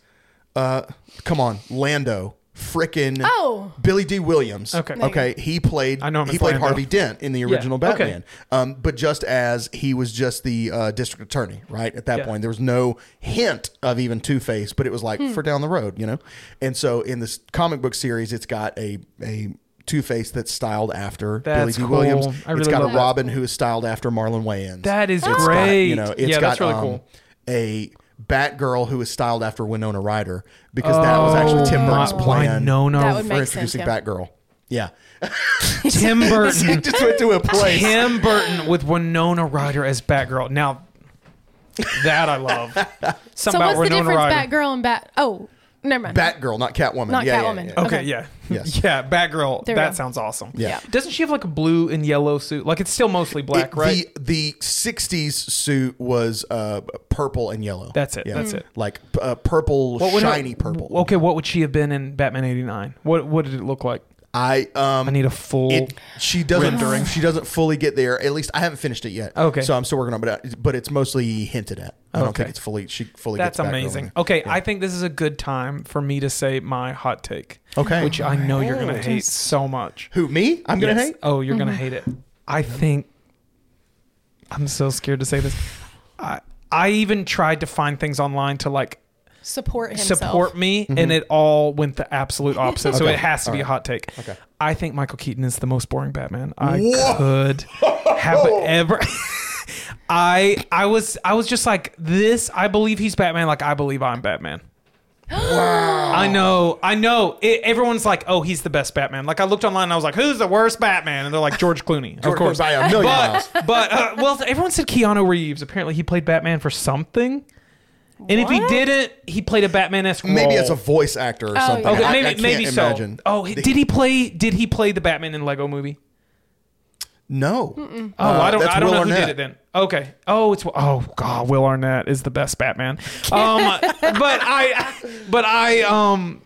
uh come on Lando. Frickin' Oh. Billy Dee Williams. Okay. Okay. He played. I know him he as played Lando. Harvey Dent in the original okay. Batman. Um, but just as he was just the uh, district attorney, right? At that Yeah. point, there was no hint of even Two Face, but it was like Hmm. for down the road, you know. And so in this comic book series, it's got a a Two Face that's styled after That's Billy Dee cool. Williams. I it's really got a love that. Robin who is styled after Marlon Wayans. That is It's got, great. you know, it's yeah, got that's really um, cool. a Batgirl who is styled after Winona Ryder because that was actually Tim Oh, Burton's my- plan Winona That would for make sense, introducing yeah. Batgirl. Yeah. [laughs] Tim [laughs] Burton. it just went to a place. Tim Burton with Winona Ryder as Batgirl. Now, that I love. [laughs] so Something what's about the Winona difference, Ryder. Batgirl and Bat? Oh, Never mind. Batgirl, not Catwoman. Not yeah, Catwoman. Yeah, yeah. Okay, Okay. yeah. [laughs] Yes. yeah, Batgirl. There we that go. sounds awesome. Yeah. Doesn't she have like a blue and yellow suit? Like it's still mostly black, It- right? The the '60s suit was uh, purple and yellow. That's it, that's it. Like uh, purple, What would her- shiny purple. Okay, what would she have been in Batman '89? What what did it look like? I um. I need a full. it, she doesn't rendering. she doesn't fully get there. At least I haven't finished it yet. Okay. so I'm still working on it, but but it's mostly hinted at. I don't Okay. think it's fully she fully. That's gets amazing. in. Okay, I think this is a good time for me to say my hot take. Okay. Which I know you're gonna Oh, hate so much. Who me? I'm gonna Yes. hate. Oh, you're gonna hate it. I think I'm so scared to say this. I I even tried to find things online to like Support himself. support me, and it all went the absolute [laughs] opposite. So it has to be a hot take. Okay. I think Michael Keaton is the most boring Batman I Whoa. could have [laughs] ever. I I was I was just like this. I believe he's Batman. Like I believe I'm Batman. wow. [gasps] I know, I know. It, everyone's like, "Oh, he's the best Batman." Like I looked online and I was like, "Who's the worst Batman?" And they're like, "George Clooney." of course, Clooney by a million miles. but but uh, well, everyone said Keanu Reeves. Apparently, he played Batman for something. And if he What? didn't, he played a Batman esque Maybe as a voice actor or something. yeah. Okay, I- maybe I can't maybe so. imagine. Oh, he- did he play? Did he play the Batman in Lego Movie? No. Oh, Uh, I don't. that's I don't Will know who Arnett. did it then. Okay. Oh, it's oh god, Will Arnett is the best Batman. Um, [laughs] but I, but I, um,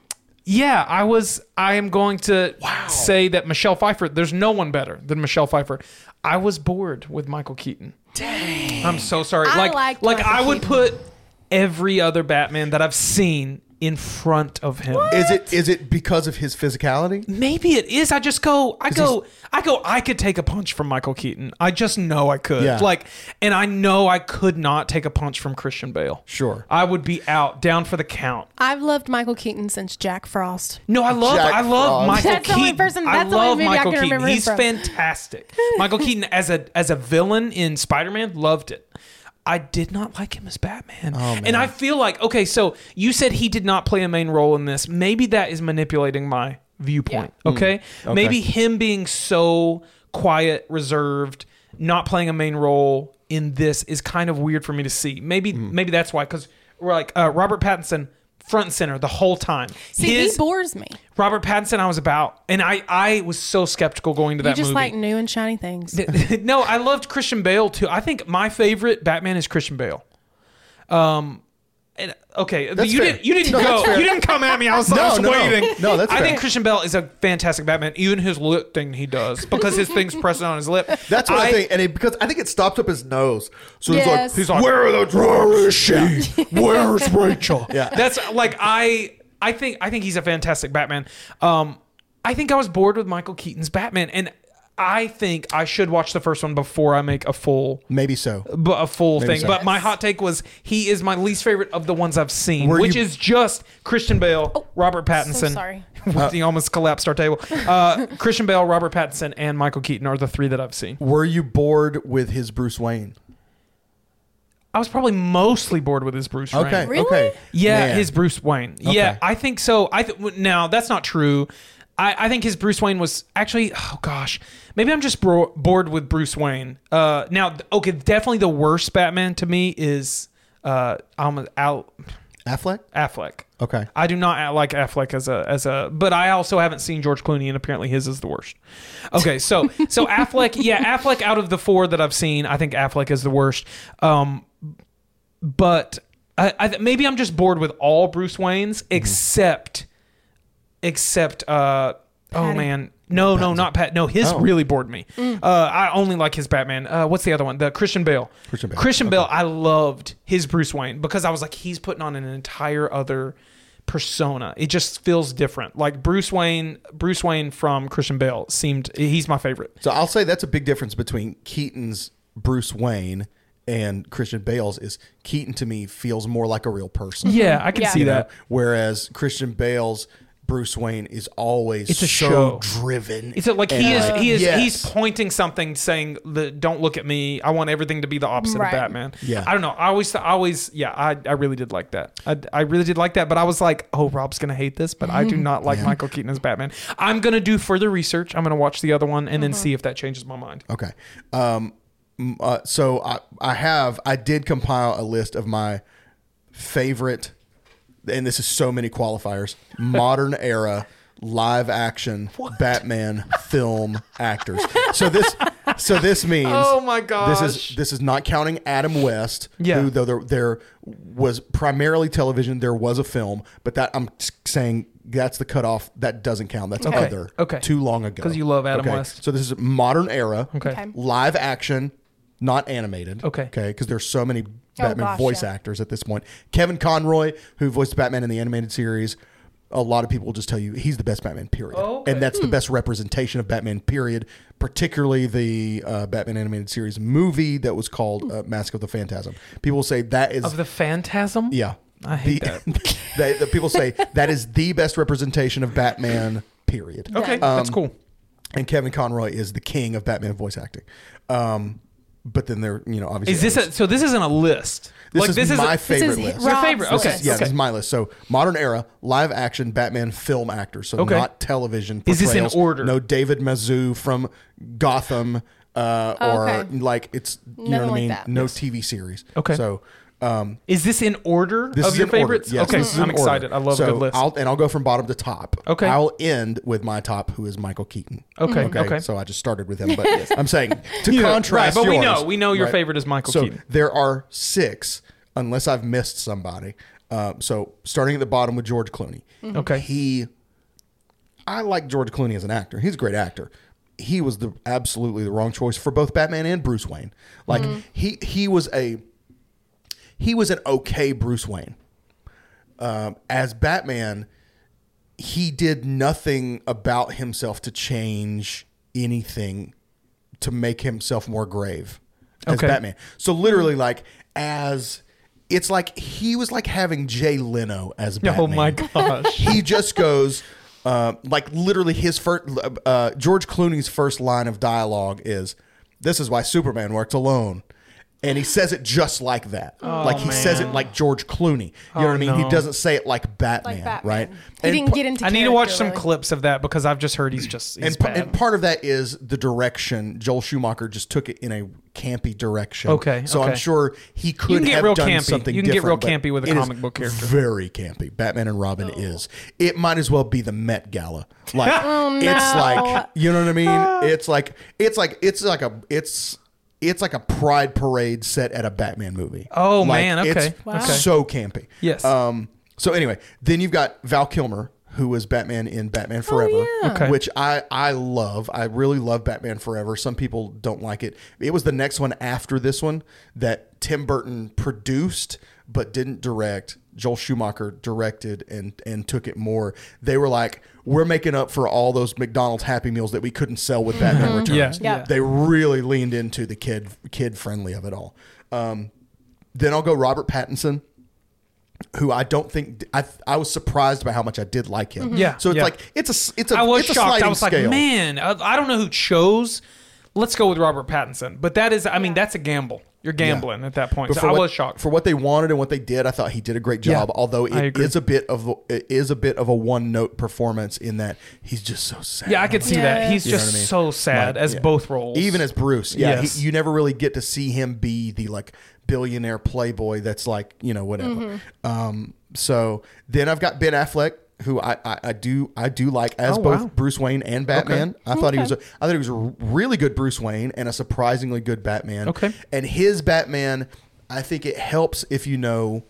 yeah, I was. I am going to say that Michelle Pfeiffer. There's no one better than Michelle Pfeiffer. I was bored with Michael Keaton. Dang. I'm so sorry. I like, liked like Michael I would Keaton. put every other Batman that I've seen in front of him. Is it is it because of his physicality? Maybe it is. I just go, I go, I go, I could take a punch from Michael Keaton. I just know I could. Yeah. Like, and I know I could not take a punch from Christian Bale. Sure. I would be out, down for the count. I've loved Michael Keaton since Jack Frost. No, I love, Jack I love Frost. Michael That's the Keaton. only person- I that's the only love movie I Michael can Keaton. remember him He's from. fantastic. Michael Keaton as a as a villain in Spider Man, loved it. I did not like him as Batman. Oh, and I feel like, okay, so you said he did not play a main role in this. Maybe that is manipulating my viewpoint. Okay? Maybe him being so quiet, reserved, not playing a main role in this is kind of weird for me to see. Maybe maybe that's why, because we're like uh, Robert Pattinson front and center the whole time. See, His- he bores me. Robert Pattinson, I was about, and I, I was so skeptical going to You that just movie. like new and shiny things. [laughs] no, I loved Christian Bale too. I think my favorite Batman is Christian Bale. Um, and, okay, That's you fair. didn't, you didn't No, that's go, fair. you didn't come at me. I was, [laughs] I No, was no, no. waiting. No, that's I fair. think Christian Bale is a fantastic Batman. Even his lip thing he does because his thing's pressing on his lip. [laughs] That's what I, think, and it, because I think it stops up his nose. So Yes. he's He's like, like, "Where are the where is she? [laughs] Where's Rachel? Yeah. That's like I I think I think he's a fantastic Batman. Um I think I was bored with Michael Keaton's Batman and I think I should watch the first one before I make a full Maybe so. bu- a full Maybe thing. so. But my hot take was he is my least favorite of the ones I've seen, Were which you- is just Christian Bale, Robert Pattinson. sorry. [laughs] he almost collapsed our table. Uh, [laughs] Christian Bale, Robert Pattinson, and Michael Keaton are the three that I've seen. Were you bored with his Bruce Wayne? I was probably mostly bored with his Bruce Wayne. Okay. Really? Okay. Yeah, Man. his Bruce Wayne. Yeah, I think so. I th- now that's not true. I, I think his Bruce Wayne was actually. Oh gosh, maybe I'm just bro- bored with Bruce Wayne. Uh, now, okay, definitely the worst Batman to me is uh, um, Al Affleck. Affleck. Okay. I do not like Affleck as a as a, but I also haven't seen George Clooney, and apparently his is the worst. Okay, so [laughs] so Affleck, yeah, Affleck out of the four that I've seen, I think Affleck is the worst. Um, but I, I maybe I'm just bored with all Bruce Waynes except except uh oh Patty. man. No, no, not Pat. No, his Oh. really bored me. Uh, I only like his Batman. Uh, what's the other one? The Christian Bale. Christian Bale. Christian Bale. I loved his Bruce Wayne because I was like, he's putting on an entire other persona. It just feels different. Like Bruce Wayne. Bruce Wayne from Christian Bale seemed. He's my favorite. So I'll say that's a big difference between Keaton's Bruce Wayne and Christian Bale's. Is Keaton to me feels more like a real person. Yeah, I can Yeah. see You know? that. Whereas Christian Bale's Bruce Wayne is always It's a so show. driven. It's like he is. like, He is. yes. He's pointing something, saying, the, "Don't look at me. I want everything to be the opposite Right. of Batman." Yeah. I don't know. I always, I always, yeah. I, I really did like that. I, I really did like that. But I was like, "Oh, Rob's gonna hate this," but I do not like Michael Keaton as Batman. I'm gonna do further research. I'm gonna watch the other one and then see if that changes my mind. Okay. Um, uh, so I, I have, I did compile a list of my favorite and this is so many qualifiers, modern [laughs] era live action Batman film actors. So this so this [laughs] means Oh my god This is this is not counting Adam West, Yeah. who though there, there was primarily television, there was a film, but that I'm saying that's the cutoff. That doesn't count. That's Okay. other. Okay. Too long ago because you love Adam Okay. West. So this is modern era. Okay. Okay. Live action, not animated. Okay. Okay. Because there's so many Batman gosh, voice yeah. actors at this point. Kevin Conroy, who voiced Batman in the animated series. A lot of people will just tell you he's the best Batman, period. Oh, okay. And that's Hmm. the best representation of Batman, period. Particularly the uh, Batman animated series movie that was called uh, Mask of the Phantasm. People will say that is Of the Phantasm? yeah. I hate the, that. [laughs] they, the people say that is the best representation of Batman, period. Okay, Um, that's cool. And Kevin Conroy is the king of Batman voice acting. Um, but then they're you know, obviously. Is this a, so? This isn't a list. This like is this is my a, favorite is list. Your Rob's favorite, okay. list. yeah, okay. this is my list. So modern era, live action Batman film actors. So Okay. not television. Is this in portrayals. order? No David Mazouz from Gotham, uh, or Okay. like it's you know Nothing what I like mean. that. No TV series. Okay. So um, Is this in order This of is your favorites? Yes, okay, this is I'm in excited. order. I love so a good list. I'll, and I'll go from bottom to top. Okay. I'll end with my top, who is Michael Keaton. Okay, Okay. okay. So I just started with him, but [laughs] I'm saying to Yeah, contrast. right, but we know- we know your right? favorite is Michael so Keaton. there are six, unless I've missed somebody. Uh, so starting at the bottom with George Clooney. Okay. He, I like George Clooney as an actor. He's a great actor. He was the absolutely the wrong choice for both Batman and Bruce Wayne. Like he he was a he was an okay Bruce Wayne. Um, as Batman, he did nothing about himself to change anything to make himself more grave as Okay. Batman. So literally, like as it's like he was like having Jay Leno as Batman. [laughs] oh my gosh. he just goes. Uh, like literally, his first uh, George Clooney's first line of dialogue is, "This is why Superman worked alone," and he says it just like that. Oh, like he says it like George Clooney. You know oh, what I mean? He doesn't say it like Batman, Like Batman. right? He And didn't pa- get into. I need to watch character, some clips of that because I've just heard he's just he's and, pa- bad. and part of that is the direction. Joel Schumacher just took it in a campy direction. Okay, so okay. I'm sure he could can get have real done campy. something. You can get real campy with a comic book character. Oh. Very campy. Batman and Robin oh. is. It might as well be the Met Gala. Like [laughs] Oh, it's like you know what I mean. It's like it's like it's like a it's. It's like a pride parade set at a Batman movie. Oh, Like, man, okay, it's Wow. okay. so campy. Yes. Um. So anyway, then you've got Val Kilmer, who was Batman in Batman Forever, Oh, yeah. Okay. which I I love. I really love Batman Forever. Some people don't like it. It was the next one after this one that Tim Burton produced but didn't direct. Joel Schumacher directed and and took it more. They were like, we're making up for all those McDonald's Happy Meals that we couldn't sell with Batman Returns. Yeah, Yeah. They really leaned into the kid kid friendly of it all. Um, then I'll go Robert Pattinson who I don't think I I was surprised by how much I did like him. Yeah, So it's yeah. like it's a it's a I was it's shocked. sliding I was scale. like, man, I, I don't know who chose. Let's go with Robert Pattinson. But that is, I mean, that's a gamble. You're gambling at that point. But So I what, was shocked. for what they wanted and what they did. I thought he did a great job. Yeah, although I it agree. is a bit of it is a bit of a one note performance in that he's just so sad. yeah, I could see that. He's You just I mean? so sad Like, as yeah. both roles. even as Bruce. Yeah, Yes. he, you never really get to see him be the like billionaire playboy. That's like you know whatever. Mm-hmm. Um, so then I've got Ben Affleck, who I, I, I do I do like as Oh, both wow. Bruce Wayne and Batman. I thought he was a, I thought he was a really good Bruce Wayne and a surprisingly good Batman. Okay. and his Batman, I think it helps if you know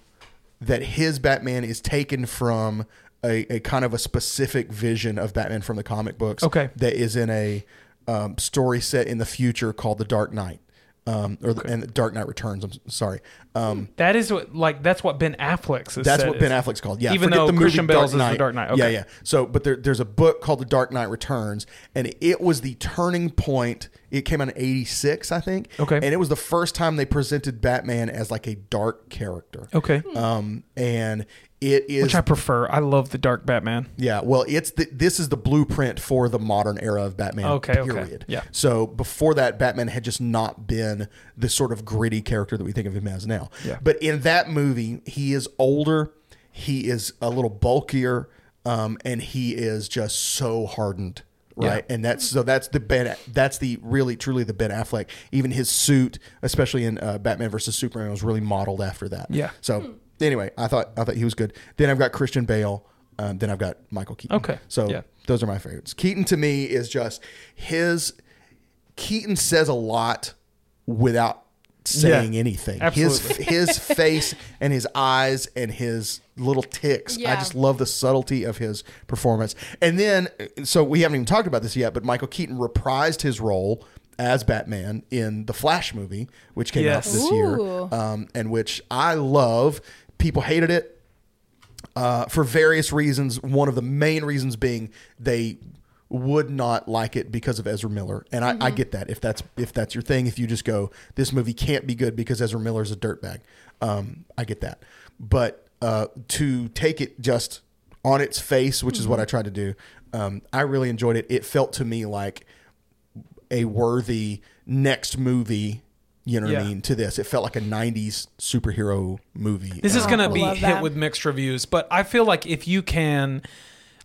that his Batman is taken from. A, a kind of a specific vision of Batman from the comic books Okay. that is in a um, story set in the future called The Dark Knight, um, or the, and The Dark Knight Returns. I'm sorry. Um, that is what, like, that's what Ben Affleck's. Is that's what Ben. Affleck's called. Yeah, Even though the movie Christian Bale's is The Dark Knight. Yeah, yeah. So, but there, there's a book called The Dark Knight Returns, and it was the turning point. It came out in '86, I think. Okay. and it was the first time they presented Batman as like a dark character. Okay. Um, and it is Which I prefer. I love the Dark Batman. yeah, well, it's the, this is the blueprint for the modern era of Batman. Okay, okay. period. Yeah. So before that, Batman had just not been the sort of gritty character that we think of him as now. Yeah. But in that movie, he is older, he is a little bulkier, um, and he is just so hardened. Right, Yeah. and that's so that's the Ben. That's the really truly the Ben Affleck. Even his suit, especially in uh, Batman versus Superman, was really modeled after that. Yeah. So anyway, I thought I thought he was good. Then I've got Christian Bale. Um, then I've got Michael Keaton. Okay. so Yeah. those are my favorites. Keaton to me is just his. Keaton says a lot without saying Yeah. anything. Absolutely. His his [laughs] face and his eyes and his little ticks. I just love the subtlety of his performance. And then, so we haven't even talked about this yet, but Michael Keaton reprised his role as Batman in the Flash movie, which came Yes. out this year, um, and which I love. People hated it uh, for various reasons. One of the main reasons being they would not like it because of Ezra Miller, and I, I get that if that's if that's your thing. If you just go, this movie can't be good because Ezra Miller's a dirtbag, um, I get that. But uh, to take it just on its face, which is what I tried to do, um, I really enjoyed it. It felt to me like a worthy next movie. You know what I mean? To this, it felt like a '90s superhero movie. This is uh, Oh, going to be hit that. with mixed reviews, but I feel like if you can,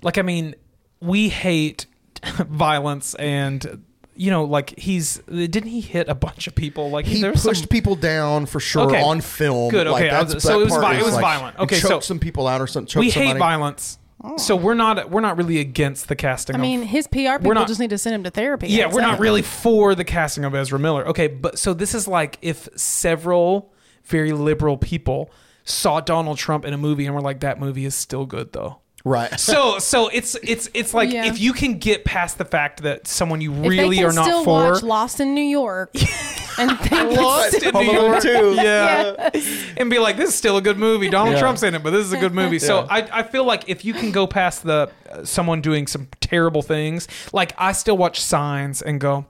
like, I mean, we hate [laughs] violence and. You know, like he's didn't he hit a bunch of people? Like he there was pushed some, people down for sure Okay. on film. Good, Like, okay, I was- so it was vi- it is was like, violent. Okay, choked so some people out or something. choked we hate somebody. violence, Oh. so we're not we're not really against the casting. I of, mean, his PR people not- just need to send him to therapy. Yeah, we're not really for the casting of Ezra Miller. Okay, but so this is like if several very liberal people saw Donald Trump in a movie and were like, that movie is still good though. Right? So [laughs] so it's it's it's like Yeah. if you can get past the fact that someone you If really they can are not still for watch Lost in New York [laughs] and [laughs] think Lost it's in Home New Alone York. two. Yeah. And be like, this is still a good movie. Donald Yeah. Trump's in it, but this is a good movie. So Yeah. I, I feel like if you can go past the uh, someone doing some terrible things, like I still watch Signs and go,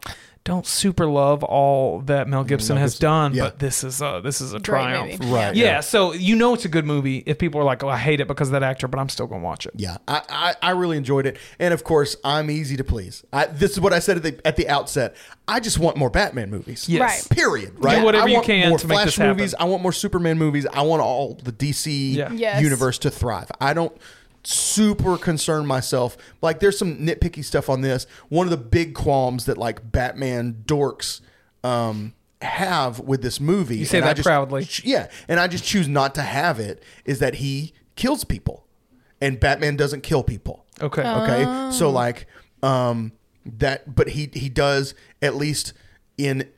don't super love all that Mel Gibson has Gibson. done, Yeah. but this is a this is a Great triumph. movie. Right, Yeah, yeah. So you know it's a good movie if people are like, oh, I hate it because of that actor, but I'm still gonna watch it. Yeah, I, I, I really enjoyed it, and of course, I'm easy to please. I, this is what I said at the at the outset. I just want more Batman movies. Yes. Right. Period. Right. whatever I you can more to make Flash this happen. movies. I want more Superman movies. I want all the DC Yeah. Yes. universe to thrive. I don't super concern myself. Like, there's some nitpicky stuff on this. One of the big qualms that like Batman dorks um, have with this movie. You say and I that just- proudly. yeah, and I just choose not to have it. Is that he kills people, and Batman doesn't kill people. Okay. Okay. Oh. So like um that but he he does at least in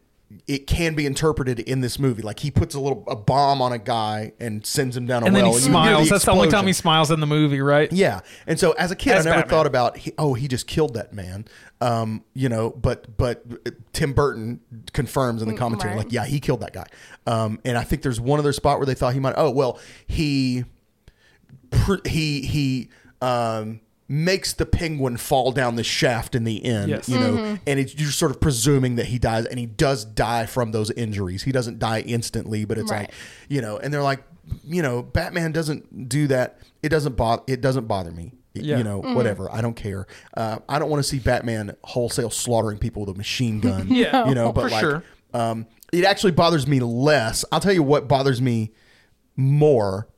it can be interpreted in this movie. Like he puts a little a bomb on a guy and sends him down a And then well. he you hear smiles. That's the only time he smiles in the movie, right? Yeah, and so as a kid, As I never Batman. thought about oh he just killed that man. Um, you know, but but Tim Burton confirms in the commentary right. like yeah he killed that guy. Um, and I think there's one other spot where they thought he might. Oh well, he he he um makes the penguin fall down the shaft in the end Yes. you know and it's you're sort of presuming that he dies and he does die from those injuries he doesn't die instantly but it's Right. like you know and they're like you know batman doesn't do that it doesn't bother it doesn't bother me Yeah. you know whatever i don't care uh, i don't want to see batman wholesale slaughtering people with a machine [laughs] gun Yeah, you know but for like sure. um, it actually bothers me less i'll tell you what bothers me more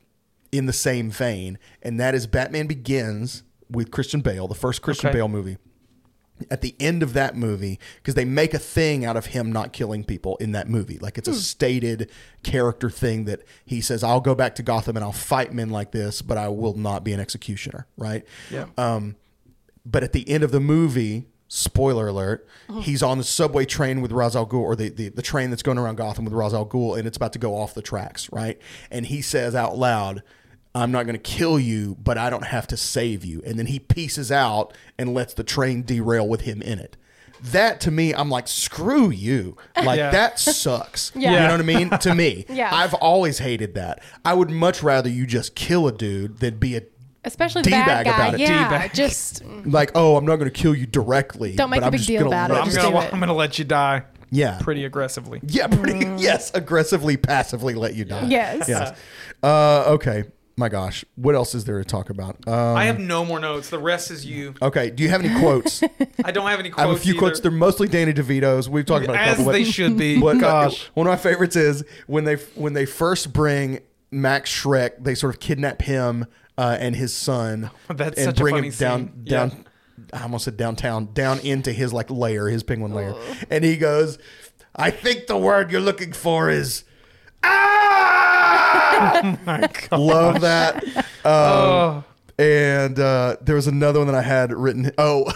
in the same vein, and that is Batman Begins with Christian Bale, the first Christian Okay. Bale movie. At the end of that movie, because they make a thing out of him not killing people in that movie, like it's a stated character thing that he says, "I'll go back to Gotham and I'll fight men like this, but I will not be an executioner." Right? Yeah. Um, but at the end of the movie, spoiler alert, he's on the subway train with Ra's al Ghul, or the, the, the train that's going around Gotham with Ra's al Ghul, and it's about to go off the tracks, right? And he says out loud, I'm not going to kill you, but I don't have to save you. And then he pieces out and lets the train derail with him in it. That to me, I'm like, screw you. Like, Yeah. that sucks. Yeah. [laughs] You know what I mean? To me, [laughs] Yeah. I've always hated that. I would much rather you just kill a dude than be a Especially the D-bag bad guy. about it. Yeah, D-bag. just [laughs] like, oh, I'm not going to kill you directly. Don't make but a I'm big deal about it. I'm gonna do it. I'm gonna let you die Yeah, pretty aggressively. Yeah, pretty. Yes, aggressively, passively let you die. Yes. Yes. Uh, okay. My gosh, what else is there to talk about? Um, I have no more notes. The rest is you. okay. Do you have any quotes? [laughs] I don't have any quotes. I have a few either. quotes. They're mostly Danny DeVito's. We've talked about a as couple. they but- should be. [laughs] What, Gosh. one of my favorites is when they when they first bring Max Schreck. They sort of kidnap him uh, and his son. [laughs] That's and such a bring funny him down scene. down. Yeah. I almost said downtown, down into his like lair, his penguin lair, and he goes, "I think the word you're looking for is ah." [laughs] Love that. Um, Oh, And uh, there was another one that I had written. Oh,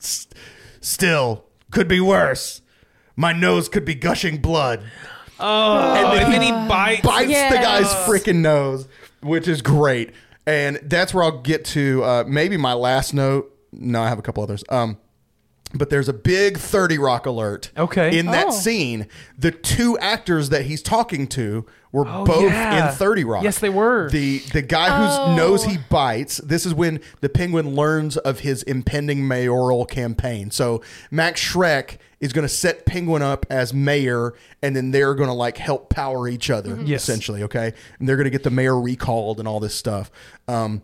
s- [laughs] still could be worse. My nose could be gushing blood. oh, and then he bites. Bites the guy's freaking nose, which is great. And that's where I'll get to uh, maybe my last note. No, I have a couple others. Um, but there's a big 30 Rock alert. Okay. In that Oh. scene, the two actors that he's talking to were Oh, both yeah. in 30 Rock. Yes, they were. The the guy who Oh. knows he bites. This is when the penguin learns of his impending mayoral campaign. So Max Schreck is going to set Penguin up as mayor, and then they're going to like help power each other Yes. essentially. Okay, and they're going to get the mayor recalled and all this stuff. Um,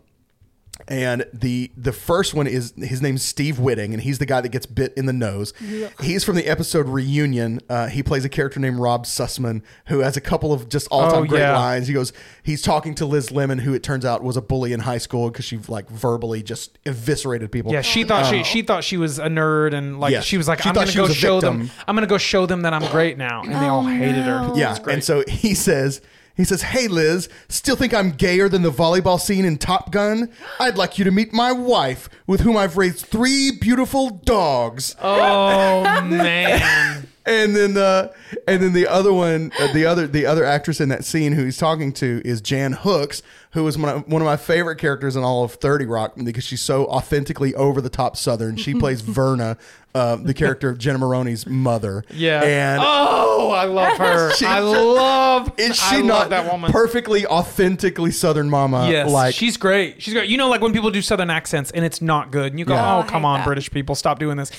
and the the first one is his name's Steve Witting, and he's the guy that gets bit in the nose. He's from the episode Reunion. Uh, he plays a character named Rob Sussman, who has a couple of just all time Oh, great yeah. lines. He goes, he's talking to Liz Lemon, who it turns out was a bully in high school because she like verbally just eviscerated people. Yeah, she thought she she thought she was a nerd and like Yes. she was like, She I'm gonna she go was a show them. I'm gonna go show them that I'm great now, and they all hated her. Yeah, great. and so he says, he says, "Hey Liz, still think I'm gayer than the volleyball scene in Top Gun? I'd like you to meet my wife, with whom I've raised three beautiful dogs." oh man, [laughs] and then uh, and then the other one, uh, the other the other actress in that scene who he's talking to is Jan Hooks, who is one of, one of my favorite characters in all of Thirty Rock because she's so authentically over the top Southern. She [laughs] plays Verna, uh, the character of Jenna Maroney's mother. yeah. and oh, I love [laughs] her. She- I love. is I she love not that woman? perfectly authentically Southern mama? Yes, like she's great. She's great. You know, like when people do Southern accents and it's not good, and you go, Yeah. "Oh, Oh, come on, that. British people, stop doing this."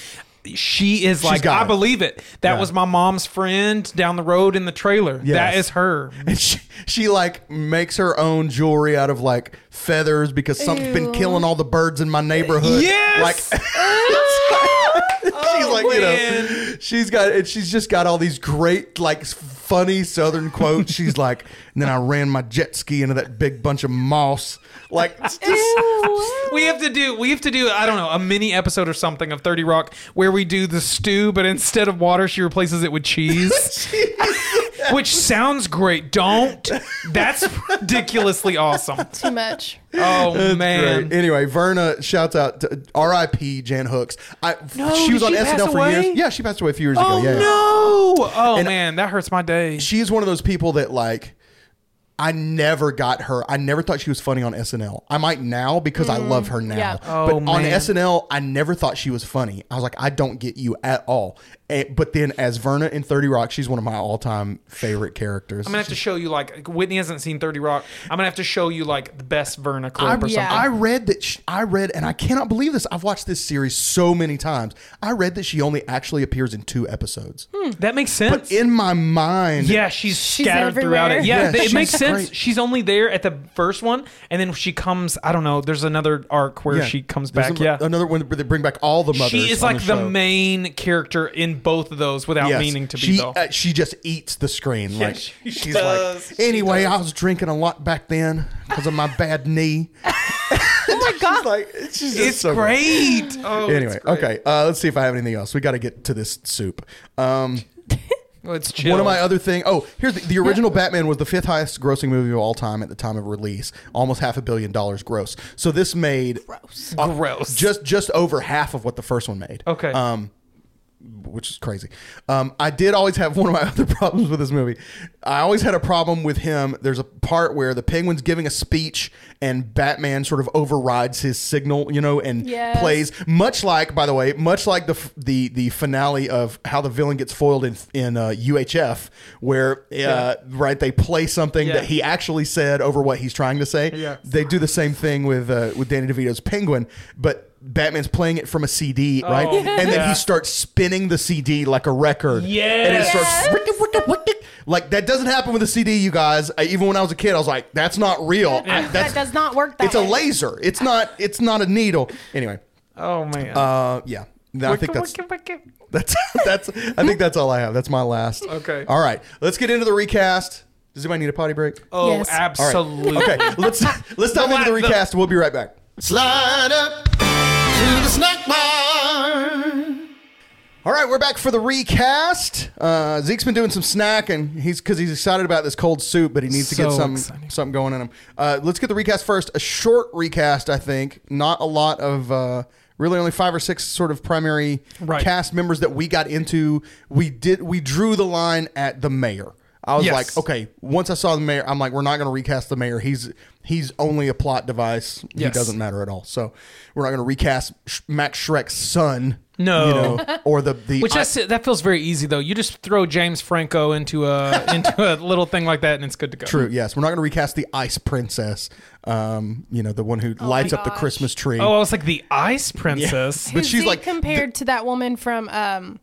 She is like, got I it. believe it. That Yeah. was my mom's friend down the road in the trailer. Yes. That is her. [laughs] And she, she like makes her own jewelry out of like feathers because something's been Ew. killing all the birds in my neighborhood. Yes! Like [laughs] [laughs] she's oh, like, you know, she's got and she's just got all these great like funny southern quotes. She's like, and then I ran my jet ski into that big bunch of moss. Like it's just [laughs] We have to do. We have to do. I don't know a mini episode or something of Thirty Rock where we do the stew, but instead of water, she replaces it with cheese, [laughs] which sounds great. Don't. That's ridiculously awesome. Too much. Oh man. Great. Anyway, Verna shouts out to R.I.P. Jan Hooks. I, No, she was did on she pass SNL for away? years. Yeah, she passed away a few years Oh ago. Yeah. no! Oh And- man, that hurts my day. she's one of those people that like I never got her. I never thought she was funny on SNL. I might now because I love her now. yeah. Oh, but on man. SNL, I never thought she was funny. I was like, I don't get you at all. And, but then as Verna in 30 Rock, she's one of my all-time favorite characters. I'm gonna have to show you like Whitney hasn't seen Thirty Rock. I'm gonna have to show you like the best Verna clip I, or Yeah. something. I read that she, I read, and I cannot believe this. I've watched this series so many times. I read that she only actually appears in two episodes. Hmm. that makes sense. But in my mind, Yeah, she's, scattered throughout it. Yeah, Yeah, it makes she's sense. great. She's only there at the first one, and then she comes. I don't know. There's another arc where yeah. she comes There's back. a- yeah, another one where they bring back all the mothers. she is on like the, show. main character in both of those without Yes. meaning to be she, though. uh, she just eats the screen. like she she's does. like. She Anyway, I was drinking a lot back then because of my bad knee. [laughs] Oh my [laughs] god. like it's just it's so great. Oh, Anyway, it's great. okay. Uh, let's see if I have anything else. We got to get to this soup. Um, Well, it's chill. one of my other thing. Oh, here's the, the original Batman was the fifth highest grossing movie of all time at the time of release, almost half a billion dollars gross. So this made Gross. Gross. just just over half of what the first one made. Okay. Um, which is crazy. Um, I did always have [laughs] one of my other problems with this movie. I always had a problem with him. There's a part where the Penguin's giving a speech and Batman sort of overrides his signal, you know, and Yes. plays much like, by the way, much like the the the finale of how the villain gets foiled in in uh, UHF, where uh, right they play something Yeah. that he actually said over what he's trying to say. Yeah. They do the same thing with uh, with Danny DeVito's Penguin, but. Batman's playing it from a CD, right? Oh, and then yeah. he starts spinning the CD like a record. Yeah. And it Yes. starts wick-it, wick-it, wick-it. like that doesn't happen with a CD, you guys. I, even when I was a kid, I was like, "That's not real. I- that does not work that it's a laser. It's not. It's not a needle." Anyway, oh man. uh, yeah. I think that's [laughs] that's that's. I think that's all I have. That's my last. Okay. All right. Let's get into the recast. Does anybody need a potty break? oh, Yes. All right. absolutely. Okay. Let's let's [laughs] dive into the the- recast. We'll be right back. Slide up to the snack bar. All All right, we're back for the recast. Uh, Zeke's been doing some snacking. he's because he's excited about this cold soup, but he needs to get some exciting. something going in him. Uh, let's get the recast first. A short recast, I think. Not a lot of. Uh, Really, only five or six sort of primary Right. cast members that we got into. We did. We drew the line at the mayor. I was Yes. like, okay. Once I saw the mayor, I'm like, we're not going to recast the mayor. He's he's only a plot device. He doesn't matter at all. So we're not going to recast Sh- Max Schreck's son. No. you know, or the the [laughs] Which I- that's, that feels very easy though. You just throw James Franco into a [laughs] into a little thing like that, and it's good to go. True. Yes, we're not going to recast the Ice Princess. Um, you know, the one who lights up the. Christmas tree. Oh, I was like the Ice [laughs] Princess. But she's like- compared to that woman from um,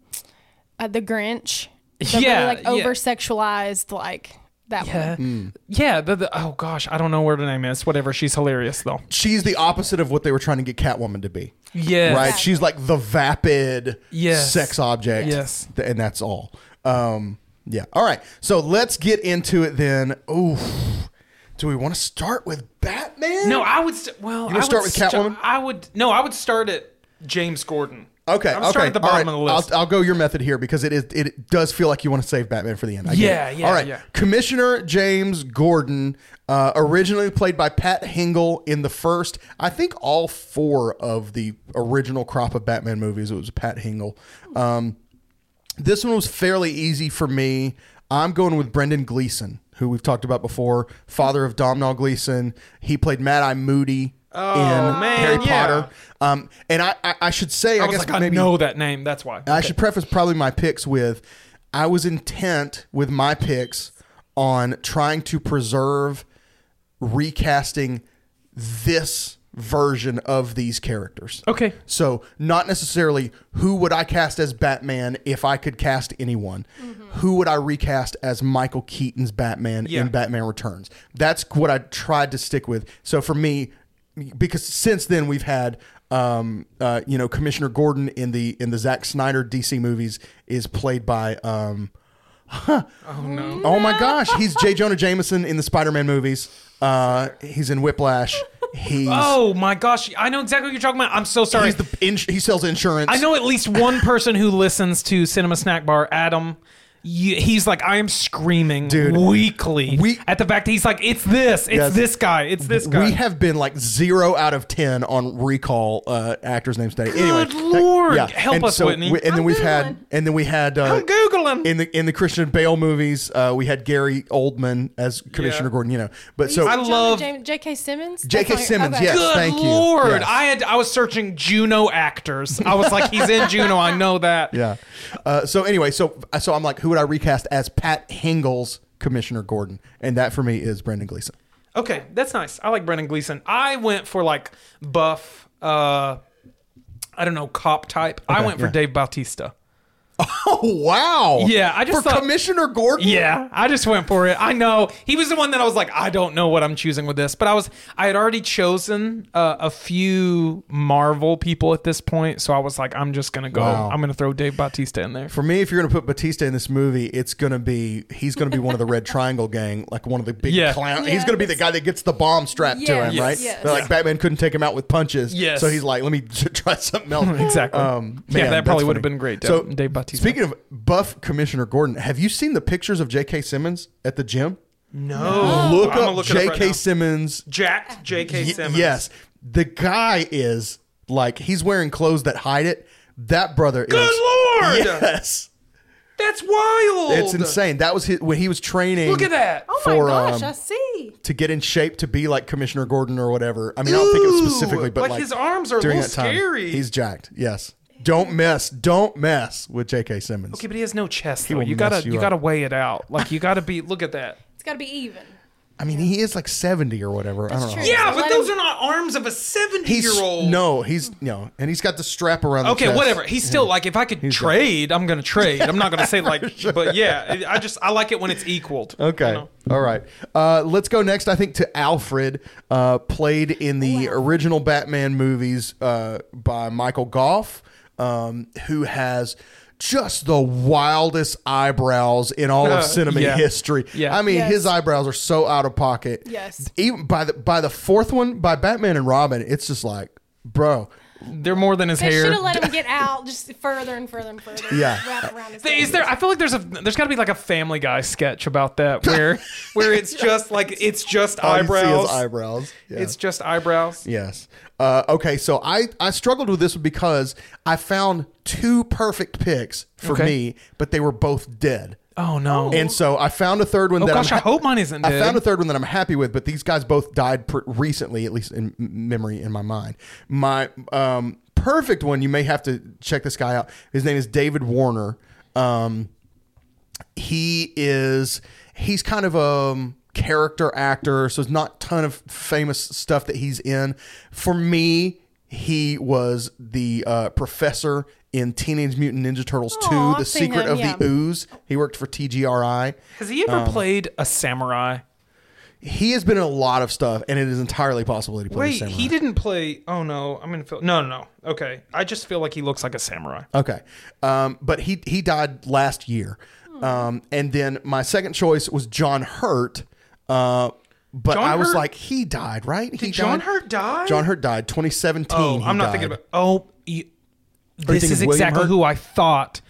uh, The Grinch. The Yeah, really, like yeah. over sexualized, like that Yeah, one. yeah. The, the, oh gosh, I don't know where her name is. Whatever. She's hilarious though. She's the opposite of what they were trying to get Catwoman to be. Yeah. Right? She's like the vapid Yes. sex object. Yes. th- And that's all. Um, yeah. All right. So let's get into it then. Ooh. Do we want to start with Batman? No, I would. St- well, wanna I start would with sta- Catwoman? I would. No, I would start at James Gordon. Okay. I would okay. at the All bottom right. of the list. I'll, I'll go your method here because it is it does feel like you want to save Batman for the end. I Yeah, yeah, All right. yeah. Commissioner James Gordon, uh, originally played by Pat Hingle in the first, I think all four of the original crop of Batman movies. It was Pat Hingle. Um, this one was fairly easy for me. I'm going with Brendan Gleeson, who we've talked about before, father of Domhnall Gleeson. He played Mad Eye Moody in man, Harry yeah. Potter. Um, and I, I, I should say, I, I was guess like, I maybe know that name. That's why. I should preface probably my picks with I was intent with my picks on trying to preserve recasting this version of these characters. Okay. So, not necessarily who would I cast as Batman if I could cast anyone. Who would I recast as Michael Keaton's Batman Yeah. in Batman Returns? That's what I tried to stick with. So for me, because since then we've had um, uh, you know Commissioner Gordon in the in the Zack Snyder DC movies is played by um, [laughs] oh no. oh my gosh he's J Jonah Jameson in the Spider Man movies. Uh, he's in Whiplash. He's Oh my gosh, I know exactly what you're talking about. I'm so sorry. he's the ins- he sells insurance. I know at least one person who listens to Cinema Snack Bar, Adam. You, he's like, I am screaming Dude, weekly we- at the fact that he's like, it's this, it's Yes. this guy, it's this guy. We have been like zero out of ten on recall uh, actors' names today. anyway, Good Lord. Help and us, Whitney. we- and then I'm we've had, and then we had uh, I'm googling. in the in the Christian Bale movies. Uh, we had Gary Oldman as Commissioner Yeah. Gordon. You know, but so I love- J.K. Simmons. J.K. Simmons, okay. yes. Good thank you. Lord, Yes. I had I was searching Juno actors. I was like, he's in Juno. I know that. [laughs] yeah. Uh, so anyway, so so I'm like, who would I recast as Pat Hingle's Commissioner Gordon? And that for me is Brendan Gleeson. Okay, that's nice. I like Brendan Gleeson. I went for like buff. uh I don't know, cop type. I Okay, went for yeah. Dave Bautista. [laughs] Oh wow! Yeah, I just for thought- Commissioner Gordon. Yeah, I just went for it. I know he was the one that I was like, I don't know what I'm choosing with this, but I was I had already chosen uh, a few Marvel people at this point, so I was like, I'm just gonna go. Wow. I'm gonna throw Dave Bautista in there. For me, if you're going to put Bautista in this movie, it's going to be he's going to be one of the Red [laughs] Triangle gang, like one of the big Yeah. clown. He's going to be the guy that gets the bomb strapped to him, Yes, right? yes. They're like Batman couldn't take him out with punches, Yes. So he's like, let me [laughs] try something else. Exactly. Um, Yeah, that probably would have been great, So, Dave- Dave Bautista. Speaking of buff Commissioner Gordon, have you seen the pictures of J.K. Simmons at the gym? No, Look I'm up look it up right J.K. now. Simmons. Jacked J.K. Y- Simmons. yes, the guy is like he's wearing clothes that hide it. That brother Good is. Lord! Yes. that's wild. It's insane. That was his, when he was training. Look at that. Oh my For, gosh, um, I see. to get in shape to be like Commissioner Gordon or whatever. I mean, I don't think it was Ooh, specifically, but like like, his arms are a during little that time, scary. He's jacked. Yes. Don't mess. Don't mess with J.K. Simmons. Okay, but he has no chest. He Though. will You gotta you you, up. gotta weigh it out. Like you gotta be. [laughs] Look at that. It's got to be even. I mean, he is like seventy or whatever. I don't know. true. Yeah, So but let those him- are not arms of a He's seventy-year-old. no, he's no, and he's got the strap around. The Okay, chest. whatever. He's still like, if I could trade, I'm gonna trade. I'm not gonna say [laughs] like, but yeah, I just I like it when it's equaled. Okay. you know? All right. Uh, let's go next, I think, to Alfred, uh, played in the original Batman movies uh, by Michael Gough, um, who has just the wildest eyebrows in all of [laughs] cinema yeah. history. Yeah. I mean, Yes. his eyebrows are so out of pocket. Yes. Even by the by the fourth one, by Batman and Robin, it's just like, bro, They're more than his They hair. should have let him [laughs] get out just further and further and further. Yeah. Wrap around his Is there? I feel like there's a there's got to be like a Family Guy sketch about that [laughs] where where it's just like it's just All you see is eyebrows. eyebrows. Yeah. It's just eyebrows. Yes. Uh, okay, so I, I struggled with this because I found two perfect picks for Okay. me, but they were both dead. Oh no! And so I found a third one oh that gosh, I'm I hope mine isn't I dead. found a third one that I'm happy with, but these guys both died pr- recently, at least in m- memory in my mind. My um, perfect one, you may have to check this guy out. His name is David Warner. Um, he is he's kind of a um, character actor, so it's not ton of famous stuff that he's in. For me, he was the uh, professor in Teenage Mutant Ninja Turtles Aw, 2, The Secret him, of yeah. the Ooze. He worked for TGRI. Has he um, ever played a samurai? He has been in a lot of stuff, and it is entirely possible that he played a Wait, samurai. he didn't play. Oh no, I'm gonna feel. No, no, no. Okay, I just feel like he looks like a samurai. Okay, um, but he he died last year, um, and then my second choice was John Hurt. Uh, but John I was Hurt? like, he died, right? he Did John died? Hurt die? John Hurt died 2017. Oh, he I'm not died. thinking about. Oh, you, you this thinking is William exactly Hurt? who I thought.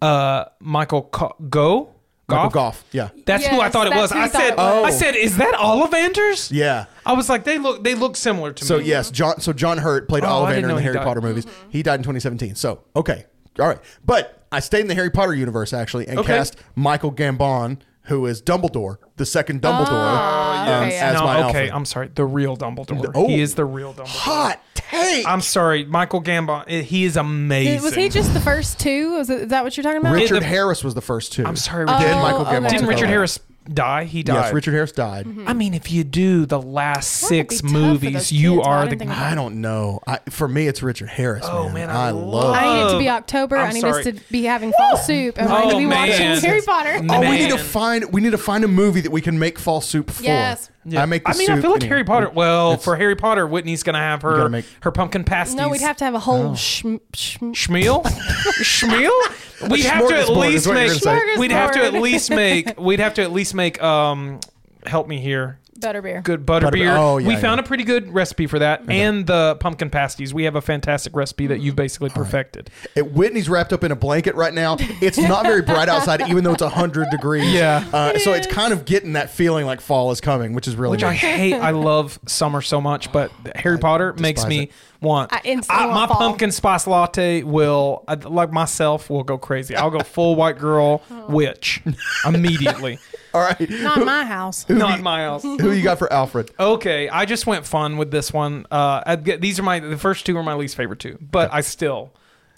Uh, Michael Co- Go. Michael Gough? Gough. Yeah, That's who I Yes, thought it that's was. who you I thought said, it was. I said, is that Ollivanders? yeah. I was like, they look, they look similar to me. So me. yes, John. So John Hurt played Oh, I Ollivander didn't in know the he Harry died. Potter movies. He died in 2017. So okay, all right. But I stayed in the Harry Potter universe actually and Okay. cast Michael Gambon, who is Dumbledore, the second Dumbledore, um, okay, yeah. as no, my okay, Alfred. I'm sorry. The real Dumbledore. Oh. he is the real Dumbledore. Hot take. I'm sorry, Michael Gambon. eh, He is amazing. Was he just the first two? Is, it, is that what you're talking about? Richard the- Harris was the first two. I'm sorry. Oh, Then Michael okay. Gambon. Didn't Richard. Harris die? He died. Yes, Richard Harris died. Mm-hmm. I mean, if you do the last That would be six tough for movies, those you kids, but I are didn't the. think about I don't know. I, for me, it's Richard Harris. Oh, man, man, I I love- love. I need it to be Oh, October. I'm I need sorry. us to be having fall soup, and we're going Oh, to be man. watching Harry Potter. Oh, we need to Man. find. We need to find a movie that we can make fall soup for. Yes. I make. The I mean, I feel like. Harry Potter. Well, for Harry Potter, Whitney's gonna have her gotta make- her pumpkin pasties. No, we'd have to have a Oh. whole shm, shm, Schmeal? [laughs] Schmeal? We'd have to at smorgasbord is least what you're make. gonna say. We'd have to at Smorgasbord. least make. We'd have to at least make. Um, help me here. Butterbeer. Good butter Butterbeer. beer. Oh, yeah, we yeah. found a pretty good recipe for that, and the pumpkin pasties. We have a fantastic recipe that you've basically perfected. It, Whitney's wrapped up in a blanket right now. It's not very bright outside, [laughs] even though it's hundred degrees. Yeah. Uh, so it's kind of getting that feeling like fall is coming, which is really Which I hate. I love summer so much, but Harry Potter makes despise me it. Want. I instantly I- my fall. pumpkin spice latte will, I- like myself, will go crazy. I'll go [laughs] full white girl witch [laughs] immediately. All right. Not in my house. Not my house. Who you got for Alfred? Okay, I just went fun with this one. Uh, I'd get, these are my the first two are my least favorite two, but I still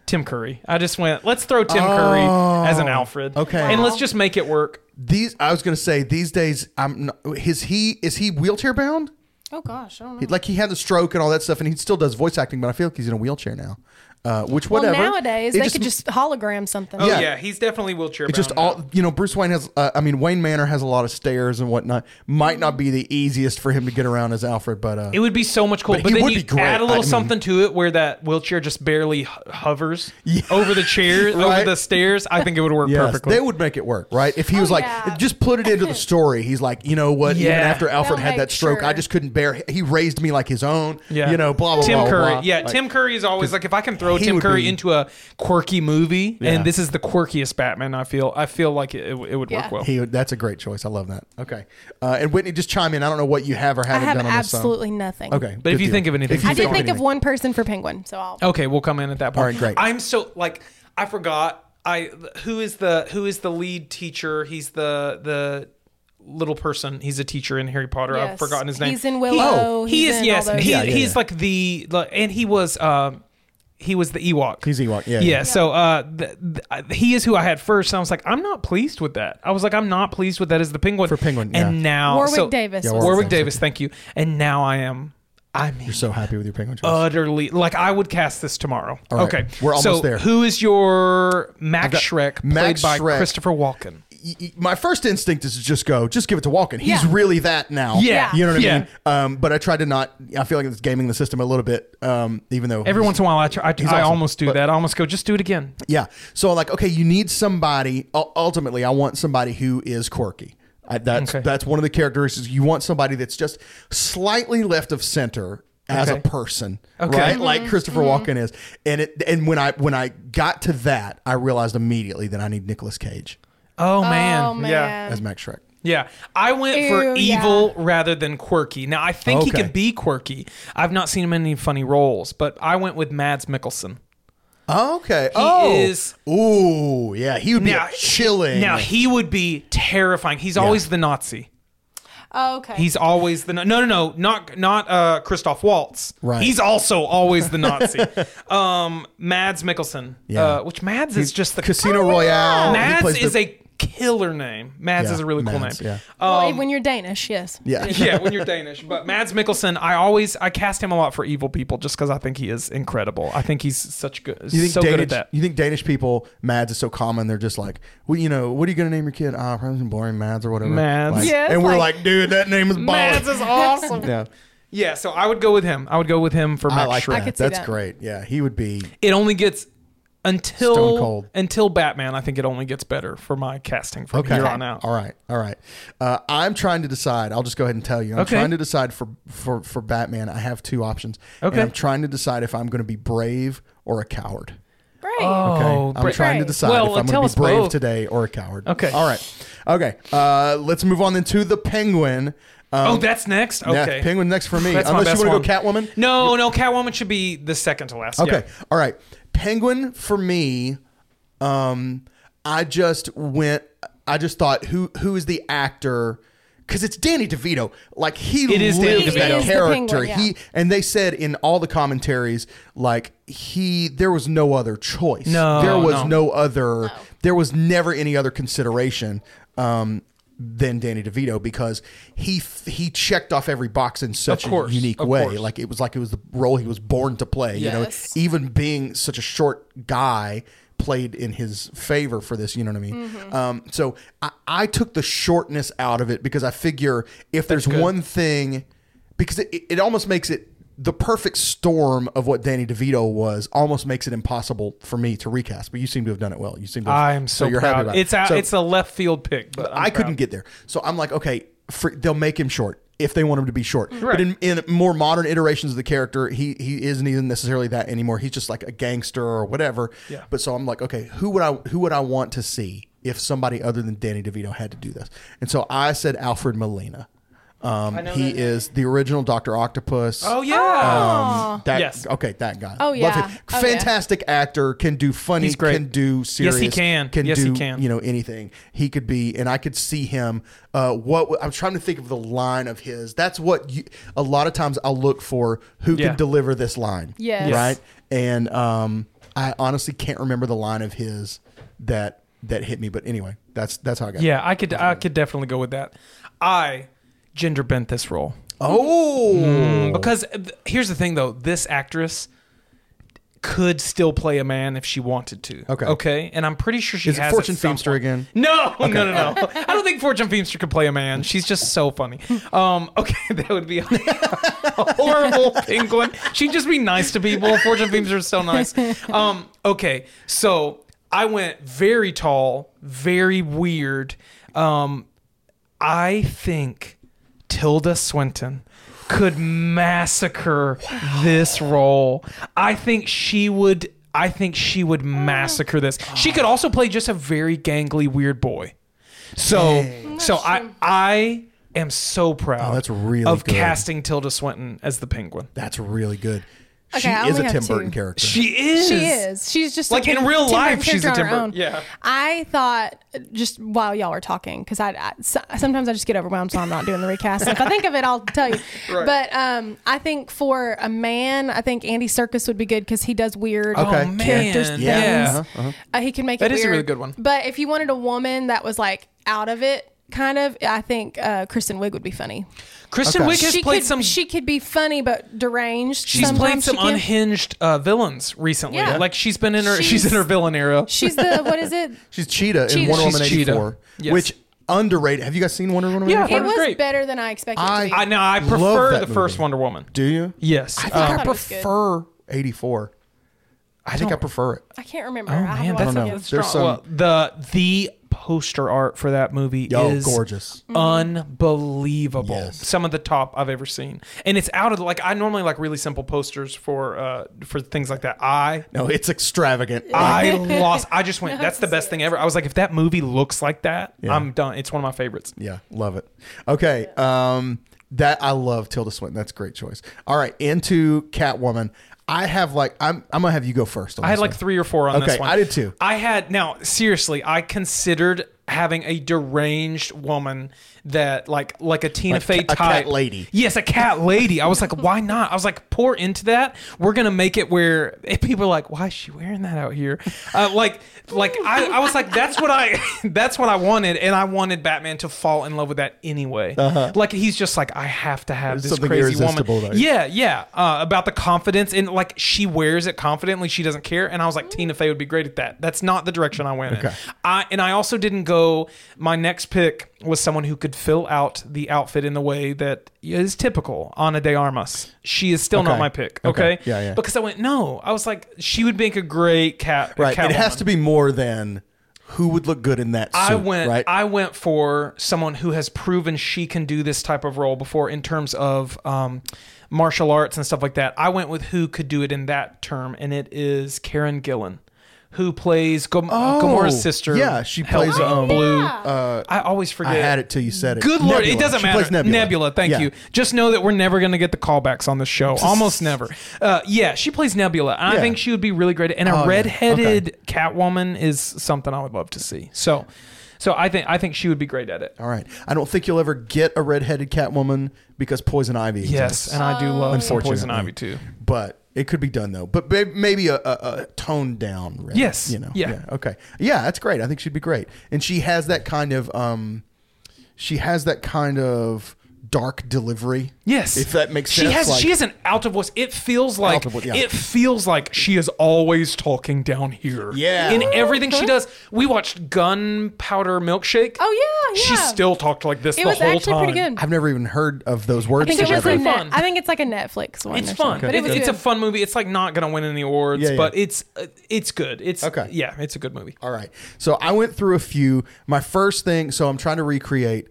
Tim Curry. I just went. Let's throw Tim Curry as an Alfred. Oh, okay. and let's just make it work. These I was going to say these days. I'm not, is he is he wheelchair bound? Oh gosh, I don't know. He- Like he had the stroke and all that stuff, and he still does voice acting, but I feel like he's in a wheelchair now. Uh, which well, whatever. nowadays It they could just hologram something. Oh Yeah. yeah, he's definitely wheelchair. It's just bound all you know. Bruce Wayne has. Uh, I mean, Wayne Manor has a lot of stairs and whatnot. Might not be the easiest for him to get around as Alfred, but uh, It would be so much cool, But but, he then would you be great. add a little I mean- something to it where that wheelchair just barely ho- hovers over the chair, [laughs] over the stairs. I think it would work [laughs] yes, perfectly. they would make it work, right? If he was like, yeah. just put it into the [laughs] story. He's like, you know what? Even Yeah. after Alfred They'll had that stroke, sure. I just couldn't bear. He raised me like his own. Yeah. You know, blah blah Tim blah. Curry. blah. Yeah, Like, Tim Curry is always like if I can throw he Tim Curry be- into a quirky movie, Yeah. and this is the quirkiest Batman. I feel. I feel like it, it, would- Yeah. work well. He, that's a great choice. I love that. Okay, uh, and Whitney, just chime in. I don't know what you have or haven't have done on this. absolutely nothing. Okay, But if you deal. think of anything, If you I did think anything. of one person for Penguin, so I'll. Okay, we'll come in at that point. All right, great. I'm so like I forgot. I who is the who is the lead teacher? He's the the little person. He's a teacher in Harry Potter. I've forgotten his name. He's in Willow. He, he He's is in yes. He, Yeah, yeah, he's yeah. like the, the and he was um he was the Ewok. He's Ewok. Yeah, yeah, so uh, th- th- he is who I had first, and I was like, I'm not pleased with that. I was like, I'm not pleased with that as the Penguin For Penguin, and yeah. now Warwick so- Davis Yeah, Warwick Warwick Davis. Davis, thank you. And now I am. I mean, You're so happy with your penguin choice. utterly like I would cast this tomorrow. All right. Okay, We're almost so there. Who is your Max got Schreck played Max by Schreck. Christopher Walken? Y- y- my first instinct is to just go, just give it to Walken. He's Yeah. really that now. Yeah. you know what I Yeah. mean. Um, but I tried to not. I feel like it's gaming the system a little bit. Um, even though Every once in a while, I, try, I, I awesome, almost do but- that. I almost go, just do it again. Yeah. So like, okay, you need somebody. u- Ultimately, I want somebody who is quirky. I, that's Okay. that's one of the characteristics. You want somebody that's just slightly left of center as a person, Okay. right? Mm-hmm. Like Christopher Walken is, and it and when I when I got to that, I realized immediately that I need Nicolas Cage Oh man. oh man. Yeah. as Max Schreck. Yeah, I went for Ew, yeah. evil rather than quirky. Now I think he Okay. could be quirky. I've not seen him in any funny roles, but I went with Mads Mikkelsen. Okay. He oh, is- Ooh, yeah, he would be Now- chilling. Now he would be terrifying. He's always the Nazi. Oh, okay. He's always the no no no not not uh Christoph Waltz. Right. He's also always the Nazi. [laughs] um Mads Mikkelsen. Yeah. Uh, which Mads is just the Casino Royale. he Mads is the- a killer name. Mads Yeah, is a really cool Mads, name. yeah. well, when you're Danish, yes. yeah. [laughs] yeah, when you're Danish. But Mads Mikkelsen, I always I cast him a lot for evil people just because I think he is incredible. I think he's such good, You think so Danish? good at that. You think Danish people Mads is so common? They're just like, well, you know, what are you gonna name your kid? Ah, probably some boring Mads or whatever. Mads. Like- Yeah, it's and we're like- like, dude, that name is Mads boring. is awesome. [laughs] yeah, yeah, so I would go with him. I would go with him for I Max like Schreck. that. could see That's that. great. Yeah, he would be. It only gets until Stone Cold. until Batman. I think it only gets better for my casting from Okay. here on out. All right. All right. Uh, I'm trying to decide. I'll just go ahead and tell you. I'm Okay. trying to decide for, for, for Batman. I have two options. Okay. And I'm trying to decide if I'm going to be brave or a coward. Brave. Oh, Okay. I'm bra- trying to decide Well, if I'm going to be brave both. today or a coward. Okay. All right. Okay. Uh, let's move on then to the Penguin. Um, Oh, that's next. yeah, Okay, Penguin next for me. That's my Unless you want to go. Catwoman. No, no, Catwoman should be the second to last. Okay. Yeah. All right. Penguin for me. Um, I just went. I just thought who who is the actor? Because it's Danny DeVito. Like he It is Danny lives DeVito. that character. Penguin, yeah. He and they said in all the commentaries, like he there was no other choice. No, there was no. no, other. There was never any other consideration. Um, than Danny DeVito because he he checked off every box in such course, a unique way. course. Like it was like it was the role he was born to play. You know, even being such a short guy played in his favor for this. You know what I mean? Mm-hmm. Um, so I, I took the shortness out of it because I figure if there's one thing, because it, it almost makes it the perfect storm of what Danny DeVito was almost makes it impossible for me to recast. But you seem to have done it well. You seem to. Have, I'm so, you're proud. happy about it. it's a, So- it's a left field pick, but I'm I couldn't get there. So I'm like, okay, for, they'll make him short if they want him to be short. Right. But in, in more modern iterations of the character, he he isn't even necessarily that anymore. He's just like a gangster or whatever. Yeah. But so I'm like, okay, who would I who would I want to see if somebody other than Danny DeVito had to do this? And so I said Alfred Molina. Um, he that is the original Doctor Octopus. Oh yeah. Um, that, Yes. Okay, that guy. Oh, Love yeah. him. Oh, yeah. Fantastic actor. Can do funny. He's great. Can do serious. Yes, he can. Can Yes, do he can. you know anything. He could be, and I could see him. Uh, what I'm trying to think of the line of his. That's what you, a lot of times I'll look for. Who Yeah. can deliver this line? Yes. Right. And um, I honestly can't remember the line of his that that hit me. But anyway, that's that's how I got. it. Yeah, I could I could definitely go with that. I gender bent this role Oh. because uh, th- here's the thing though, this actress could still play a man if she wanted to. Okay. Okay. And I'm pretty sure she Is it has Fortune at some Feimster again? No, [laughs] no, no, no. I don't think Fortune Feimster could play a man. She's just so funny. Um, [laughs] okay, that would be a, [laughs] horrible penguin. She'd just be nice to people. Fortune Feimster is so nice. Um, okay, so I went very tall, very weird. Um, I think Tilda Swinton could massacre this role. I think she would. I think she would oh. massacre this. She could also play just a very gangly weird boy. So, so I I am so oh, proud. Oh, that's really of good. casting Tilda Swinton as the Penguin. That's really good. Okay, she I is a only have Tim two. Burton character. She is. She is. She's just a Like, in Tim- real Tim life, Burton she's a character Tim on her Burton- own. yeah. I thought just while y'all were talking because I, I so- sometimes I just get overwhelmed, so I'm not doing the recast. if I think of it, I'll tell you. [laughs] But um, I think for a man, I think Andy Serkis would be good because he does weird Okay. Oh man, characters Yeah. things. Uh-huh, Uh, he can make That it is a weird. really good one. But if you wanted a woman that was like out of it, kind of, I think uh, Kristen Wiig would be funny. Kristen Okay. Wiig has she played could some. she could be funny but deranged. she's played Sometimes some she can. unhinged uh, villains recently. Yeah. Like she's been in her. She's, She's- in her villain era. She's the what is it? [laughs] She's Cheetah, in Cheetah. Wonder Woman She's Cheetah. 84, Yes. which underrated. Have you guys seen Wonder Woman Yeah, 84? It was great. better than I expected it I- to be. I know. I Love prefer that the movie. first Wonder Woman. Do you? Yes. I think Um, I, thought it was good. prefer 84. I think I prefer it. I can't remember. Oh I have man, to don't that's, it know. again. that's There's strong. some- Well, the the poster art for that movie Oh, is gorgeous. unbelievable. Yes. Some of the top I've ever seen, and it's out of the, like I normally like really simple posters for uh for things like that. I No, it's extravagant. I [laughs] lost. I just went. That's the best thing ever. I was like, if that movie looks like that, I'm done. It's one of my favorites. Yeah, love it. Okay, um, that I love Tilda Swinton. That's a great choice. All right, into Catwoman. I have like I'm I'm gonna have you go first. I had like one. three or four on Okay, this one. I did too. I had now seriously. I considered having a deranged woman that like like a Tina Like Fey ca- type lady. Yes, a cat lady. I was like, why not? I was like, pour into that. We're gonna make it where [laughs] people are like, why is she wearing that out here? Uh, like like I, I was like, that's what I [laughs] that's what I wanted, and I wanted Batman to fall in love with that anyway. Like he's just like, I have to have There's this crazy woman. there. Yeah, yeah. Uh, about the confidence and like she wears it confidently. She doesn't care. And I was like, Tina Fey would be great at that. That's not the direction I went Okay. in. I and I also didn't go. So my next pick was someone who could fill out the outfit in the way that is typical. Ana de Armas. She is still not my pick. Okay. Okay. Yeah, yeah. Because I went no. I was like, she would make a great cat. right. Catwoman. It has to be more than who would look good in that. Suit, I went right. I went for someone who has proven she can do this type of role before in terms of um, martial arts and stuff like that. I went with who could do it in that term, and it is Karen Gillan, who plays Gom- Oh, Gamora's sister. yeah, she Hel- plays, um, Blue. Yeah. I always forget. I had it till you said it. Good lord, it doesn't She matter. plays Nebula. thank Yeah. you. Just know that we're never going to get the callbacks on this show. [laughs] Almost never. Uh, yeah, she plays Nebula, and Yeah. I think she would be really great. And a Oh, yeah. redheaded Catwoman is something I would love to see. So, so I think I think she would be great at it. All right. I don't think you'll ever get a redheaded Catwoman because Poison Ivy. Yes, exists. and I do love some Poison Ivy too. but it could be done though. But maybe a, a, a toned down. Yes. you know. Yeah. Okay. Yeah, that's great. I think she'd be great, and she has that kind of um, she has that kind of dark delivery. Yes, if that makes sense. she sense. has like- she has an alto voice. It feels like voice, yeah. it feels like she is always talking down here. Yeah. in everything she does. We watched Gunpowder Milkshake. Oh yeah, yeah. she still talked like this It the was whole actually time. pretty good. I've never even heard of those words. I think it was fun. I think it's like a Netflix one. It's fun, something. but it it, was it's a fun movie. It's like not gonna win any awards, Yeah, yeah. but it's uh, it's good. It's Okay. Yeah, it's a good movie. All right. So I went through a few. My first thing, so I'm trying to recreate.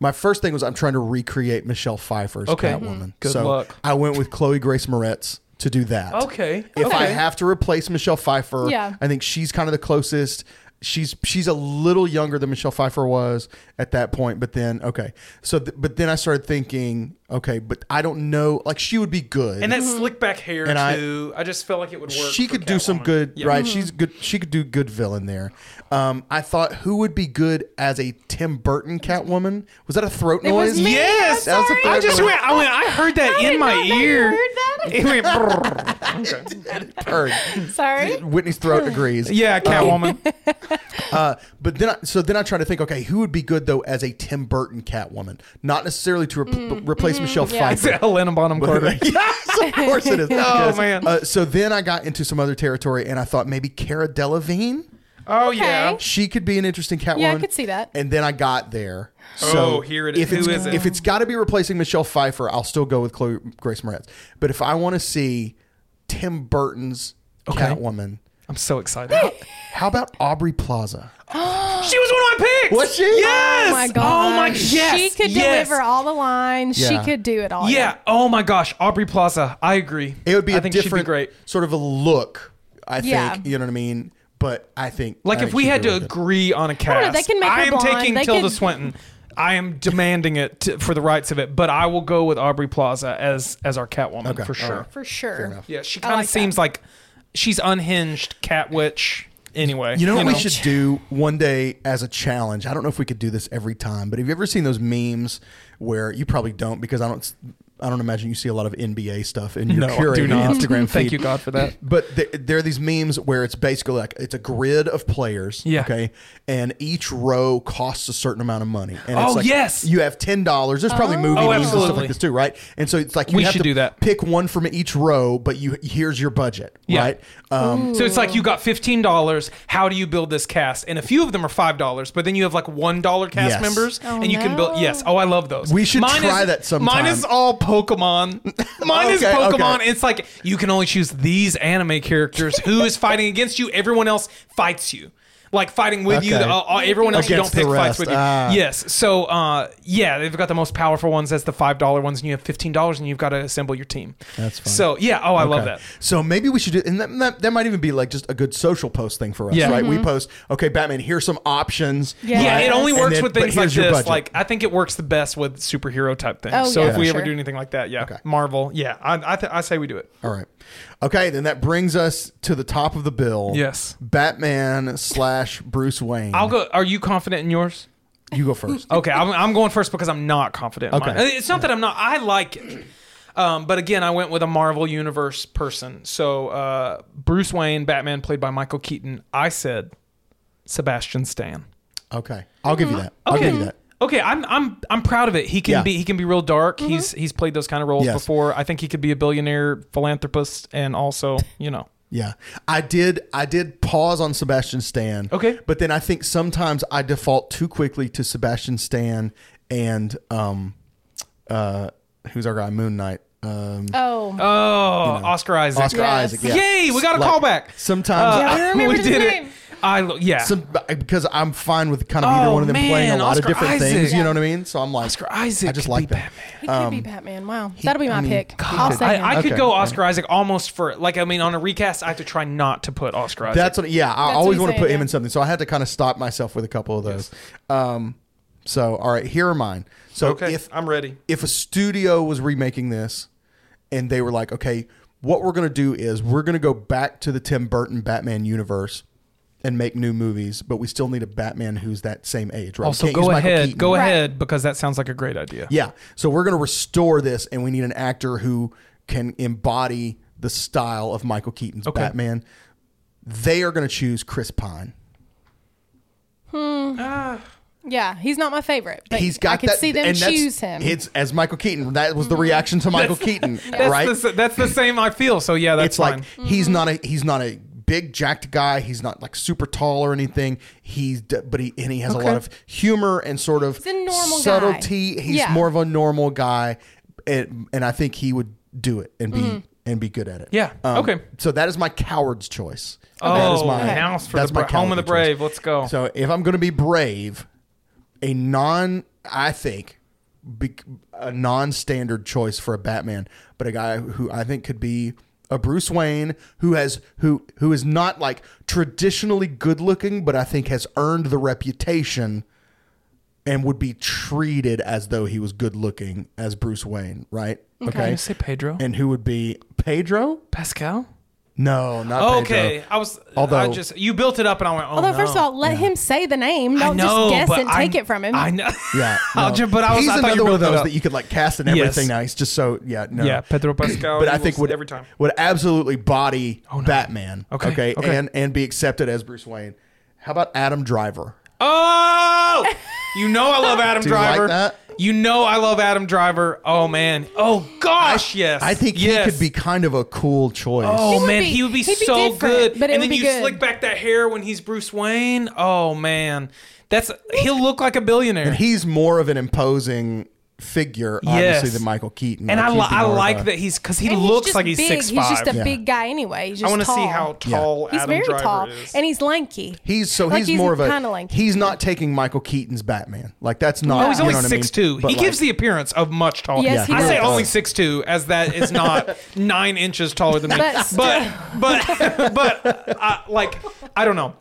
My first thing was I'm trying to recreate Michelle Pfeiffer's Okay. Catwoman. Mm-hmm. Good so luck. I went with Chloe Grace Moretz to do that. Okay. If I Okay. have to replace Michelle Pfeiffer, Yeah. I think she's kind of the closest. She's she's a little younger than Michelle Pfeiffer was at that point, but then okay. So th- but then I started thinking, okay, but I don't know. Like she would be good, And that slick back hair And I- too. I, just felt like it would work. she for could do some good Yeah. right she's good she could do good villain there um i thought who would be good as a tim burton catwoman was that a throat It noise was me. Yes, I'm That was a sorry. throat I just noise. went. I went. I heard that I in my not know you ear. Heard that. It went brrr. Okay. Heard. Sorry. whitney's throat agrees Yeah, Catwoman. [laughs] uh but then I, so then i tried to think okay who would be good though as a tim burton catwoman not necessarily to rep- Mm, replace michelle yeah. Is it pfeiffer [laughs] Helena Bonham Carter? [laughs] yes, of course it is. Oh, Yes. man. Uh, so then I got into some other territory, and I thought maybe Cara Delevingne. Oh yeah. She could be an interesting Catwoman. Yeah, I could see that. And then I got there. Oh, So here it is. If Who it's, is it? If it's got to be replacing Michelle Pfeiffer, I'll still go with Chloe Grace Moretz. But if I want to see Tim Burton's Okay. Catwoman, I'm so excited. how about Aubrey Plaza? [gasps] she was one of my picks. Was she? Yes. Oh my god. Oh my. Yes. She could yes. deliver all the lines. She could do it all. Yeah. Oh my gosh, Aubrey Plaza. I agree. It would be I a think different she'd be great. sort of a look. I think Yeah. you know what I mean. But I think Like I if think we she'd had be to really good. agree on a cast, know, they can make her I am blonde. taking They Tilda could- Swinton. I am demanding it to, for the rights of it, but I will go with Aubrey Plaza as as our Catwoman Okay, for sure. right. for sure. enough. Yeah, she kind of like that. seems like she's unhinged cat witch. Anyway, You know what we should do one day as a challenge? I don't know if we could do this every time, but have you ever seen those memes where you probably don't because I don't I don't imagine you see a lot of NBA stuff in your No, curated. Instagram feed. [laughs] Thank you God for that. But there, there are these memes where it's basically like it's a grid of players. Yeah. Okay. And each row costs a certain amount of money. And it's Oh, like yes. You have ten dollars. There's probably movie Oh, memes and stuff like this too, right? And so it's like you We have should to do that. pick one from each row, but you here's your budget, Yeah. right? Um, So it's like you got fifteen dollars. How do you build this cast? And a few of them are five dollars, but then you have like one dollar cast Yes. members, Oh, and you can build. Yes. Oh, I love those. We should Mine try is- that sometime. Mine is all Pokemon. [laughs] Mine is Okay, Pokemon. okay. It's like you can only choose these anime characters. Who is fighting against you? Everyone else fights you. Like fighting with you. Okay. Uh, uh, everyone else you don't Against pick the fights rest. with you. Ah. yes. So uh, yeah, they've got the most powerful ones. That's the five dollar ones, and you have fifteen dollars, and you've got to assemble your team. That's fine. So yeah. Oh, I love Okay. that. So maybe we should do, and that, that, that might even be like just a good social post thing for us, Yeah. right? We post, okay, Batman, here's some options. Yeah. Yeah, it only And works then- with but things like here's your this. budget. Like, I think it works the best with superhero type things. Oh, so yeah, if we for ever sure. do anything like that, yeah, Okay. Marvel, yeah, I I, th- I say we do it. All right. Okay, then that brings us to the top of the bill. Yes. Batman slash Bruce Wayne. I'll go. Are you confident in yours? You go first. [laughs] Okay, I'm, I'm going first because I'm not confident. Okay. mine. It's not that I'm not. I like it. Um, but again, I went with a Marvel Universe person. So uh, Bruce Wayne, Batman, played by Michael Keaton. I said Sebastian Stan. Okay. I'll give you that. I'll give you that. Okay, I'm I'm I'm proud of it. He can Yeah. be he can be real dark. He's he's played those kind of roles Yes. before. I think he could be a billionaire philanthropist and also, you know. Yeah. I did I did pause on Sebastian Stan. Okay. But then I think sometimes I default too quickly to Sebastian Stan and um uh who's our guy? Moon Knight. Um Oh, Oh, Oscar Isaac. Oscar Yes. Isaac. Yeah. Yay, we got a Like, callback. Sometimes Yeah, we remembered his did name. it. I lo- yeah. some, because I'm fine with kind of either Oh, one of them playing a lot Oscar of different Isaac. things. You know what I mean? So I'm like, Oscar Isaac I just could like be that. Batman. he could be Batman. Wow, that'll be my I mean, pick. God. I'll say I. I could Okay. go Oscar Isaac almost for like I mean on a recast I have to try not to put Oscar Isaac. That's what. Yeah, I That's always what want he's to put saying, him yeah. in something, so I had to kind of stop myself with a couple of those. Um, so all right, here are mine. So okay. if I'm ready. if a studio was remaking this, and they were like, okay, what we're gonna do is we're gonna go back to the Tim Burton Batman universe. And make new movies, but we still need a Batman who's that same age, right? Also go ahead. Go Right. ahead because that sounds like a great idea. Yeah. So we're going to restore this, and we need an actor who can embody the style of Michael Keaton's Okay. Batman. They are going to choose Chris Pine. Hmm. Ah. Yeah, he's not my favorite, but He's got I could that, see them and choose him. It's as Michael Keaton. That was the reaction to hmm. Michael Keaton, [laughs] That's right? the, that's the same I feel. So yeah, that's it's fine. like he's mm-hmm. not a he's not a big jacked guy. He's not like super tall or anything. He's but he and he has a lot of humor and sort of a normal guy. subtlety. He's Yeah. more of a normal guy, and, and I think he would do it and be Mm-hmm. and be good at it. Yeah. Okay. So that is my coward's choice. oh, that is my house for that's the my home of the cowardly choice. brave. Let's go. So if I'm going to be brave, a non, I think, be, a non-standard choice for a Batman, but a guy who I think could be a Bruce Wayne who has who who is not like traditionally good-looking, but I think has earned the reputation and would be treated as though he was good-looking as Bruce Wayne, right? Okay. you say Pedro? And who would be Pedro? Pascal? No, not Pedro. okay. I was. Although- I just you built it up and I went. Oh Although, no. first of all, let him say the name. I Don't know, just guess but and take it from him. I know. [laughs] Yeah, [laughs] I'll no. ju- but I was- he's I thought you another one of those that you could like cast and Yes. everything nice, just so yeah, no, Yeah, Pedro [clears throat] Pascal. But I think would every time. would absolutely body oh, Batman. Okay, okay, okay. and and be accepted as Bruce Wayne. How about Adam Driver? Oh, you know I love [laughs] Adam Do you like Driver. that? You know I love Adam Driver. Oh man. Oh gosh, yes. I think yes. he could be kind of a cool choice. Oh would man, be- he would be he'd be so good. but it and would then be you good. slick back that hair when he's Bruce Wayne. Oh man, that's he'll look like a billionaire. And he's more of an imposing figure, obviously, than Michael Keaton. and Like, I, li- I like a- that he's because he And looks just like he's big. six He's five. just a Yeah. big guy anyway. He's I just want to see tall. how tall He's Adam very Driver tall, is. and he's lanky. He's so Like, he's, he's more of a kinda like- he's not taking Michael Keaton's Batman. Like that's not. Oh, he's you only know what I mean? six two. But, He like, gives the appearance of much taller. Yes, he I say does. only six two, as that is not [laughs] nine inches taller than me. But But but but uh, like I don't know.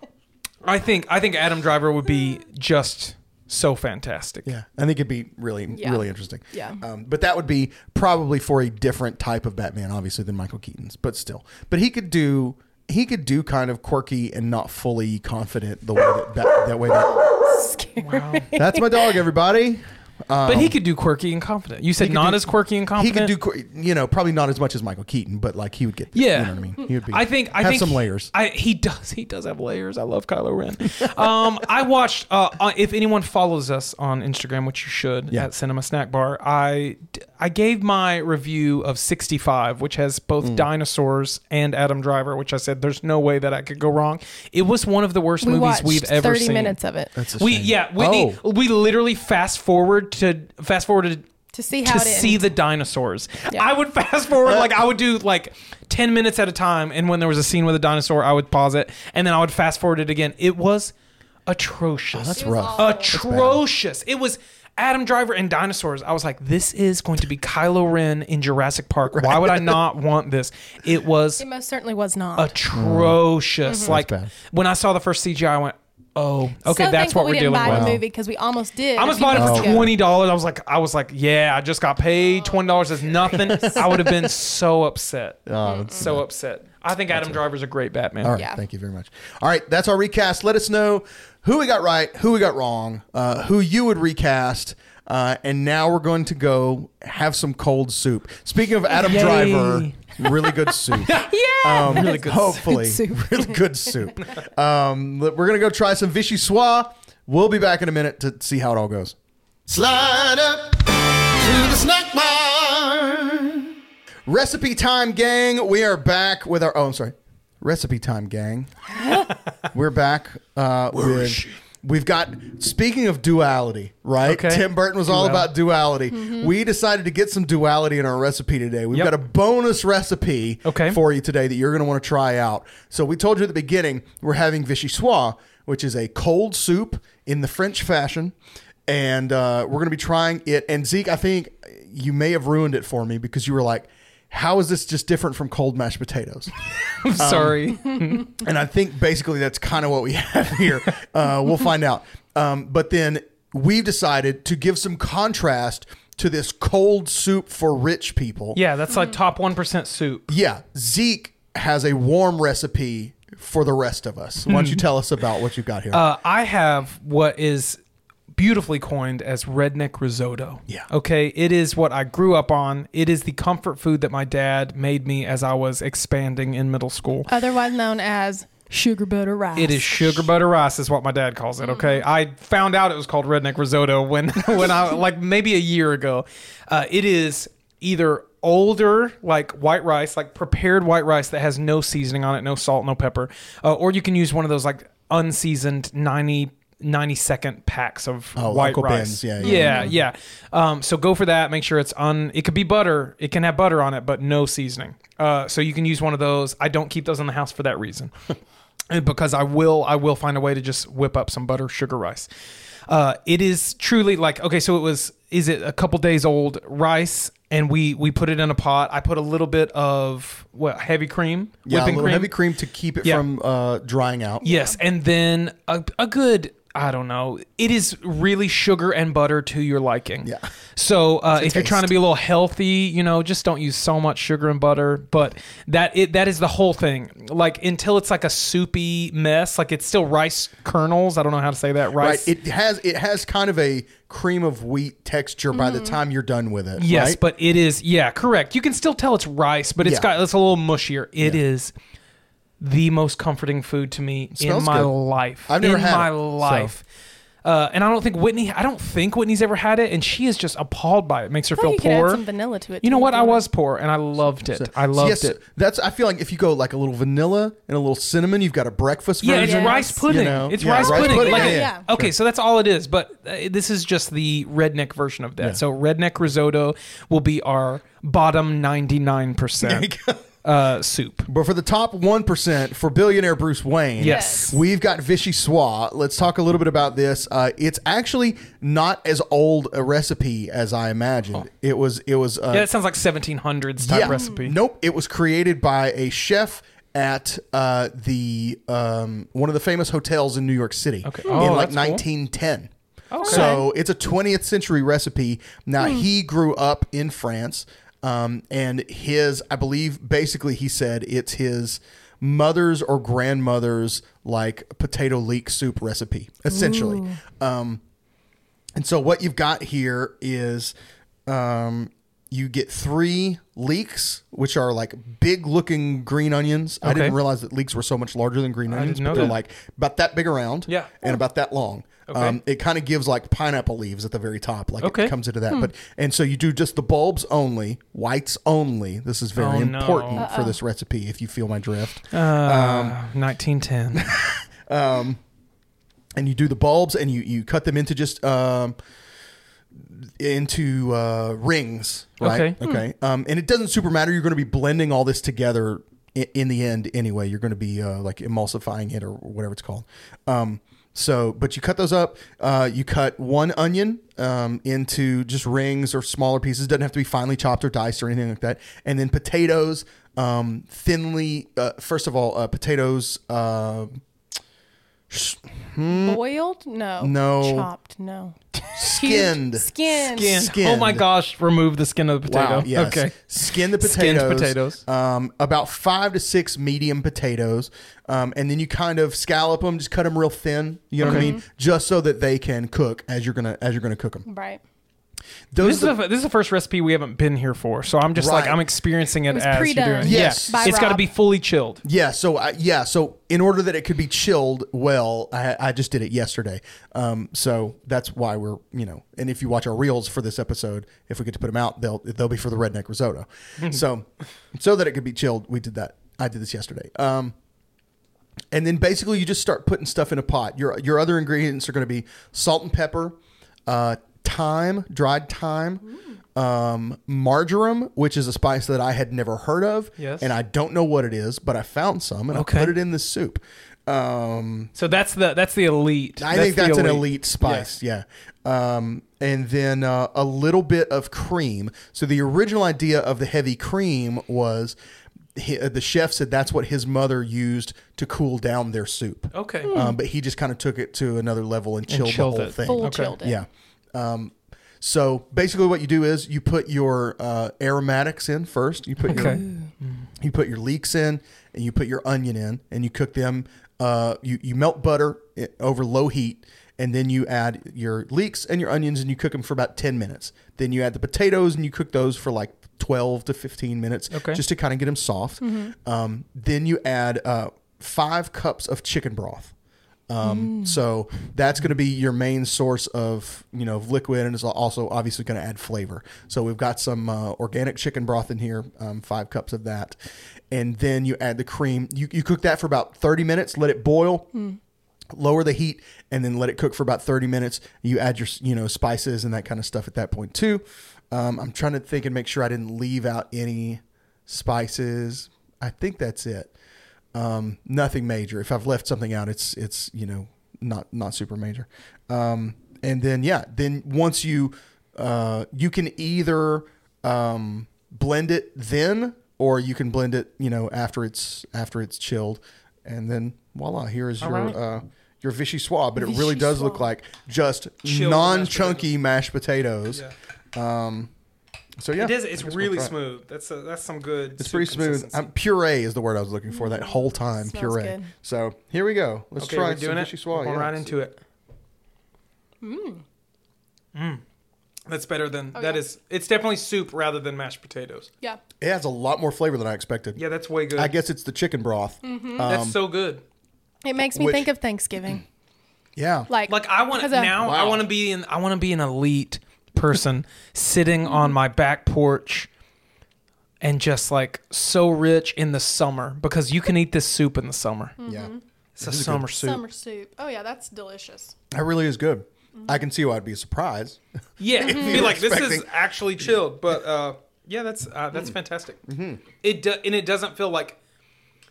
I think I think Adam Driver would be just so fantastic. Yeah, I think it'd be really, Yeah. really interesting. Yeah. Um, but that would be probably for a different type of Batman, obviously, than Michael Keaton's. But still, but he could do he could do kind of quirky and not fully confident the way that that, that way that. [laughs] That's my dog, everybody. But he could do quirky and confident. You said not do- as quirky and confident. He could do, you know, probably not as much as Michael Keaton, but like he would get. Yeah, you know what I mean. He would be. I think I have think some layers. I, he does. He does have layers. I love Kylo Ren. um, I watched. Uh, uh, if anyone follows us on Instagram, which you should, Yeah. at Cinema Snack Bar, I I gave my review of 65, which has both Mm. dinosaurs and Adam Driver, which I said there's no way that I could go wrong. It was one of the worst We movies we've ever 30 seen. minutes of it. That's a We yeah, Whitney. Oh. We literally fast forward to fast forward To see how to it see ends. the dinosaurs. Yeah. I would fast forward like I would do like 10 minutes at a time and when there was a scene with a dinosaur I would pause it and then I would fast forward it again. It was atrocious. Oh, that's It was rough. awful. atrocious. It was Adam Driver and dinosaurs. I was like, this is going to be Kylo Ren in Jurassic Park. Why would I not want this? It was It most certainly was not. atrocious. Mm-hmm. Like bad. when I saw the first CGI, I went, "Oh, okay, so that's what we're we didn't dealing buy with." the movie because we almost did. I almost a few bought it for twenty dollars. I was like, I was like, yeah, I just got paid twenty dollars is nothing. [laughs] I would have been so upset, [laughs] Oh, so upset. I think Adam Driver's a great Batman. All right, Yeah. thank you very much. All right, that's our recast. Let us know who we got right, who we got wrong, uh, who you would recast. Uh, and now we're going to go have some cold soup. Speaking of Adam Yay. Driver, really good soup. [laughs] Yeah, Um, Really good Hopefully, soup. really good soup. Um, we're gonna go try some Vichyssoise. We'll be back in a minute to see how it all goes. Slide up to the snack bar. Recipe time, gang. We are back with our. Oh, I'm sorry. Recipe time, gang. [laughs] We're back. Uh, with, we've got. Speaking of duality, right? Okay. Tim Burton was all Duality. about duality. We decided to get some duality in our recipe today. We've Yep. got a bonus recipe Okay. for you today that you're going to want to try out. So we told you at the beginning we're having vichyssoise, which is a cold soup in the French fashion. And uh, we're going to be trying it. And Zeke, I think you may have ruined it for me because you were like, how is this just different from cold mashed potatoes? [laughs] I'm sorry. and I think basically that's kind of what we [laughs] have here. Uh, we'll find out. Um, but then we've decided to give some contrast to this cold soup for rich people. yeah, that's like top one percent soup. Yeah. Zeke has a warm recipe for the rest of us. Why don't you tell us about what you've got here? Uh, I have what is beautifully coined as redneck risotto. Yeah. Okay. It is what I grew up on. It is the comfort food that my dad made me as I was expanding in middle school. otherwise known as sugar butter rice. It is sugar butter rice, is what my dad calls it. Okay, I found out it was called redneck risotto when [laughs] when I like maybe a year ago. Uh, it is either older like white rice, like prepared white rice that has no seasoning on it, no salt, no pepper, uh, or you can use one of those like unseasoned 90 90 second packs of Oh, white Uncle rice. Ben's, yeah, yeah. yeah, yeah. Um, so go for that. Make sure it's on. It could be butter. It can have butter on it, but no seasoning. Uh, so you can use one of those. I don't keep those in the house for that reason. [laughs] Because I will I will find a way to just whip up some butter sugar rice. Uh, it is truly like okay, so it was is it a couple days old rice and we we put it in a pot. I put a little bit of what heavy cream, yeah, a whipping little cream. heavy cream to keep it Yeah. from uh, drying out. Yes, and then a, a good I don't know. It is really sugar and butter to your liking. Yeah. So uh, if you're trying to be a little healthy, you know, just don't use so much sugar and butter. But that it that is the whole thing. Like until it's like a soupy mess, like it's still rice kernels. I don't know how to say that. Rice. Right. It has it has kind of a cream of wheat texture by the time you're done with it. Yes, right? but it is yeah, correct. You can still tell it's rice, but it's Yeah. got it's a little mushier. It is the most comforting food to me in my good. life. I've never in had my it, so. life. Uh, and I don't think Whitney. I don't think Whitney's ever had it, and she is just appalled by it. Makes her I feel thought you could add poor. some vanilla to it. You know what? I was poor, and I loved it. I loved yes, it. That's I feel like if you go like a little vanilla and a little cinnamon, you've got a breakfast Yeah, it's. Yes. rice pudding. You know, it's yeah, rice, rice pudding. pudding, Like yeah, a- yeah. Okay, so that's all it is. But uh, this is just the redneck version of that. So redneck risotto will be our bottom ninety nine percent uh soup. But for the top 1% for billionaire Bruce Wayne, Yes. we've got Vichy. Let's talk a little bit about this. Uh, it's actually not as old a recipe as I imagined. It was it was uh, Yeah, it sounds like seventeen hundreds type yeah. recipe. Nope, it was created by a chef at uh, the um, one of the famous hotels in New York City in Oh, like that's cool. 1910. So it's a 20th century recipe. Now he grew up in France, um, and his, I believe, basically he said it's his mother's or grandmother's like potato leek soup recipe, essentially. Um, and so what you've got here is um, you get three leeks, which are like big looking green onions. I Okay. didn't realize that leeks were so much larger than green onions, didn't know but they're that. like about that big around Yeah. and about that long. Um, it kind of gives like pineapple leaves at the very top, like Okay. it comes into that. But and so you do just the bulbs only, whites only. This is very Oh, no. important for this recipe. If you feel my drift, Uh, nineteen ten. [laughs] and you do the bulbs and you you cut them into just um, into uh, rings, right? Okay. Okay. Um, and it doesn't super matter. You're going to be blending all this together in, in the end anyway. You're going to be uh, like emulsifying it or whatever it's called. Um, so, but you cut those up. Uh, you cut one onion um, into just rings or smaller pieces. Doesn't have to be finely chopped or diced or anything like that. And then potatoes, um, thinly. Uh, first of all, uh, potatoes. Uh, Boiled? No. Hmm? No. Chopped? No. skinned. [laughs] Skinned. Skin. Skinned. Oh my gosh! Remove the skin of the potato. Wow. Yes. Okay. Skin the Skinned potatoes. potatoes. Um, about five to six medium potatoes, um, and then you kind of scallop them, just cut them real thin. You know what I mean? Just so that they can cook as you're gonna as you're gonna cook them. Right. Those This is, are the, this is the first recipe we haven't been here for, so I'm just like I'm experiencing it, was as pre-done. you're doing. it. Yes. yeah. By it's got to Rob. be fully chilled. Yeah, so I, yeah, so in order that it could be chilled well, I, I just did it yesterday. Um, so that's why we're you know, and if you watch our reels for this episode, if we get to put them out, they'll they'll be for the redneck risotto. [laughs] so so that it could be chilled, we did that. I did this yesterday. Um, and then basically you just start putting stuff in a pot. Your your other ingredients are going to be salt and pepper, uh, thyme, dried thyme, um, marjoram, which is a spice that I had never heard of, Yes. and I don't know what it is, but I found some and Okay. I put it in the soup. Um, So that's the that's the elite. I think the that's an elite spice. Yeah. Um, and then uh, a little bit of cream. So the original idea of the heavy cream was he, uh, the chef said that's what his mother used to cool down their soup. Okay. Um, but he just kind of took it to another level and chilled, chilled the whole it. thing. Full Okay. chilled it. Yeah. Um, so basically, what you do is you put your uh, aromatics in first. You put Okay. your you put your leeks in, and you put your onion in, and you cook them. Uh, you you melt butter over low heat, and then you add your leeks and your onions, and you cook them for about ten minutes. Then you add the potatoes, and you cook those for like twelve to fifteen minutes, Okay. just to kind of get them soft. Um, then you add uh, five cups of chicken broth. Um, So that's going to be your main source of you know of liquid, and it's also obviously going to add flavor. So we've got some uh, organic chicken broth in here, um, five cups of that, and then you add the cream. You you cook that for about thirty minutes, let it boil. Lower the heat and then let it cook for about thirty minutes. You add your you know spices and that kind of stuff at that point too. Um, I'm trying to think and make sure I didn't leave out any spices. I think that's it. Um, nothing major. If I've left something out, it's it's you know not not super major. Um, and then yeah, then once you uh, you can either um, blend it then, or you can blend it you know after it's after it's chilled, and then voila, here is your right. uh, your vichyssoise. But it really does look like just non mashed chunky mashed potatoes. Um, so yeah, It is. It's guess we'll really smooth. That's a, that's some good. It's pretty smooth. consistency. Um, puree is the word I was looking for that whole time. Smells Puree. good. So here we go. Let's okay, try we're some doing it. vichyssoise. We're yeah. right into it. Mm. That's better than Oh, that yeah. is. It's definitely soup rather than mashed potatoes. Yeah. It has a lot more flavor than I expected. Yeah, that's way good. I guess it's the chicken broth. Mm-hmm. that's um, so good. It makes me Which- think of Thanksgiving. Yeah. Like, Like I want to 'cause, uh, now. I Wow. want to be in. I want to be an elite person sitting on my back porch and just like so rich in the summer because you can eat this soup in the summer. Mm-hmm. yeah. It's a is a good summer soup. Summer soup. Oh yeah, that's delicious. That really is good. Mm-hmm. I can see why it'd be a surprise. Yeah, be mm-hmm. you're like this is expecting- actually chilled, but uh, yeah, that's uh, that's fantastic. It do, and it doesn't feel like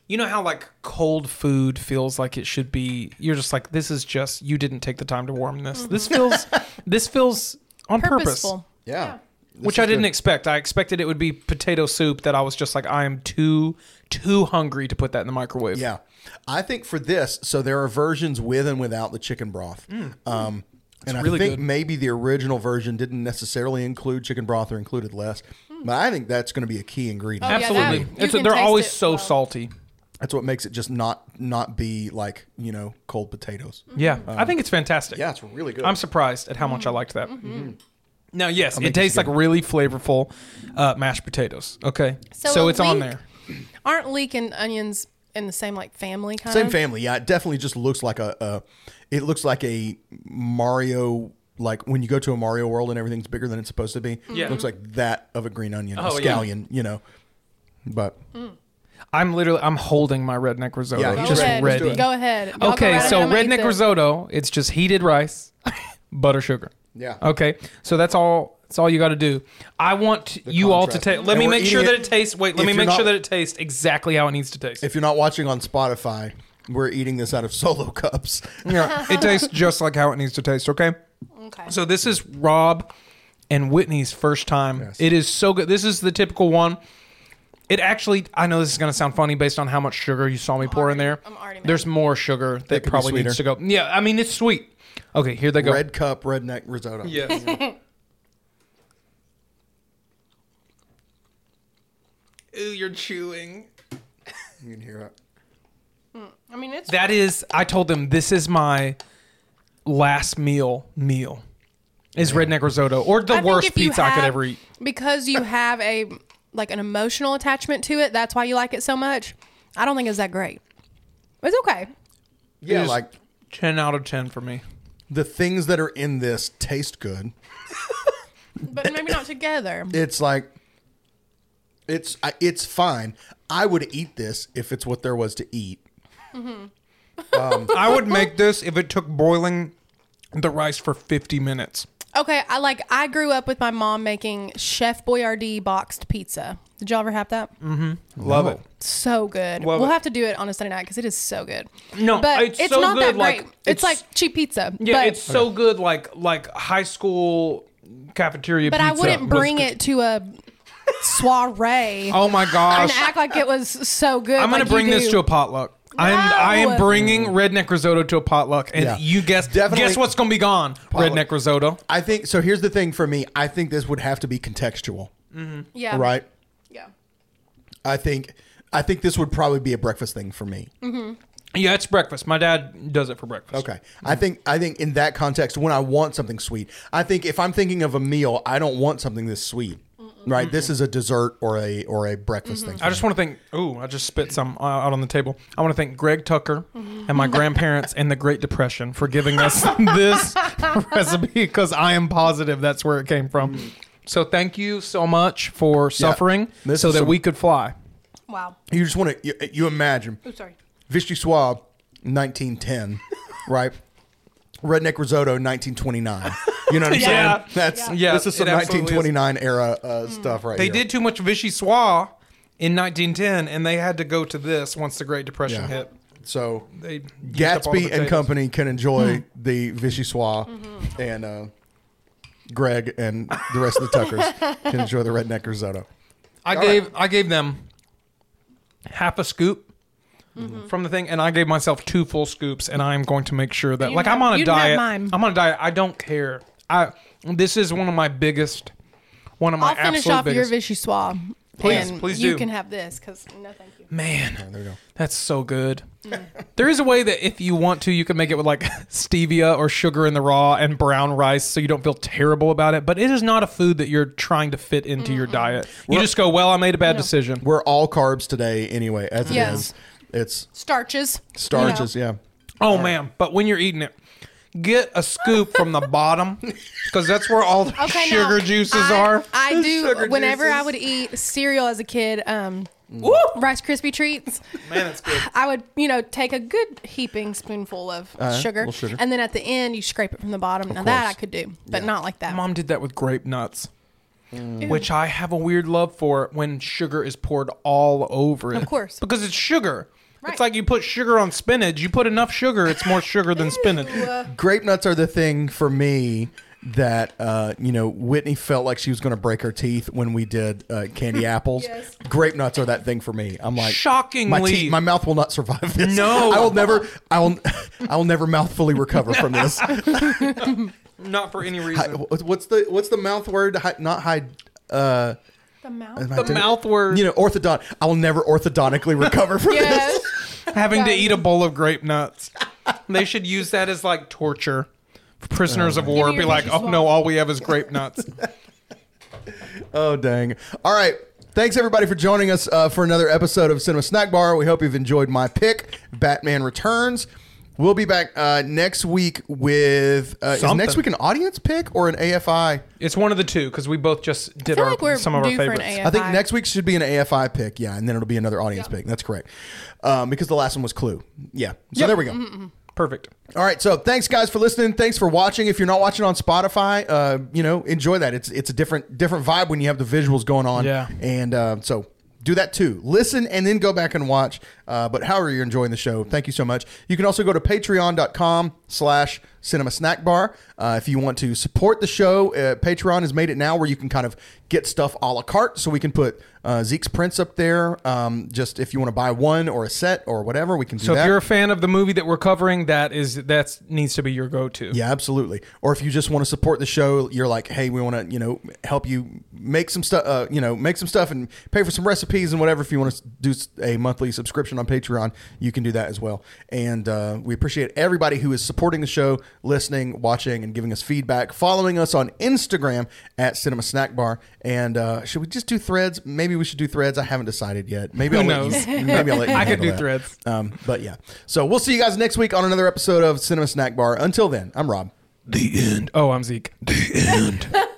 you know how like cold food feels like it should be. You're just like this is just you didn't take the time to warm this. This feels this feels on purpose, Purposeful. Yeah. This which is I didn't good. expect. I expected it would be potato soup that I was just like I am too too hungry to put that in the microwave. Yeah. I think for this, so there are versions with and without the chicken broth. Um, and I think good. maybe the original version didn't necessarily include chicken broth or included less. But I think that's going to be a key ingredient. Oh, yeah, absolutely. that- you It's, can they're taste always it so well. salty. That's what makes it just not not be like you know cold potatoes. Mm-hmm. Yeah, uh, I think it's fantastic. Yeah, it's really good. I'm surprised at how much I mm-hmm. liked that. Mm-hmm. mm-hmm. Now, yes, it tastes like really flavorful uh, mashed potatoes. Okay, so, So a it's on there. Aren't leek and onions in the same like family kind Same of? family, yeah. It definitely just looks like a, a. It looks like a Mario, like when you go to a Mario world and everything's bigger than it's supposed to be. Yeah. it looks like that of a green onion, Oh, a yeah. scallion, you know. But mm. I'm literally I'm holding my redneck risotto, Yeah, Go just ready. ahead. ready. Let's do it. Go ahead. Y'all go Okay, right so ahead. I'm gonna eat redneck this. risotto, it's just heated rice, [laughs] butter, sugar. Yeah. Okay, so that's all. That's all you got to do. I want you all to contrast. taste. Let And me make sure eating that it- it tastes. Wait, let me make not- sure that it tastes exactly how it needs to taste. If you're not watching on Spotify, we're eating this out of [laughs] solo cups. Yeah, it tastes [laughs] just like how it needs to taste. Okay. Okay. So this is Rob and Whitney's first time. Yes. It is so good. This is the typical one. It actually, I know this is going to sound funny based on how much sugar you saw me pour in there. I'm already mad. There's more sugar that could be probably needs to go. Yeah, I mean it's sweet. Okay, here they go. Red cup, redneck risotto. Yes. [laughs] Ooh, you're chewing. You can hear it. Hmm, I mean, it's That is, I told them this is my last meal meal. Is redneck risotto or the I think worst if you pizza I could have- ever eat. because you have a like an emotional attachment to it. That's why you like it so much. I don't think it's that great. It's okay. Yeah, is- like Ten out of ten for me. the things that are in this taste good. [laughs] but maybe not together. It's like it's I- it's fine. I would eat this if it's what there was to eat. Mm-hmm. Um, I would make this if it took boiling the rice for 50 minutes. Okay, I like. I grew up with my mom making Chef Boyardee boxed pizza. Did y'all ever have that? Mm-hmm. Love it. So good. Love we'll it. have to do it on a Sunday night because it is so good. No, but it's it's, so not good, that like, great. It's, it's- like cheap pizza. Yeah, but, it's so good like like high school cafeteria But I wouldn't bring it to a soiree Oh my gosh! [laughs] and gosh. act like it was so good. I'm going like to bring this to a potluck. I'm I am bringing redneck risotto to a potluck and Yeah. you guess Definitely guess what's going to be gone? Redneck risotto. I think so. Here's the thing for me. I think this would have to be contextual, mm-hmm. Yeah. right? Yeah. I think I think this would probably be a breakfast thing for me. Mm-hmm. Yeah, it's breakfast. My dad does it for breakfast. Okay. I think I think in that context, when I want something sweet, I think if I'm thinking of a meal, I don't want something this sweet. Right. This mm-hmm. is a dessert or a or a breakfast mm-hmm. thing. I just want to thank. Ooh, I just spit some uh, out on the table. I want to thank Greg Tucker mm-hmm. and my grandparents and the Great Depression for giving us [laughs] this [laughs] recipe because I am positive that's where it came from. So thank you so much for suffering This so that some- we could fly. Wow. You just want to you, you imagine Oh, sorry. Vichy Swab, 1910, [laughs] right? Redneck Risotto, 1929. You know what I'm Yeah. saying? That's Yeah, this is some it absolutely is. 1929 era uh, stuff right They here. did too much Vichyssoise in 1910, and they had to go to this once the Great Depression Yeah. hit. So They used up all the Gatsby and potatoes. company can enjoy Hmm. the Vichy Swab, and uh, Greg and the rest of the Tuckers [laughs] can enjoy the Redneck Risotto. I gave I gave them half a scoop from the thing, and I gave myself two full scoops, and I'm going to make sure that You like can I'm on a you have diet. mine. I'm on a diet. I don't care. I this is one of my biggest, one of my I'll finish absolute off your biggest. Vichy Swab. Please, and please you do. can have this because no, thank you. Man, There you go. that's so good. Mm. There is a way that if you want to, you can make it with like [laughs] stevia or sugar in the raw and brown rice, so you don't feel terrible about it. But it is not a food that you're trying to fit into your diet. You just go, well, I made a bad decision. We're all carbs today, anyway. As it is, Yes. it's Starches. starches. Yeah. Oh man! But when you're eating it, get a scoop from the bottom because that's where all the [laughs] Okay, sugar now, juices I, are. I Sugar do. Whenever I juices. would eat cereal as a kid, um, Rice Krispie treats, [laughs] Man, that's good. I would, you know, take a good heaping spoonful of sugar, little sugar. and then at the end you scrape it from the bottom. now that. I could do, but not like that. Mom did that with grape nuts, which I have a weird love for when sugar is poured all over it. Of course. because it's sugar. Right. It's like you put sugar on spinach. You put enough sugar, it's more sugar than [laughs] spinach. Grape nuts are the thing for me that uh, you know Whitney felt like she was going to break her teeth when we did uh, candy [laughs] apples. Yes. Grape nuts are that thing for me. I'm like Shockingly- my teeth, my mouth will not survive this. No. [laughs] I will never. I will. I will never mouthfully recover from this. Not for any Hi- reason. what's the what's the mouth word? Hi, not hide. Uh, the mouth. The mouth word. You know, orthodont. I will never orthodontically recover from Yes. [laughs] having to eat a bowl of grape nuts. they should use that as like torture. for Prisoners of war Give me be your like, oh no, all we have is grape [laughs] nuts. Oh dang! All right. Thanks everybody for joining us uh, for another episode of Cinema Snack Bar. We hope you've enjoyed my pick, Batman Returns. We'll be back uh, next week with uh, is Something. next week an audience pick or an AFI? it's one of the two because we both just did feel our like we're some of our due for an favorites. AFI. I think next week should be an AFI pick, yeah, and then it'll be another audience pick. That's correct, um, because the last one was Clue. Yeah, so there we go. Perfect. All right, so thanks guys for listening. Thanks for watching. If you're not watching on Spotify, uh, you know, enjoy that. It's it's a different different vibe when you have the visuals going on. Yeah. and uh, so do that too. Listen and then go back and watch. Uh, but however you're enjoying the show, thank you so much. You can also go to patreon.com slash cinema snack bar. Uh, if you want to support the show, uh, Patreon has made it now where you can kind of get stuff a la carte. So we can put uh, Zeke's prints up there. Um, just if you want to buy one or a set or whatever, we can do So that. if you're a fan of the movie that we're covering, that is that needs to be your go-to. Yeah, absolutely. Or if you just want to support the show, you're like, hey, we want to, you know, help you make some stuff, uh, you know, make some stuff and pay for some recipes and whatever. If you want to do a monthly subscription on Patreon, you can do that as well. And uh, we appreciate everybody who is supporting the show, listening, watching, and giving us feedback. Following us on Instagram at Cinema Snack Bar. And uh, should we just do threads? Maybe we should do threads. I haven't decided yet. Maybe Who I'll let knows? you. [laughs] Maybe I'll let you. I could do that. threads. Um, but yeah. So we'll see you guys next week on another episode of Cinema Snack Bar. Until then, I'm Rob. The end. Oh, I'm Zeke. The end. [laughs]